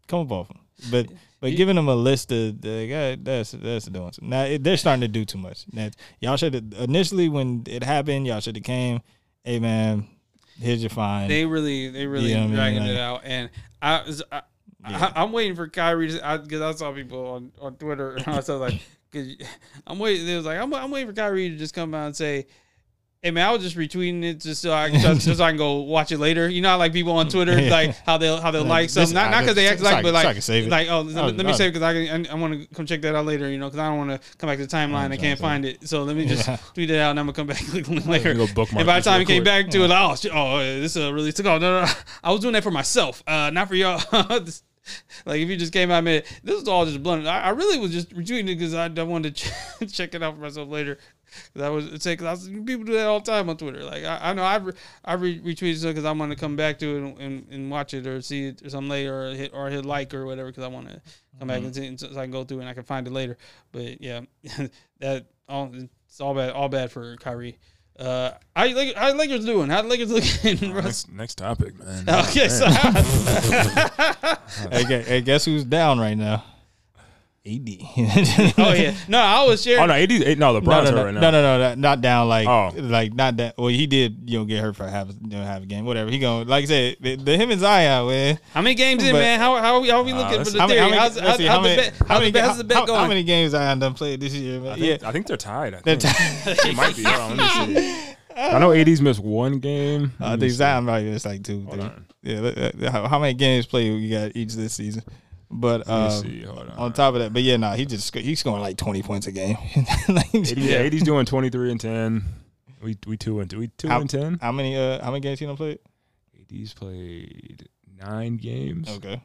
come up off him. But but Yeah. giving them a list of the guy, that's that's doing something. Now it, they're starting to do too much. That y'all should have initially when it happened, y'all should have came. Hey man, here's your fine. they really they really Yeah, I mean, dragging like- it out and I was I, Yeah. I, I'm waiting for Kyrie to because I, saw people on, on Twitter and I was like cause I'm waiting it was like I'm, I'm waiting for Kyrie to just come out and say Hey man, I was just retweeting it just so I just, just so I can go watch it later. You know, how, like people on Twitter, Yeah. like how they'll how Yeah, like this- something, not not because they act like, but can- so I like can like oh, let, Oh, let me save because I can, I, I want to come check that out later. You know, because I don't want to come back to the timeline. I can't find it, so let me just Yeah. tweet it out and I'm gonna come back later. Go And by the time he came back to it, oh, oh, this uh, really took off. No, no, no, I was doing that for myself, uh, not for y'all. like if you just came out, man, this was all just blunt. I, I really was just retweeting it because I, I wanted to ch- check it out for myself later. Cause I was say, cause I was, people do that all the time on Twitter. Like I, I know I re, I re, retweeted it because I want to come back to it and, and, and watch it or see it or something later or hit or hit like or whatever because I want to come back mm-hmm. and see it so I can go through and I can find it later. But yeah, that all it's all bad all bad for Kyrie. Uh, how you like how the Lakers doing? How the Lakers looking? Russ? Next, next topic, man. Okay, so hey, gu- hey, guess who's down right now? AD. oh yeah, no, I was sharing. Oh no, AD, no, No, LeBron's no, hurt no, right now. no, no, no, not- not down like, Oh. like not that. Well, he did, you know, get hurt for half, you know, half a game, whatever. He going like I said, the, the him and Zion, man. How many games in, man? How how we, how we Uh, looking let's- for the How theory? how many, how's, how's, see, how's how many, the bet? how How's the many, bet? How's the bet how, going? how many games Zion done played this year, man? I Yeah, I think they're tied. I They're tied. It might be. Hold on, let me see. I know AD's missed one game. I think see. Zion probably missed like two, three. Yeah, let- let- how, how many games played you got each this season? But Let me see. Hold on. on top of that, but yeah, no, he just he's scoring like twenty points a game. Like, AD, yeah. AD's doing 23 and 10. We we two and two. We two How- and 10. how many uh how many games he done played? AD's played nine games. Okay,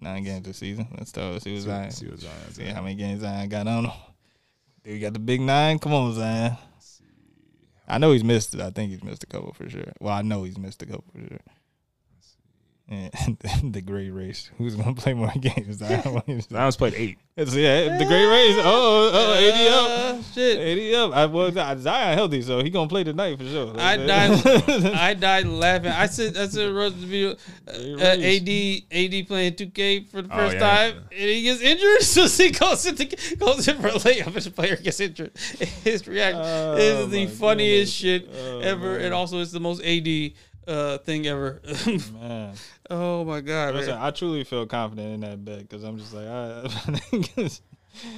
nine games this season. Let's tell let's see what Zion. See what Zion's See how many games Zion got on him. Dude, you got the big nine. Come on, Zion. I know he's missed. It. I think he's missed a couple for sure. Well, I know he's missed a couple for sure. And the great race. Who's gonna play more games? Zion. Williams. Zion's played eight. It's- yeah, the great race. Oh, oh, 80 up. Uh, shit. 80 up. I was Zion healthy, so he gonna play tonight for sure. I died. I died laughing. I said, I said, Russ video. Uh, AD, AD playing 2K for the Oh, first yeah. time, and he gets injured. So he goes in, the, goes in for a layup, and the player gets injured. His reaction Oh, is the my funniest shit. Oh, ever, man. and also it's the most AD uh, thing ever. Man, oh my god! Listen. I truly feel confident in that bet because I'm just like, I,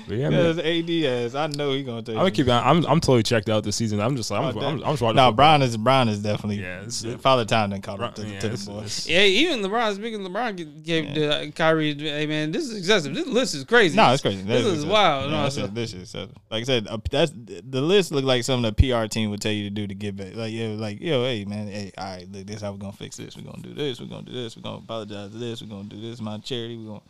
But yeah, man. because AD has, I know he gonna take. I'm gonna keep. I'm I'm totally checked out this season. I'm just like I'm, Oh, I'm, that- I'm, just watching. No, football. Brown is Brown is definitely. Yeah, it's- Father Time done caught up to, Yeah, to the it's- boys. Yeah, even LeBron. Speaking of LeBron, g- gave uh, Kyrie, "Hey man, this is excessive. This list is crazy. No, it's crazy. This is wild. Yeah, No, that's so- it. This is like I said. Uh, that's the list. Look like something the PR team would tell you to do to get back. Like yo, like yo, hey man, hey, all right, look, this how we're gonna fix this. We're gonna do this. We're gonna do this. We're gonna apologize to this. We're gonna do this. My charity. We're gonna.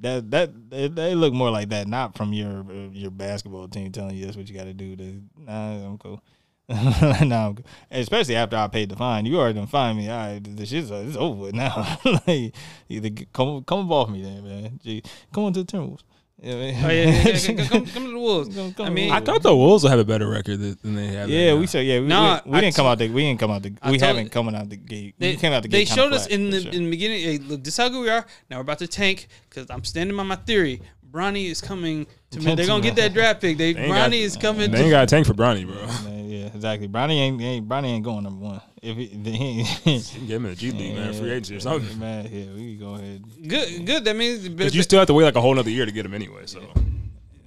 That that they, they look more like that, not from your your basketball team telling you that's what you got to do. Nah, I'm cool. nah, I'm cool. Especially after I paid the fine, you already done fined me. All right, the shit's it's over now. like either come come off me then, man. Gee, come on to the Timberwolves. Yeah, man. Oh yeah, yeah, yeah, come, come, come to the Wolves. Come- come I mean, I thought the Wolves will have a better record than than they have. Yeah, we said yeah. We, Nah, we, we didn't come out the we didn't come out the I we haven't coming out the gate. They, we came out the they gate. kinda showed us flat, in the sure. in the beginning. Hey, look, this is how good we are. Now we're about to tank because I'm standing by my theory. Bronny is coming to me. They're gonna get that draft pick. They They ain't got- Bronny is coming. They ain't To, got a tank for Bronny, bro. Man, exactly. Bronny ain't, ain't Bronny ain't going number one. If he, then he, Get him in the G League, man. Free agency or something. Man, yeah, we can go ahead. Good, good. That means, But you still have to wait like a whole nother year to get him anyway. So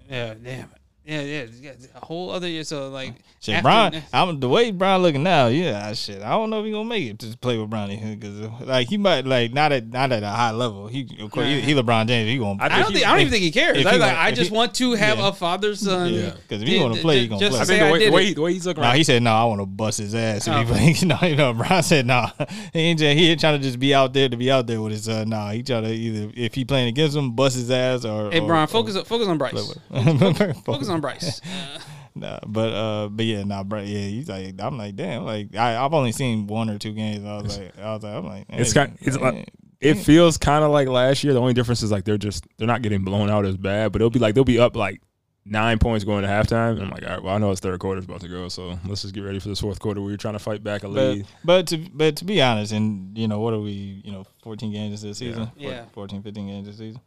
yeah, damn. Yeah, yeah, yeah, a whole other year. So like, Shit, after- Brian, I'm the way Brian looking now. Yeah, shit. I don't know if he gonna make it to play with Bronny because like he might like not at not at a high level. He of course he, he LeBron James. He gonna. I I don't If think I don't even think he cares. if I, he like, I just he- want to have yeah. a father son. Yeah, 'cause if he wanna play, he gonna just play. I think the way, did the way, he, the way he's looking No, right he said no. I want to bust his ass. If Oh. he play, you know, you know, Brian said no. He ain't, just, he ain't trying to just be out there to be out there with his son. Nah, he trying to either if he playing against him, bust his ass or. Hey, or, Brian, or- focus focus on Bryce. focus Focus on Bryce. Uh, Nah, but uh, but yeah, nah, bro, yeah, he's like, I'm like, damn, like I, I've only seen one or two games. I was like, I was like, I'm like, It's hey, kind- it's hey, like- It feels kind of like last year. The only difference is like they're just they're not getting blown out as bad, but it'll be like they'll be up like nine points going to halftime. And I'm like, all right, well, I know it's third quarter's about to go, so let's just get ready for this fourth quarter where you're trying to fight back a but lead. but to but to be honest, and you know what are we? You know, 14 games this season. Yeah. Yeah. 14, 15 games this season.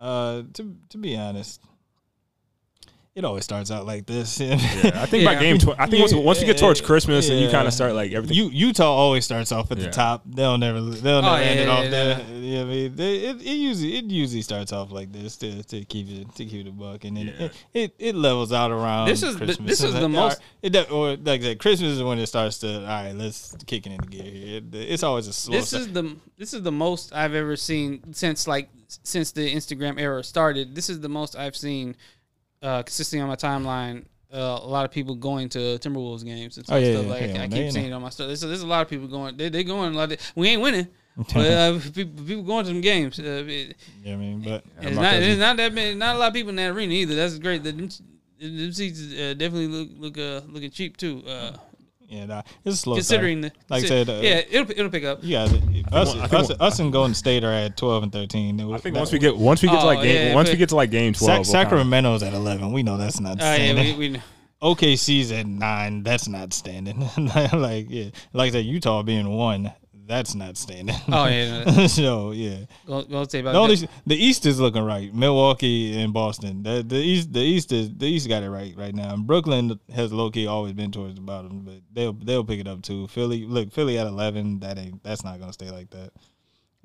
Uh, to to be honest, it always starts out like this. Yeah, I think by game, tw- I think once, once you get towards Christmas and you kind of start like everything. U- Utah always starts off at Yeah. the top. They'll never they'll oh, never Oh, end yeah, it yeah, off yeah. there. Yeah, I mean, they, it, it usually it usually starts off like this to, to keep it to keep it a buck, and then Yeah. it, it it levels out around. This is the- Christmas. this is It's the most- all right, It does, or like I said, Christmas is when it starts to all right. Let's kick it into gear here. It- it's always a slow. this start. is the this is the most I've ever seen since like since the Instagram era started. This is the most I've seen uh, consistently on my timeline. Uh, a lot of people going to Timberwolves games and stuff. Oh, yeah, stuff. yeah, like yeah, I they keep seeing it on my stuff. There's, there's a lot of people going. They they going a lot. Of, we ain't winning, but uh, people, people going to some games. Uh, it, Yeah, I mean, but it's not it's not that many, not a lot of people in that arena either. That's great. The, them, them seats uh, definitely look look uh, looking cheap too. Uh, yeah, nah, it's a slow. considering the Like I said, uh, yeah, it'll it'll pick up. Yeah, you guys, us, I think us, us and Golden State are at twelve and thirteen. I think once we get once we get to Oh, like game yeah, once we get to like game twelve, Sac- we'll Sacramento's at eleven. We know that's not. Oh yeah, standing. we, we OKC's at nine. That's not standing. like yeah, like that Utah being one. That's not standing. Oh, yeah, so yeah, go, go say about the only the East is looking right. Milwaukee and Boston. The the East the East is the East got it right right now. And Brooklyn has low key always been towards the bottom, but they'll they'll pick it up too. Philly look Philly at eleven. That ain't that's not gonna stay like that.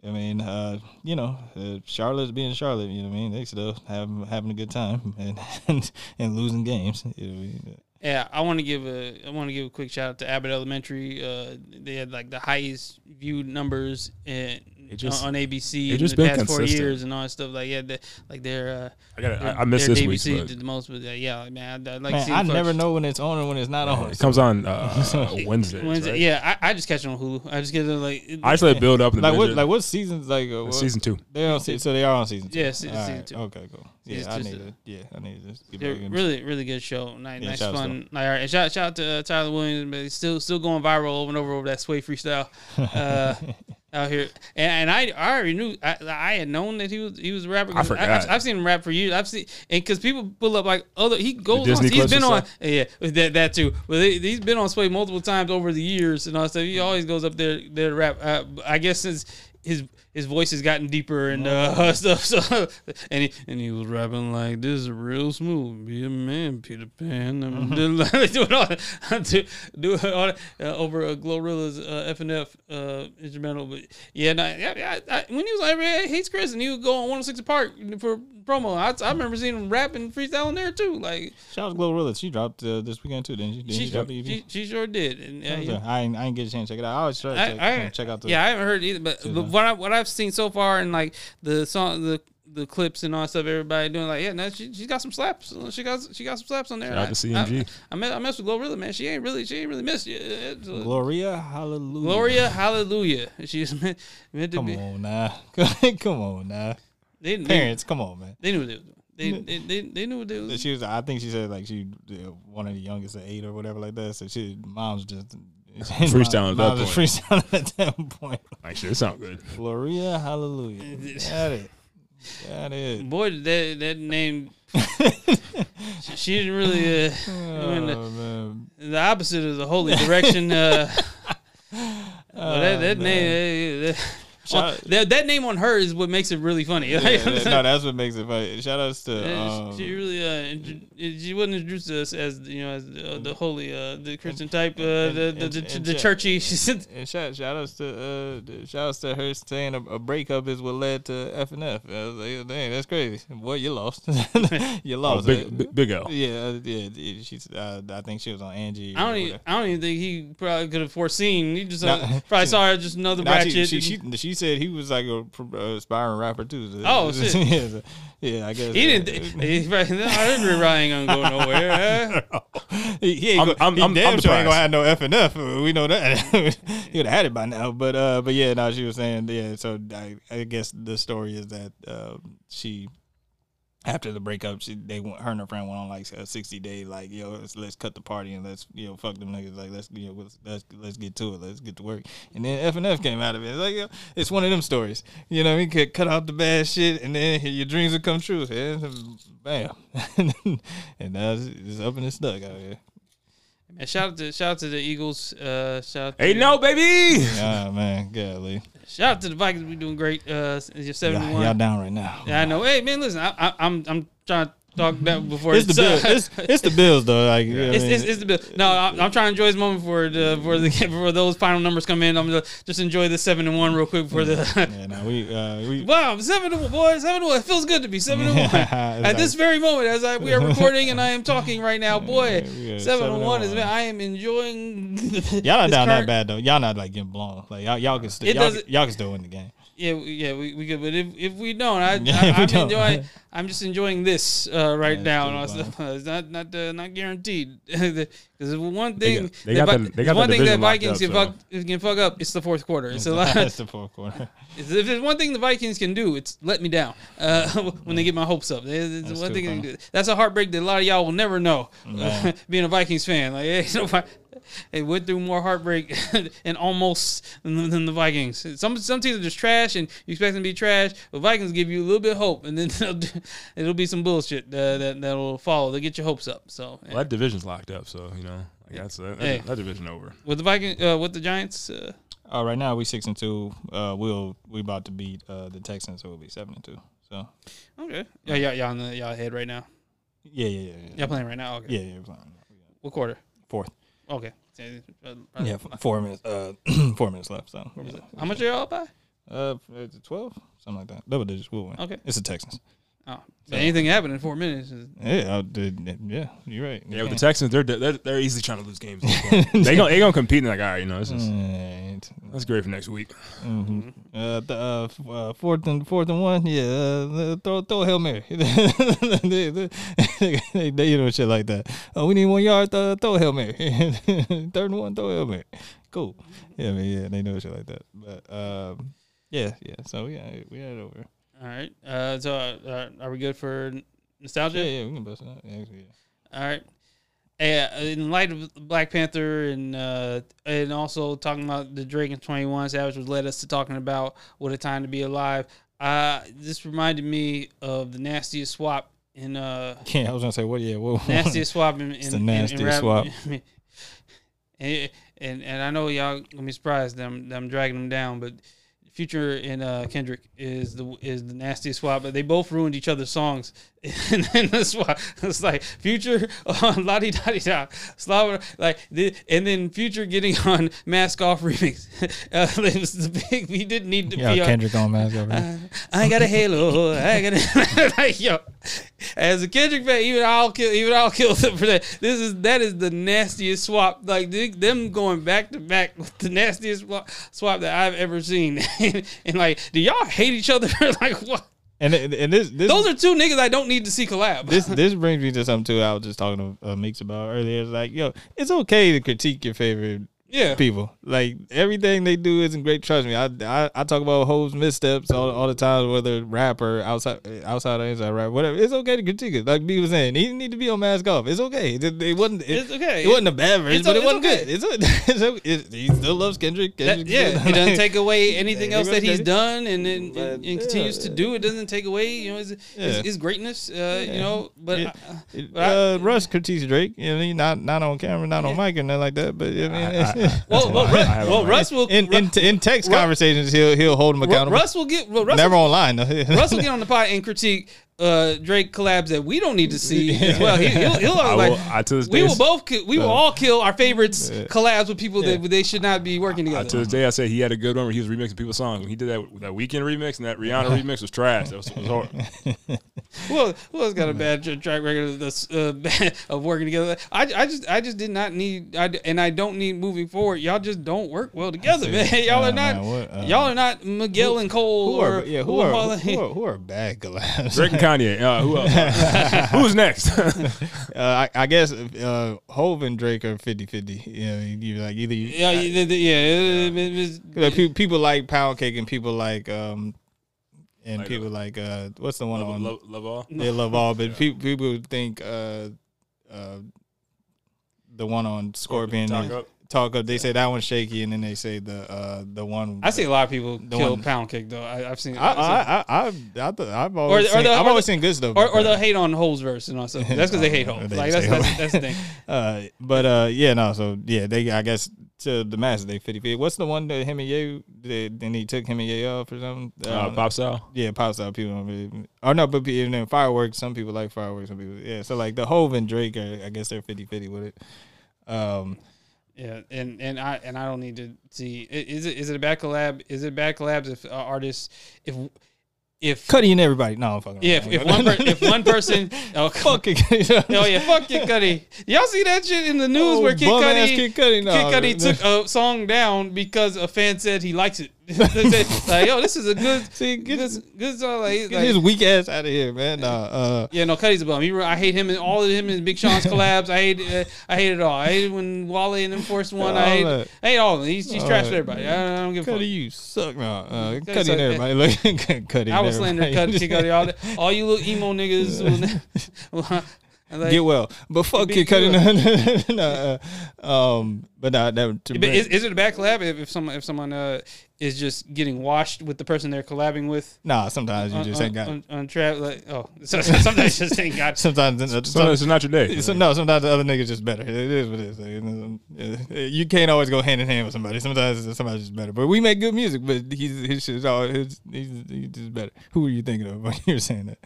I mean, uh, you know, uh, Charlotte's being Charlotte. You know what I mean? They still have having a good time and and, and losing games. You know what I mean? Yeah, I want to give a I want to give a quick shout out to Abbott Elementary. Uh, they had like the highest viewed numbers in, just- on ABC it in just the been past four years and all that stuff. Like yeah, the, like their uh, I got I, I missed their this week. ABC but did the most, but uh, yeah, man, I, I'd like Man, to see I it never know when it's on and when it's not on. It comes on uh, Wednesdays. Wednesday, right? yeah, I, I just catch it on Hulu. I just get it like it- I just let it build up. And like what just- like what seasons like uh, what, season two. They on se- so they are on season two. Yeah, se- season right, two. Okay, cool. Yeah, It's I just need a- to. Yeah, I need to just get They're back in. really, really good show. Nice, Yeah, nice shout out fun. Like, all right, and shout, shout out to uh, Tyler Williams, but he's still still going viral over and over over that sway freestyle uh, out here. And, and I, I already knew I, I had known that he was he was a rapper. I forgot. I've, I've seen him rap for years. I've seen and because people pull up like other he goes on. Disney He's clips been on stuff? yeah that that too. But he, he's been on sway multiple times over the years and all that stuff. He always goes up there there to rap. Uh, I guess since his his voice has gotten deeper and uh, stuff. So and he and he was rapping like this is real smooth. Be a man, Peter Pan. I'm doing all do, do it all, uh, over uh, Glorilla's uh, F and F uh, instrumental. But yeah, no, yeah I, when he was like "Hey, hates Chris and he would go on 106 Park for promo. I, I remember seeing him rapping freestyling there too. Like Shout out to Glorilla. She dropped uh, this weekend too, didn't she? Didn't she, she, drop the EP? she, she sure did. And, uh, yeah. I ain't, I ain't get a chance to check it out. I always try to check, I, check out the. yeah, I haven't heard either, but, but what I what I've seen so far and like the song the the clips and all that stuff everybody doing like yeah no she she got some slaps she got she got some slaps on there. Shout out I- to CMG. I, I, met I messed with Glorilla man. She ain't really she ain't really missed you. It's, Gloria, hallelujah. Gloria Hallelujah. She's meant, meant to Come be. on now. come on now. They, they, Parents, come on, man. they knew what they was doing. They, they, they, they knew what they was. She was. I think she said like she one of the youngest at eight or whatever like that. So she mom's just Freestyling at that mom's freestyling at that point. Actually, it sounds good. Gloria, hallelujah. Got it. Got it. Boy, that that name. she, she didn't really. Uh, went the, Oh, man. the opposite of the holy direction. Uh, but that, that Oh, name. uh, that- Shout- that, that name on her is what makes it really funny. Yeah, that- no, that's what makes it funny. Shout outs to Yeah, um, she really uh, she wasn't introduced to us as you know as uh, the holy uh, the Christian type uh, and- the the, and- the, and the churchy. She and shout shout outs to uh shout outs to her saying a, a breakup is what led to F and F. I was like, dang, that's crazy. Boy, you lost. you Oh, lost. big, big, big L. Yeah, uh, yeah. yeah, She's. Uh, I think she was on Angie. I don't even. I don't even think he probably could have foreseen. He just uh, Nah, probably she- saw her just another Nah, ratchet. she, she, she, she said he was like a pr- uh, aspiring rapper too. So- Oh, shit. yeah, so- yeah, I guess. he uh, didn't. He, probably, I agree. Ryan ain't gonna go nowhere. huh? he, he ain't I'm- go, I'm- he I'm- damn I'm sure ain't gonna have no F and F. We know that. he would have had it by now. But uh, but yeah, no, she was saying yeah. So I, I guess the story is that um, she. After the breakup, she they went, her and her friend went on like a sixty day like yo let's, let's cut the party and let's you know fuck them niggas. Like let's you know let's let's, let's get to it. Let's get to work. And then F and F came out of it. It's like yo, it's one of them stories. You know what I mean? Cut, out the bad shit and then your dreams will come true. Yeah, bam. And now it's, it's up and it's stuck out here And shout out to shout out to the Eagles. Uh, shout out to, Hey, no, baby. Ah man, golly. Shout out to the Vikings. We doing great. Uh, you're seventy Y'all, y'all down right now. Yeah, I know. Hey man, listen, I, I, I'm I'm trying to talk that before It's the bills. It's, it's the bills though. Like I It's, mean? it's, it's the bill. No, I'm, I'm trying to enjoy this moment before the before the before those final numbers come in. I'm gonna just enjoy the seven and one real quick for the. yeah, no, we uh, we Wow, seven to one, boy, seven to one. It feels good to be seven to one. At like- this very moment, as I we are recording and I am talking right now, boy, Yeah, seven to to one is. Man, I am enjoying. y'all not down that bad though. Y'all not like getting blown. Like y'all, y'all can still y'all, y'all can still win the game. Yeah, we- yeah, we, we could, but if if we don't, I, I, don't. enjoying. I'm just enjoying this uh, right Yeah, now. it's and pretty also, it's not not uh, not guaranteed because one thing got- they that got the- they got one the thing that Vikings up, can so- fuck can fuck up. It's the fourth quarter. It's a lot. That's the fourth quarter. If there's one thing the Vikings can do, it's let me down uh, when they get my hopes up. It's- it's That's one thing they can do. That's a heartbreak that a lot of y'all will never know. Being a Vikings fan, like hey, nobody, they went through more heartbreak and almost than, than the Vikings. Some some teams are just trash, and you expect them to be trash. But Vikings give you a little bit of hope, and then do, it'll be some bullshit uh, that that will follow. They'll get your hopes up. So Well, that division's locked up, so you know, like that's uh, that, Hey. that division over. with the Viking, uh, with the Giants. Uh, Uh, right now we six and two. Uh, we'll we about to beat uh the Texans, so we'll be seven and two. So okay, yeah, yeah, y'all on the y'all ahead right now. yeah, yeah, yeah, yeah. Y'all playing right now. Okay, Yeah, yeah, we're fine. what quarter? Fourth. Okay, Yeah, f- four minutes. Uh, four minutes left. So How much are y'all up by? Uh, twelve, something like that. Double digits. We'll win. Okay. It's the Texans. Oh, so anything happen in four minutes? Is, Yeah, I did, yeah, you're right. Yeah, with the Texans, they're they're, they're easily trying to lose games. they gonna they gonna compete. And they're like, all right, you know, this is Right. that's great for next week. Mm-hmm. Uh, th- uh, f- uh, fourth and fourth and one. Yeah, uh, throw throw a hail mary. they, they, they, they, you know shit like that. Oh, we need one yard. Uh, throw a hail mary. Third and one. Throw a hail mary. Cool. Yeah, I mean, yeah, they know shit like that. But um, yeah, yeah. So yeah, we had it over. All right. Uh, so uh, are we good for nostalgia? Yeah, yeah, we can bust it out. Yeah, yeah. All right. Uh, in light of Black Panther and uh, and also talking about the Drake and Twenty One Savage, which led us to talking about what a time to be alive. Uh, this reminded me of the nastiest swap in uh Yeah, I was gonna say what? Yeah, what? nastiest swap in, in, the in- in nastiest rap- swap. and, and and I know y'all gonna be surprised that I'm, that I'm dragging them down, but Future and uh, Kendrick is the is the nastiest swap, but they both ruined each other's songs. and then the swap, it's like Future on La Di Da Di Da, Slava, like the, and then Future getting on Mask Off remix. Uh, it was the big. He didn't need to Yeah, be on. Kendrick on mask Off. Uh, I got a halo. I got a like yo. As a Kendrick fan, even I'll kill. Even I'll kill them for that. This is that is the nastiest swap. Like they, them going back to back with the nastiest swap, swap that I've ever seen. and, like, do y'all hate each other? like what? And and this this Those are two niggas I don't need to see collab. this this brings me to something too. I was just talking to uh, Meeks about earlier. It's like, yo, it's okay to critique your favorite yeah. people. Like everything they do isn't great. Trust me. I I, I talk about Hov's missteps all, all the time, whether rap or outside outside or inside rap, whatever. It's okay to critique it. Like B was saying, he didn't need to be on mask off. It's okay. It, it wasn't. It, It's okay. It wasn't a bad version, It's but it wasn't it's good. It's, it's, o- it, he still loves Kendrick. That- yeah, it doesn't take away anything else that he's done and and, But, and, and continues to do. It doesn't take away, you know, his, Yeah. his, his greatness. Uh, You know, but It- uh, It- But I- uh, Russ critiques Drake. You know, not not on camera, not on mic, or nothing like that. But I mean, I, I, well, well, Russ, well Russ will In in, in text Ru- conversations, he'll he'll hold him accountable. Russ will get well, Russ Never will, online. though. Russ will get on the pod and critique uh, Drake collabs that we don't need to see as well. He, he'll, he'll I like will, I, to this we day, will both ki- we will Uh, all kill our favorites yeah. collabs with people that they should not be working together. to this day, I said he had a good one where he was remixing people's songs. When he did that that Weeknd remix and that Rihanna remix was trash. That was, was horrible. Who else, who else got a bad track record of this uh, of working together? I, I just I just did not need I, and I don't need moving forward. Y'all just don't work well together, man. Y'all Uh, are not man, what, uh, y'all are not Miguel and Cole Who or are, yeah, who or are, all who, are, who are bad collabs? Drake and Kanye. Uh, who else? Who's next? Uh, I, I guess uh, Hov and Drake are 50-50. You know, you like either you, Yeah, yeah, yeah. it- it- it's- Like, pe- people like pound cake and people like um and Like, people like uh what's the one love, on love, love all. they love all but pe- people think uh uh the one on Scorpion Talk is- up. Talk up they say that one's shaky and then they say the uh the one I see a lot of people The kill one- pound cake though. I, I've seen. I I've I I I, I, th- I've always or seen, the- I've or always seen good stuff or, about or they'll hate on Hov's verse and also that's because they hate Or Ho. they Like just that's hate that's, Ho. that's the thing. uh but uh yeah no so yeah they I guess to the masses they 50 50 what's the one that him and you that then he took him and you off or something Uh, pop style. Yeah, pop style people don't really. Oh no, but and then fireworks. Some people like fireworks. Some people, yeah. So like the Hov and Drake, are, I guess they're 50-50 with it. Um, Yeah, and and I and I don't need to see. Is it is it a bad collab? Is it bad collabs if uh, artists if if Cudi and everybody. No, I'm fucking. yeah if, if one per, if one person oh fuck it. oh yeah fuck Kid Cudi y'all see that shit in the news Oh, where Kid bum-ass Kid Cudi, no, Kid Cudi no. took a song down because a fan said he likes it. Like yo this is a good See, get, good good song like, get like his weak ass out of here, man. Nah, uh, Yeah, no, Cudi's a bum. He, I hate him and all of him and Big Sean's collabs. I hate, uh, I hate it all. I hate when Wale and them forced one. I hate. I hate all of them. He's, he's trash to everybody. I, I don't give a fuck. Cudi, you suck. No, uh, Cudi and everybody. Look, Cudi. I was slandering Cuddy, Cudi all, day. all you little emo niggas. will- like, Get well, but fuck Kid Cudi. good. No, no, uh, um, but nah, that. To is, is it a bad collab if, if someone if someone uh, is just getting washed with the person they're collabing with? nah, sometimes you on, just ain't got. on, on trap like oh so, so sometimes just ain't got Sometimes, So it's not your day. So, no, sometimes the other nigga's just better. It is what it is. You uh, You can't always go hand in hand with somebody. Sometimes somebody's just better. But we make good music. But he's his shit's all his, he's, he's just better. Who are you thinking of when you're saying that?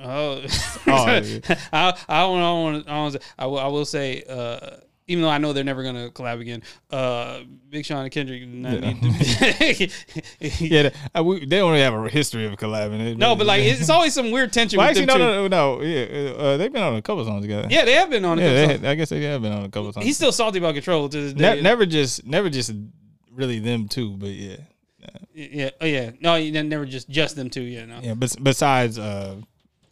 Oh, Oh, yeah. I I don't I want I, wanna I will I will say uh, even though I know they're never gonna collab again, uh, Big Sean and Kendrick Yeah. Yeah, they, I, we, they don't really have a history of collabing. No, but like it's always some weird tension. well, with actually, them no, no, no, no. Yeah, uh, they've been on a couple songs together. Yeah, they have been on. a yeah. couple They. I guess they have been on a couple songs. He's still salty about control to this Ne- day. never just, never just really them two. But yeah, yeah, oh yeah, no, never just just them two. Yeah, no. yeah. But besides, uh,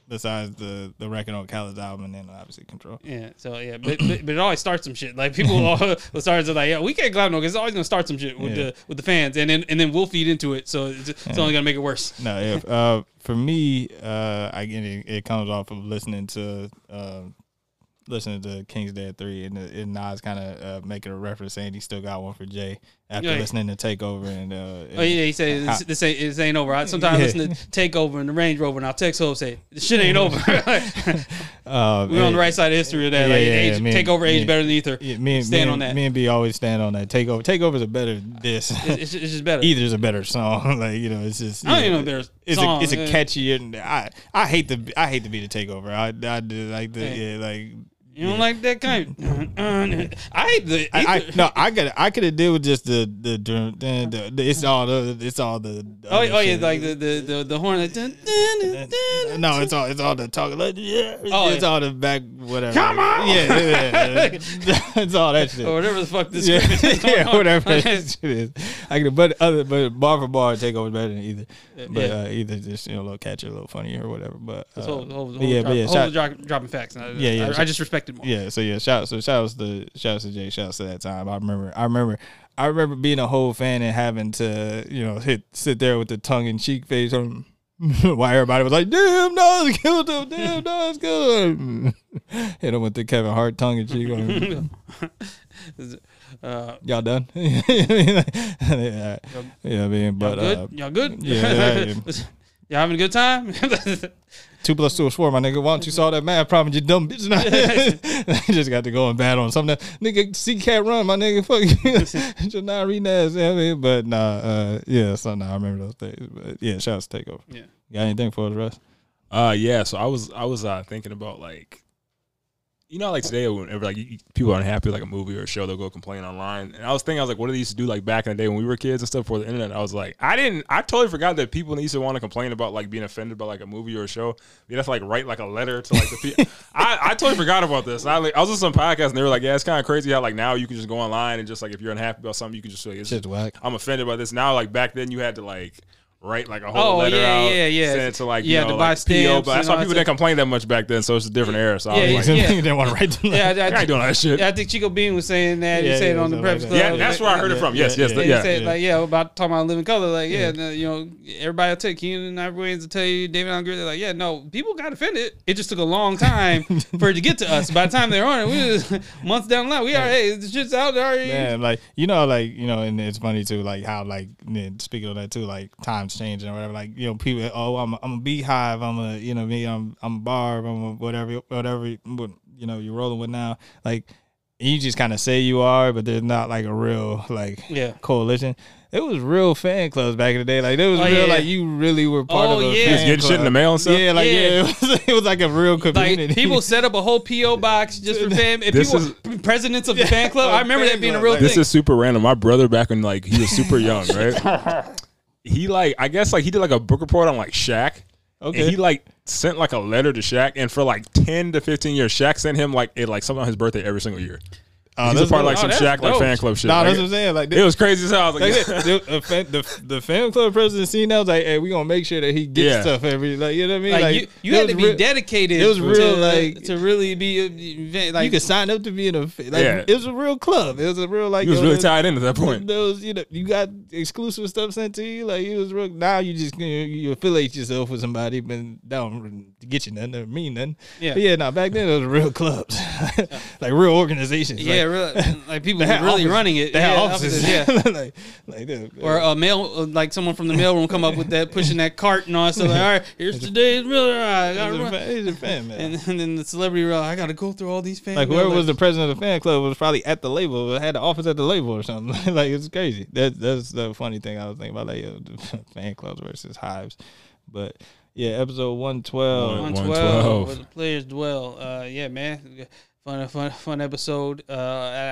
besides the the record on Khaled's album, and then obviously Control. Yeah, so yeah, but, but but it always starts some shit. Like people all will start to like, yeah, we can't collab no, because it's always gonna start some shit with Yeah. the with the fans, and then and then we'll feed into it, so it's, it's only gonna make it worse. No, if uh, for me, uh, I get it, it comes off of listening to uh, listening to King's Dead three, and, and Nas kind of uh, making a reference saying he still got one for Jay after Yeah. listening to Takeover and. Uh, Oh yeah, he said this, this ain't this ain't over. I sometimes Yeah. listen to Takeover and the Range Rover, and I'll text Hov say this shit ain't over. uh, We're on the right side of history of that. like Yeah, age, yeah, me Takeover age me- better than Ether. Yeah, me and Stand me on that. Me and B always stand on that. Takeover. Takeover's a better this. It's, it's, it's just better. Ether's a better song. like you know, it's just. I don't yeah, even know there's It's song, a it's a catchy and I I hate the I hate to be the takeover. I I do like the yeah like You don't yeah. like that kind? I hate the. I, I no, I got I could have deal with just the the, the, the, the it's all the it's all the Oh, oh yeah, like the the the, the horn. Like, dun, dun, dun, no, it's all it's all the talking like yeah, Oh, it's yeah. all the back whatever. Come on! yeah, yeah, yeah. it's all that shit. or whatever the fuck this. yeah, is yeah, whatever that shit is. I can, but other, but bar for bar, takeover better than Ether. But uh, Ether just you know a little catchy, a little funny or whatever. But uh, This whole, whole, yeah, drop, but yeah, whole drop, dropping facts. I, Yeah, yeah, I, I just respect more. yeah. So yeah, shout so shout outs to shout outs to Jay, shout outs to that time. I remember, I remember, I remember being a whole fan and having to you know hit sit there with the tongue in cheek face on. Why everybody was like, "Damn, Nas killed him! Damn, Nas killed him!" Hit him with the Kevin Hart tongue in cheek. On Uh, Y'all done? yeah, yeah, I mean, but y'all good? uh, y'all good? yeah, yeah, Y'all having a good time? Two plus two is four, my nigga. Why don't you solve that math problem, you dumb bitch? you just got to go and battle on something. That, Nigga, see cat run, my nigga. Fuck you. just not. You know what I mean? But nah, uh, yeah, so nah, I remember those days. But yeah, shout out to Takeover. Yeah. Got anything for us, Russ? Uh, yeah. So I was I was uh, thinking about like, you know, like today whenever like you, people are unhappy like a movie or a show, they'll go complain online. And I was thinking, I was like, what did they used to do like back in the day when we were kids and stuff for the internet? I was like, I didn't, I totally forgot that people used to want to complain about like being offended by like a movie or a show. You have to like write like a letter to like the people. I, I totally forgot about this. I like I was on some podcast and they were like, yeah, it's kind of crazy how like now you can just go online and just like if you're unhappy about something, you can just say, it's Shit's whack. I'm offended by this. Now, like back then, you had to like write like a whole Oh, letter yeah, out, yeah, yeah. send it to like You you know, to buy like, PO, but that's and why people didn't complain that much back then. So it's a different era. So I Yeah, was like, yeah. you didn't want to write them. yeah, I, I ain't doing that shit. yeah, I think Chico Bean was saying that. he Yeah, said it on the something Preps like Club. Yeah, that's where I heard it from. Yes, yes, Yeah, yeah. he said yeah. like yeah about talking about living color. Like yeah, you know everybody will tell Keenan and Ivory Williams to tell you David Allen They're like yeah, no, people got offended. It just took a long time for it to get to us. By the time they're on it, we was months down the line. We are hey, the shit's out there. already. Man, like you know, like you know, and it's funny too, like how like speaking of that too, like times changing or whatever. Like you know, people, oh, I'm a, I'm a Beyhive, I'm a you know me, I'm I'm a barb, I'm a whatever, whatever you know you're rolling with now. Like you just kind of say you are, but there's not like a real like Yeah. coalition. It was real fan clubs back in the day. Like it was Oh, real, yeah. like you really were part Oh, of a yeah. fan Just getting shit in the club. mail and stuff? Yeah, like yeah, Yeah. it, was, it was like a real community. Like people set up a whole PO box just for fam. If This people presidents of the fan club, I remember that being a real like- thing. This is super random. My brother back when like he was super young, right? He like I guess like he did like a book report on like Shaq. Okay. And he like sent like a letter to Shaq, and for like ten to fifteen years, Shaq sent him like it like something on his birthday every single year. Oh, He's a part of oh, like dope. some Oh, Shaq like fan club shit. Nah, Like, that's what I'm saying. Like it was crazy as hell. I was like, Like the, the, fan- the, the fan club president seen that was like, hey, we gonna make sure that he gets Yeah. stuff every like you know what I mean? like, you, you had to be real- dedicated. it was to- real, like- to really be a event. Like you could sign up to be in a like Yeah. it was a real club. It was a real like he was really there's- tied in at that point. Those you know you got exclusive stuff sent to you. Like it was real. Now you just you, know, you affiliate yourself with somebody, but that don't get you nothing or mean nothing. Yeah. But yeah. Now back then it was real clubs, like real organizations. yeah, like, really, like people were really offices- running it. They had yeah, offices. yeah. like like this. Or a mail, uh, like someone from the mailroom come up with that, pushing that cart and all So. Like, all right, here's today's mail. I gotta a run. fan, a fan, man. And, and then the celebrity, role, I got to go through all these fan. like whoever was the president of the fan club was probably at the label, had the office at the label or something. like it's crazy. That that's the funny thing I was thinking about, like yo, the fan clubs versus hives. But yeah, episode one twelve. 112, 112. where the players dwell. Uh, yeah, man, fun, fun, fun episode. Uh,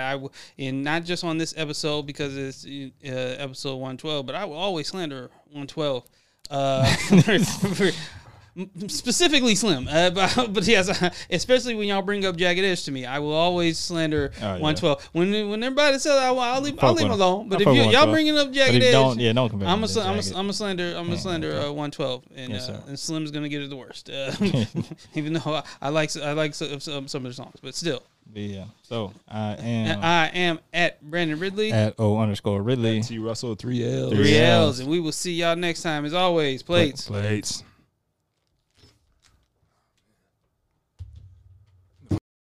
I w- and not just on this episode because it's uh, episode one twelve, but I will always slander one twelve. Uh, for- specifically Slim, uh, but, but yes, especially when y'all bring up Jagged Edge to me, I will always slander Oh, yeah. one twelve. When when everybody says I, I'll leave, I'll leave with him him. alone. But if you, y'all 112. bringing up But Jagged Edge, don't, yeah, don't compare. I'm him a, to sl- I'm a, Jagged. I'm a slender I'm a Yeah, slender okay. uh, 112 and Yes, uh, and Slim's gonna get it the worst. Uh, even though I, I like I like some, some some of the songs, but still, yeah. So I am I am at Brandon Riddley. at O underscore Ridley. T Russell three L Three Yes. L's, and we will see y'all next time. As always, plates. plates.